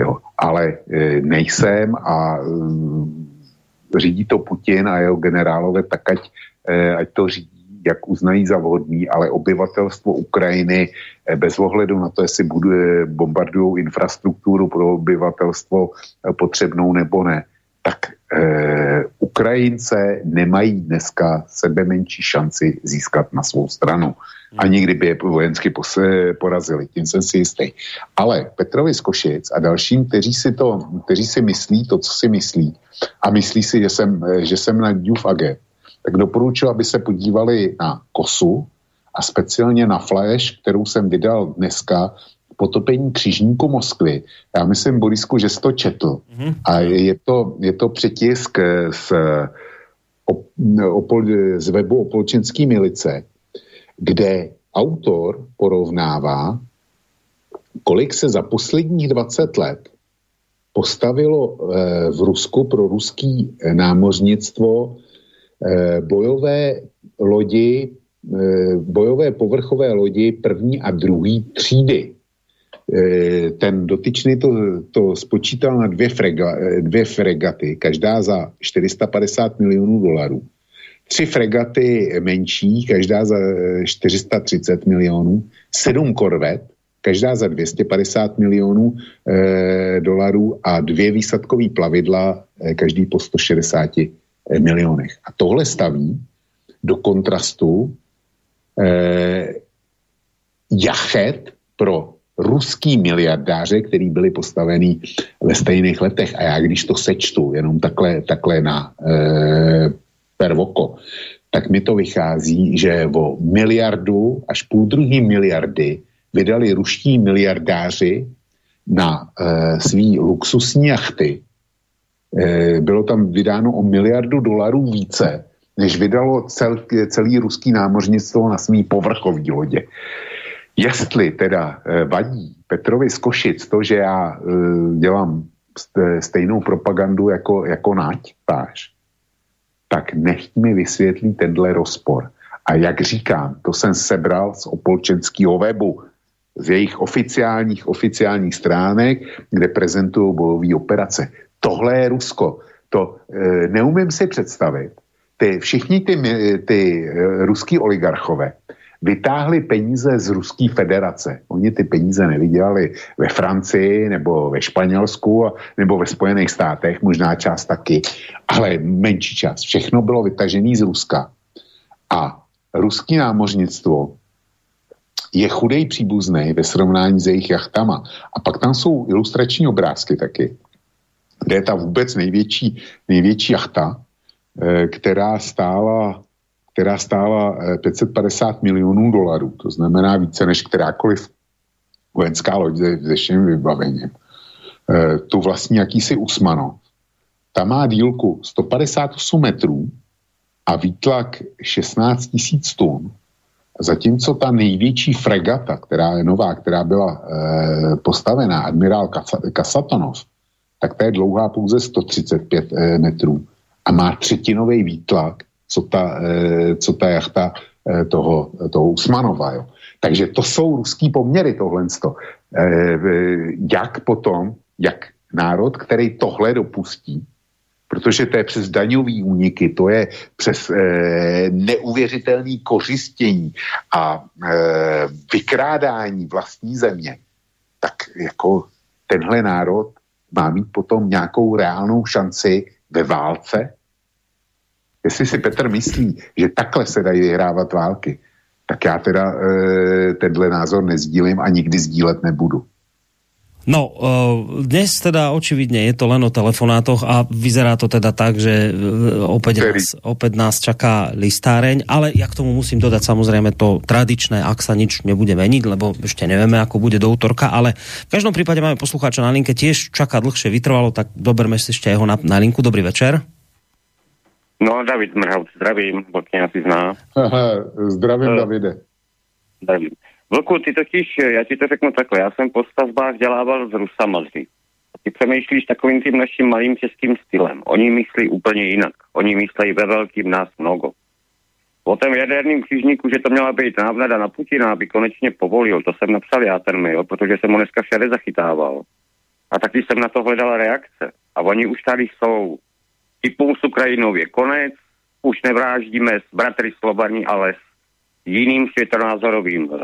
Jo. Ale e, nejsem a e, řídí to Putin a jeho generálové, tak ať, e, ať to řídí, jak uznají za vhodný, ale obyvatelstvo Ukrajiny bez ohledu na to, jestli buduje, bombardují infrastrukturu pro obyvatelstvo potřebnou nebo ne, tak e, Ukrajince nemají dneska sebe menší šanci získat na svou stranu ani kdyby je vojensky porazili, tím jsem si jistý. Ale Petrovi z Košic a dalším, kteří si, to, kteří si myslí to, co si myslí a myslí si, že jsem, že jsem na Duf Age, tak doporučuji, aby se podívali na Kosu a speciálně na Flash, kterou jsem vydal dneska, potopení křižníku Moskvy. Já myslím, Borisku, že jsi to četl. Mm-hmm. A je to, je to přetisk z z webu Opolčenský milice, kde autor porovnává, kolik se za posledních 20 let postavilo v Rusku pro ruský námořnictvo bojové lodi, bojové povrchové lodi první a druhý třídy. Ten dotyčný to, to spočítal na dvě, frega, dvě fregaty, každá za 450 milionů dolarů. Tři fregaty menší, každá za 430 milionů, sedm korvet, každá za 250 milionů e, dolarů a dvě výsadkové plavidla, e, každý po 160 milionech. A tohle staví do kontrastu eh, jachet pro ruský miliardáře, který byli postavený ve stejných letech. A já když to sečtu jenom takhle, takhle na eh, per oko, tak mi to vychází, že o miliardu až půl druhý miliardy vydali ruští miliardáři na e, svý luxusní jachty. E, bylo tam vydáno o miliardu dolarů více, než vydalo cel, celý ruský námořnictvo na svý povrchový lodě. Jestli teda e, vadí Petrovi z Košic to, že já e, dělám stejnou propagandu jako, jako Nať, páš, tak nechť mi vysvětlí tenhle rozpor. A jak říkám, to jsem sebral z opolčenského webu, z jejich oficiálních, oficiálních stránek, kde prezentují bojové operace. Tohle je Rusko. To e, neumím si představit. Ty, všichni ty, ty e, ruský oligarchové vytáhli peníze z Ruské federace. Oni ty peníze nevydělali ve Francii nebo ve Španělsku nebo ve Spojených státech, možná část taky, ale menší část. Všechno bylo vytažené z Ruska. A ruský námořnictvo je chudej příbuzný ve srovnání s jejich jachtama. A pak tam jsou ilustrační obrázky taky, kde je ta vůbec největší, největší jachta, eh, která stála která stála 550 eh, milionů dolarů, to znamená více než kterákoliv vojenská loď se všem vybavením. E, tu vlastní jakýsi Usmanov. Ta má dílku 158 metrů a výtlak 16 tisíc tun. Zatímco ta největší fregata, která je nová, která byla e, postavená, admirál Kasatonov, tak ta je dlouhá pouze 135 e, metrů a má třetinový výtlak co ta, eh, co ta jachta eh, toho, toho Usmanova. Jo. Takže to jsou ruský poměry tohle. Eh, jak potom, jak národ, který tohle dopustí, protože to je přes daňový úniky, to je přes e, neuvěřitelné kořistění a e, vykrádání vlastní země, tak jako tenhle národ má mít potom nějakou reálnou šanci ve válce Jestli si Petr myslí, že takhle se dají vyhrávat války, tak já teda e, tenhle názor nezdílím a nikdy sdílet nebudu. No, uh, dnes teda očividne je to len o telefonátoch a vyzerá to teda tak, že uh, opäť, nás, opäť nás čaká listáreň, ale ja k tomu musím dodať samozrejme to tradičné, ak sa nič nebude meniť, lebo ešte nevieme, ako bude do útorka, ale v každom prípade máme poslucháča na linke, tiež čaká dlhšie vytrvalo, tak doberme si ešte jeho na, na linku. Dobrý večer. No, David Mrhavc, zdravím, Vlky asi zná. Aha, zdravím, uh, Davide. Zdravím. Vlku, ty totiž, já ti to řeknu takhle, já jsem po stavbách dělával s Rusama dřív. A ty přemýšlíš takovým tím naším malým českým stylem. Oni myslí úplně jinak. Oni myslí ve velkým nás mnoho. O tom jaderným křižníku, že to měla být návnada na Putina, aby konečně povolil, to jsem napsal já ten mail, protože jsem ho dneska všade zachytával. A taky jsem na to hledal reakce. A oni už tady jsou typu s Ukrajinou je konec, už nevráždíme s bratry Slobaní, ale s jiným světonázorovým e,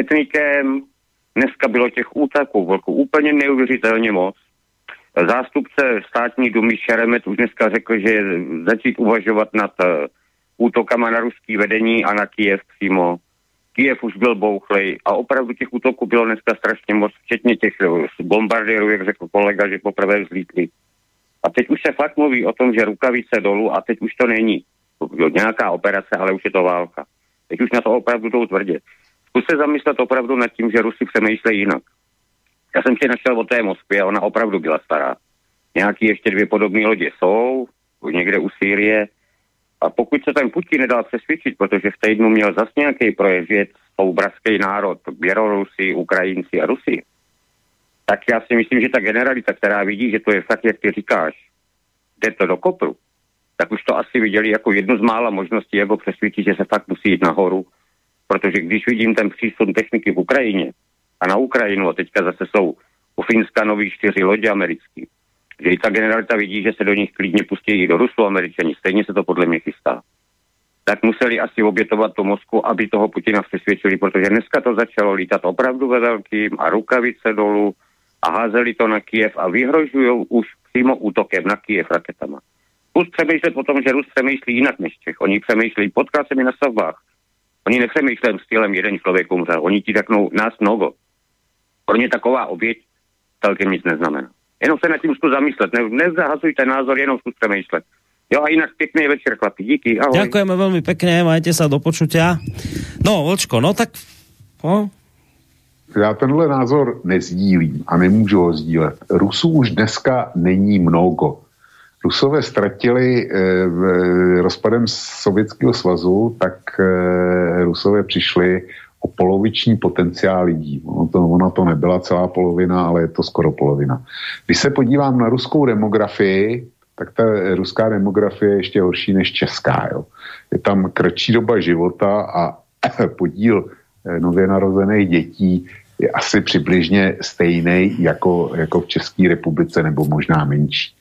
etnikem. Dneska bylo těch útaků vlku úplně neuvěřitelně moc. Zástupce státní dumy Šeremet už dneska řekl, že začít uvažovat nad e, útokama na ruský vedení a na Kiev přímo. Kiev už byl bouchlej a opravdu těch útoků bylo dneska strašně moc, včetně těch bombardérů, jak řekl kolega, že poprvé vzlítli. A teď už se fakt mluví o tom, že rukavice dolů a teď už to není nějaká operace, ale už je to válka. Teď už na to opravdu jdou tvrdě. Zkus se zamyslet opravdu nad tím, že Rusy přemýšlejí jinak. Já jsem si našel o té Moskvě a ona opravdu byla stará. Nějaký ještě dvě podobné lodě jsou, někde u Sýrie, A pokud se ten Putin nedal přesvědčit, protože v týdnu měl zase nějaký projev, že brazký národ, Bělorusy, Ukrajinci a Rusy, tak já si myslím, že ta generalita, která vidí, že to je fakt, jak ty říkáš, jde to do kopru, tak už to asi viděli jako jednu z mála možností, jako přesvědčit, že se fakt musí jít nahoru. Protože když vidím ten přísun techniky v Ukrajině a na Ukrajinu, a teďka zase jsou u Finska nový čtyři lodě americký, že i ta generalita vidí, že se do nich klidně pustí i do Rusu američani, stejně se to podle mě chystá, tak museli asi obětovat to mozku, aby toho Putina přesvědčili, protože dneska to začalo lítat opravdu ve velkým a rukavice dolů a házeli to na Kiev a vyhrožují už přímo útokem na Kiev raketama. Plus přemýšlet o tom, že Rus přemýšlí jinak než Čech. Oni přemýšlí, potkal se mi na stavbách. Oni nepřemýšlí stylem jeden člověk umřel. Oni ti řeknou nás mnoho. Pro ně taková oběť celkem nic neznamená. Jenom se nad tím zkus zamyslet. Ne, nezahazujte názor, jenom zkus přemýšlet. Jo a inak pekný večer, chlapi. Díky, ahoj. Ďakujeme veľmi pekne, majte sa do počutia. No, Vlčko, no tak... No. Já tenhle názor nezdílím a nemůžu ho sdílet. Rusů už dneska není mnogo. Rusové ztratili eh, eh, rozpadem Sovětského svazu, tak eh, Rusové přišli o poloviční potenciál lidí. Ono to, ona to nebyla celá polovina, ale je to skoro polovina. Když se podívám na ruskou demografii, tak ta ruská demografie je ještě horší než česká. Jo. Je tam kratší doba života a podíl nově narozených dětí je asi přibližně stejný jako, jako v České republice nebo možná menší.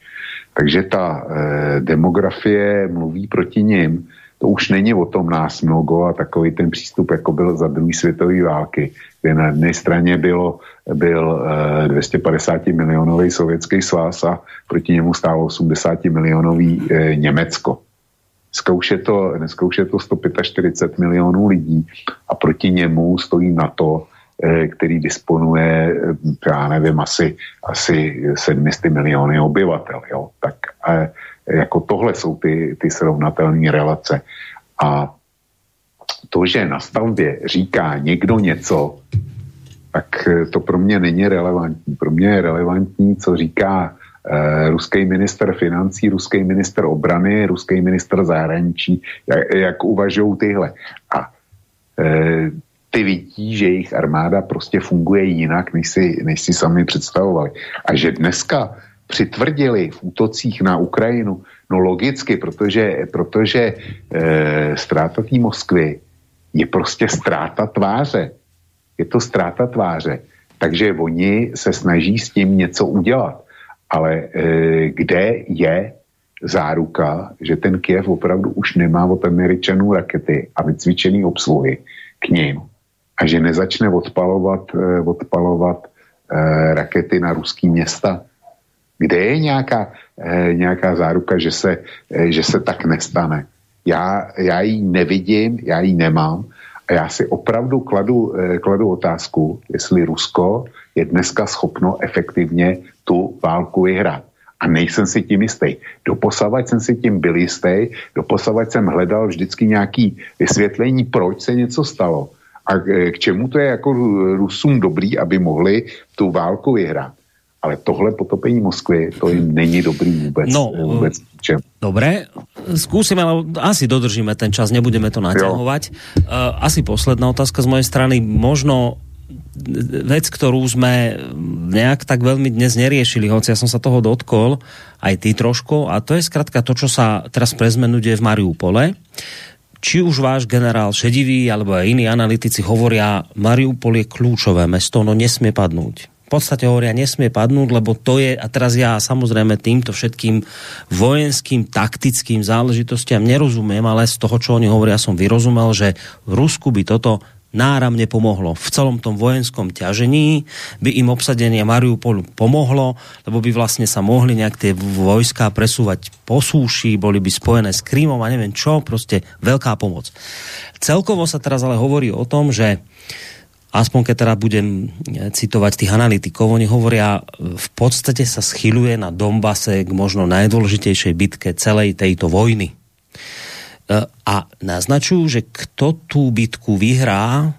Takže ta eh, demografie mluví proti ním to už není o tom nás mnogo a takový ten přístup, jako byl za druhé světové války, kde na jedné straně bylo, byl 250 eh, milionový sovětský svaz a proti němu stálo 80 milionový eh, Německo. Dneska už, je to, dneska už je to 145 milionů lidí a proti němu stojí NATO, eh, který disponuje, já nevím, asi, asi 700 miliony obyvatel. Jo? Tak eh, jako tohle jsou ty, ty srovnatelné relace. A to, že na stavbě říká někdo něco, tak to pro mě není relevantní. Pro mě je relevantní, co říká eh, ruský minister financí, ruský minister obrany, ruský minister zahraničí, jak, jak uvažují tyhle. A eh, ty vidí, že jejich armáda prostě funguje jinak, než si, než si sami představovali. A že dneska přitvrdili v útocích na Ukrajinu, no logicky, protože, protože e, ztráta té Moskvy je prostě ztráta tváře. Je to ztráta tváře. Takže oni se snaží s tím něco udělat. Ale e, kde je záruka, že ten Kiev opravdu už nemá od Američanů rakety a vycvičený obsluhy k ním a že nezačne odpalovat, e, odpalovat e, rakety na ruský města, kde je nějaká, eh, nějaká záruka, že se, eh, že se tak nestane? Já, já ji nevidím, já ji nemám a já si opravdu kladu, eh, kladu otázku, jestli Rusko je dneska schopno efektivně tu válku vyhrát. A nejsem si tím jistý. Doposavať jsem si tím byl jistý, doposavať jsem hledal vždycky nějaký vysvětlení, proč se něco stalo a k čemu to je jako Rusům dobrý, aby mohli tu válku vyhrát. Ale tohle potopení Moskvy, to jim není dobrý vůbec. No, vůbec čem. Dobre, skúsime, ale asi dodržíme ten čas, nebudeme to naťahovať. Uh, asi posledná otázka z mojej strany. Možno vec, ktorú sme nejak tak veľmi dnes neriešili, hoci ja som sa toho dotkol, aj ty trošku, a to je skratka to, čo sa teraz pre zmenu deje v Mariupole. Či už váš generál Šedivý, alebo aj iní analytici hovoria, Mariupol je kľúčové mesto, ono nesmie padnúť v podstate hovoria, nesmie padnúť, lebo to je, a teraz ja samozrejme týmto všetkým vojenským, taktickým záležitostiam nerozumiem, ale z toho, čo oni hovoria, som vyrozumel, že v Rusku by toto náramne pomohlo. V celom tom vojenskom ťažení by im obsadenie Mariupolu pomohlo, lebo by vlastne sa mohli nejak tie vojská presúvať po súši, boli by spojené s Krímom a neviem čo, proste veľká pomoc. Celkovo sa teraz ale hovorí o tom, že aspoň keď teda budem eh, citovať tých analytikov, oni hovoria, v podstate sa schyluje na Dombase k možno najdôležitejšej bitke celej tejto vojny. Eh, a naznačujú, že kto tú bitku vyhrá,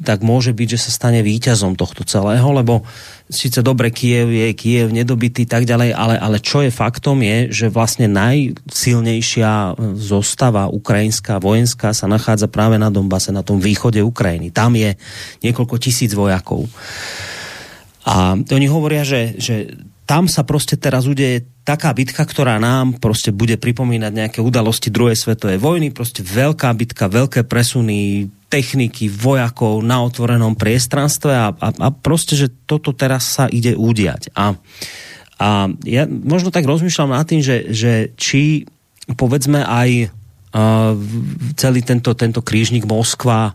tak môže byť, že sa stane víťazom tohto celého, lebo síce dobre Kiev je, Kiev nedobitý tak ďalej, ale, ale čo je faktom je, že vlastne najsilnejšia zostava ukrajinská, vojenská sa nachádza práve na Donbase, na tom východe Ukrajiny. Tam je niekoľko tisíc vojakov. A oni hovoria, že, že tam sa prostě teraz udeje taká bitka, ktorá nám prostě bude pripomínať nejaké udalosti druhej svetovej vojny, prostě veľká bitka, veľké presuny techniky, vojakov na otvorenom priestranstve a, a, a prostě, že toto teraz sa ide udiať. A, a ja možno tak rozmýšľam nad tým, že, že či povedzme aj uh, celý tento, tento krížnik Moskva,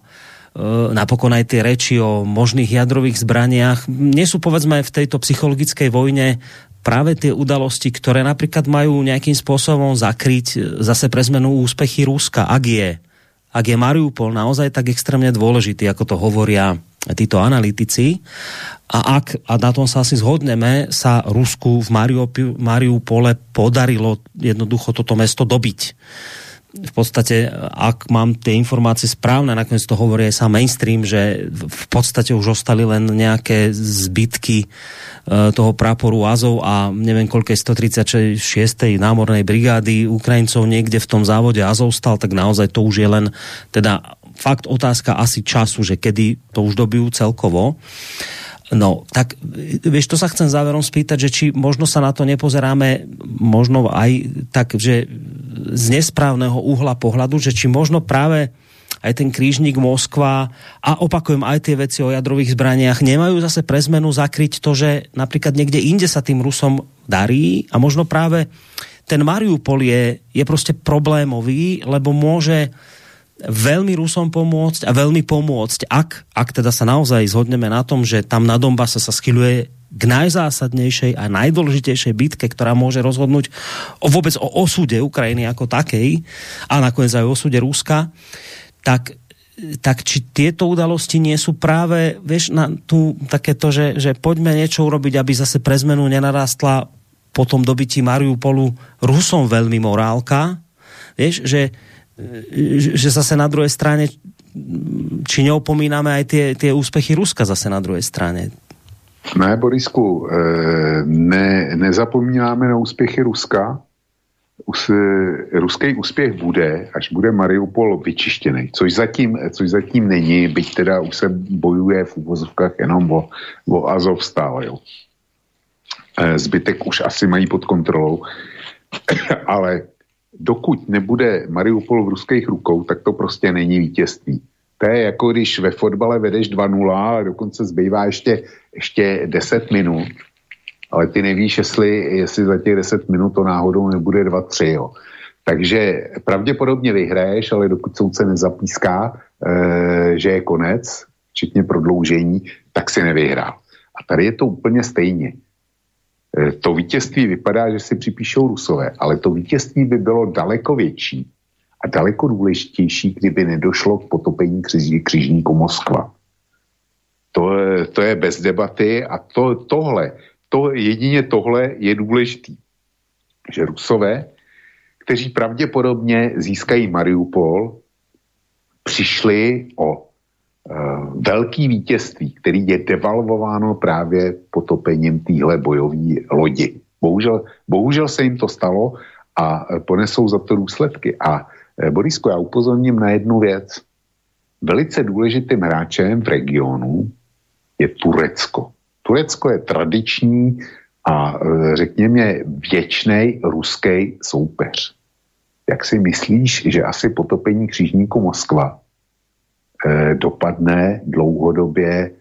Eh, napokon aj tie reči o možných jadrových zbraniach, nie sú povedzme v tejto psychologickej vojne práve tie udalosti, ktoré napríklad majú nejakým spôsobom zakryť zase pre zmenu úspechy Ruska, ak je, ak je Mariupol naozaj tak extrémne dôležitý, ako to hovoria títo analytici. A ak, a na tom sa asi zhodneme, sa Rusku v Mariupole podarilo jednoducho toto mesto dobiť v podstate, ak mám tie informácie správne, nakoniec to hovorí aj sám mainstream, že v podstate už ostali len nejaké zbytky e, toho praporu Azov a neviem koľkej 136. námornej brigády Ukrajincov niekde v tom závode Azov stal, tak naozaj to už je len teda fakt otázka asi času, že kedy to už dobijú celkovo. No, tak vieš, to sa chcem záverom spýtať, že či možno sa na to nepozeráme možno aj tak, že z nesprávného uhla pohľadu, že či možno práve aj ten krížnik Moskva a opakujem aj tie veci o jadrových zbraniach nemajú zase pre zmenu zakryť to, že napríklad niekde inde sa tým Rusom darí a možno práve ten Mariupol je, je prostě problémový, lebo môže veľmi Rusom pomôcť a veľmi pomôcť, ak, ak teda sa naozaj zhodneme na tom, že tam na Donbase sa skyluje k najzásadnejšej a najdôležitejšej bitke, ktorá môže rozhodnúť o vôbec o osude Ukrajiny ako takej a nakoniec aj o osude Ruska, tak tak či tieto udalosti nie sú práve, vieš, na tu takéto, že, že poďme niečo urobiť, aby zase pre zmenu nenarastla po tom dobití Mariupolu Rusom veľmi morálka, vieš, že, že zase na druhej strane či neopomíname aj tie, tie úspechy Ruska zase na druhé strane. Ne, Borisku, eh, ne, nezapomínáme na úspěchy Ruska. Us, ruský úspěch bude, až bude Mariupol vyčištěný, což zatím, což zatím není, byť teda už se bojuje v úvozovkách jenom o, o Azov stále. Eh, zbytek už asi mají pod kontrolou, ale dokud nebude Mariupol v ruských rukou, tak to prostě není vítězství. To je jako když ve fotbale vedeš 2-0 a dokonce zbývá ještě, ještě 10 minut, ale ty nevíš, jestli, jestli za těch 10 minut to náhodou nebude 2-3. Jo. Takže pravděpodobně vyhraješ, ale dokud soudce nezapíská, e, že je konec, včetně prodloužení, tak si nevyhrál. A tady je to úplně stejně. Eh, to vítězství vypadá, že si připíšou Rusové, ale to vítězství by bylo daleko větší a daleko důležitější, kdyby nedošlo k potopení křižníku Moskva. To, to je bez debaty a to, tohle, to, jedině tohle je důležitý. Že Rusové, kteří pravděpodobně získají Mariupol, přišli o velký vítězství, který je devalvováno právě potopením téhle bojové lodi. Bohužel, bohužel se jim to stalo a eh, ponesou za to důsledky. A eh, Borisko, já upozorním na jednu věc. Velice důležitým hráčem v regionu je Turecko. Turecko je tradiční a řekněme věčný ruský soupeř. Jak si myslíš, že asi potopení křížníku Moskva Eh, dopadne dlouhodobě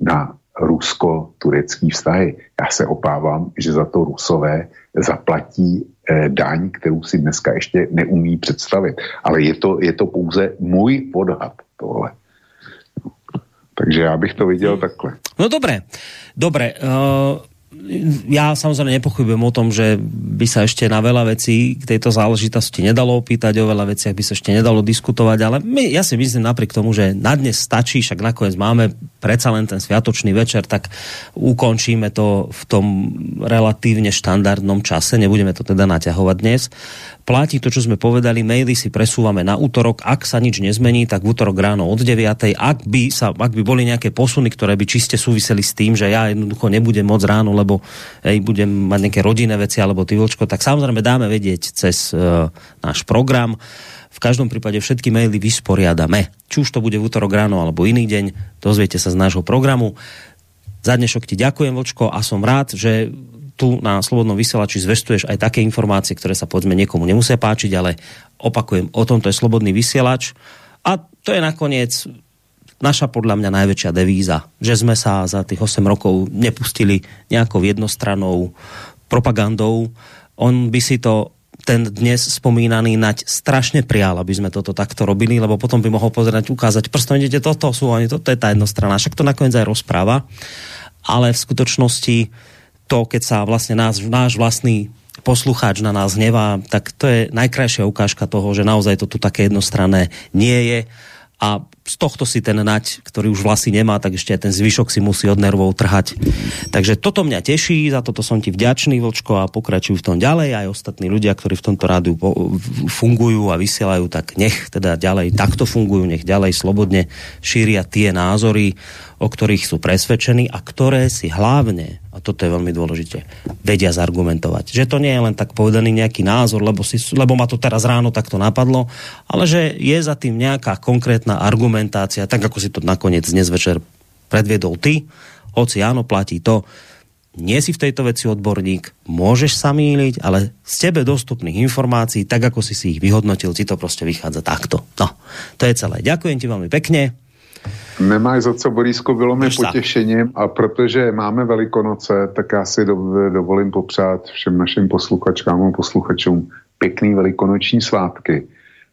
na rusko-turecký vztahy. Já se obávám, že za to Rusové zaplatí eh, daň, kterou si dneska ještě neumí představit. Ale je to, je to pouze můj podhad tohle. Takže já bych to viděl takhle. No dobré, dobré. Uh ja samozrejme nepochybujem o tom, že by sa ešte na veľa vecí k tejto záležitosti nedalo opýtať, o veľa veciach by sa ešte nedalo diskutovať, ale my, ja si myslím napriek tomu, že na dnes stačí, však nakoniec máme predsa len ten sviatočný večer, tak ukončíme to v tom relatívne štandardnom čase, nebudeme to teda naťahovať dnes. Platí to, čo sme povedali, maily si presúvame na útorok. Ak sa nič nezmení, tak v útorok ráno od 9. Ak by, sa, ak by boli nejaké posuny, ktoré by čiste súviseli s tým, že ja jednoducho nebudem moc ráno, lebo hej, budem mať nejaké rodinné veci alebo ty vlčko, tak samozrejme dáme vedieť cez uh, náš program. V každom prípade všetky maily vysporiadame. Či už to bude v útorok ráno alebo iný deň, dozviete sa z nášho programu. Za dnešok ti ďakujem, Vočko, a som rád, že tu na Slobodnom vysielači zvestuješ aj také informácie, ktoré sa povedzme niekomu nemusia páčiť, ale opakujem, o tomto je Slobodný vysielač. A to je nakoniec naša podľa mňa najväčšia devíza, že sme sa za tých 8 rokov nepustili nejakou jednostranou propagandou. On by si to ten dnes spomínaný nať strašne prial, aby sme toto takto robili, lebo potom by mohol pozerať, ukázať prstom, idete, toto sú oni, toto je tá jednostrana. Však to nakoniec aj rozpráva. Ale v skutočnosti to, keď sa vlastne náš, náš vlastný poslucháč na nás hnevá, tak to je najkrajšia ukážka toho, že naozaj to tu také jednostranné nie je a z tohto si ten nať, ktorý už vlasy nemá, tak ešte aj ten zvyšok si musí od nervov trhať. Takže toto mňa teší, za toto som ti vďačný, Vlčko, a pokračujú v tom ďalej. Aj ostatní ľudia, ktorí v tomto rádiu fungujú a vysielajú, tak nech teda ďalej takto fungujú, nech ďalej slobodne šíria tie názory, o ktorých sú presvedčení a ktoré si hlavne, a toto je veľmi dôležité, vedia zargumentovať. Že to nie je len tak povedaný nejaký názor, lebo, si, lebo ma to teraz ráno takto napadlo, ale že je za tým nejaká konkrétna argumentácia, tak ako si to nakoniec dnes večer predviedol ty, hoci áno, platí to, nie si v tejto veci odborník, môžeš sa míliť, ale z tebe dostupných informácií, tak ako si si ich vyhodnotil, ti to proste vychádza takto. No, to je celé. Ďakujem ti veľmi pekne. Nemáš za co, Borísko, bylo mi potěšením a protože máme Velikonoce, tak já si do, dovolím popřát všem našim posluchačkám a posluchačům pěkný velikonoční svátky.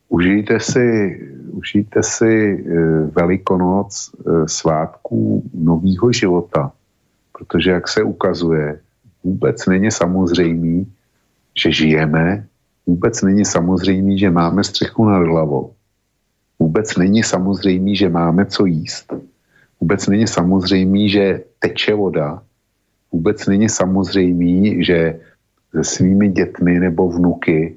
Užijte si, užijte si e, Velikonoc e, svátků nového života, protože jak se ukazuje, vůbec není samozřejmý, že žijeme, vůbec není samozřejmý, že máme střechu nad hlavou Vůbec není samozřejmý, že máme co jíst. Vůbec není samozřejmý, že teče voda. Vůbec není samozřejmý, že se svými dětmi nebo vnuky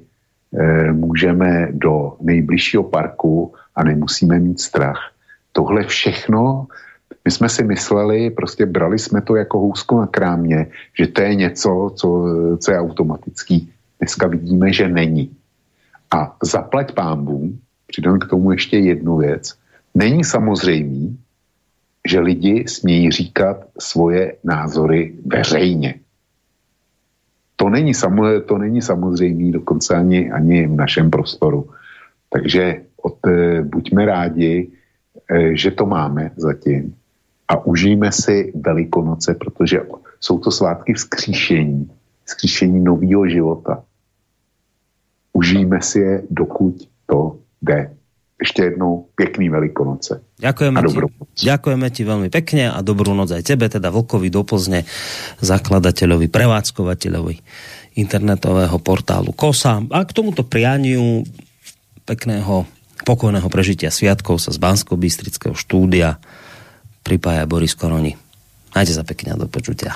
e, můžeme do nejbližšího parku a nemusíme mít strach. Tohle všechno, my jsme si mysleli, prostě brali jsme to jako hůzku na krámě, že to je něco, co, co je automatický. Dneska vidíme, že není. A zaplať pámbu, přidám k tomu ještě jednu věc. Není samozřejmý, že lidi smějí říkat svoje názory veřejně. To není, to není samozřejmý dokonce ani, ani v našem prostoru. Takže od, e, buďme rádi, e, že to máme zatím a užijeme si Velikonoce, protože jsou to svátky vzkříšení, vzkříšení nového života. Užijeme si je, dokud to jde. Ešte jednou pekný Velikonoce. Ďakujeme ti, ďakujeme ti veľmi pekne a dobrú noc aj tebe, teda Vlkovi do Plzne, zakladateľovi, prevádzkovateľovi internetového portálu KOSA. A k tomuto prianiu pekného, pokojného prežitia sviatkov sa z bansko bystrického štúdia pripája Boris Koroni. Majte sa pekne a do počutia.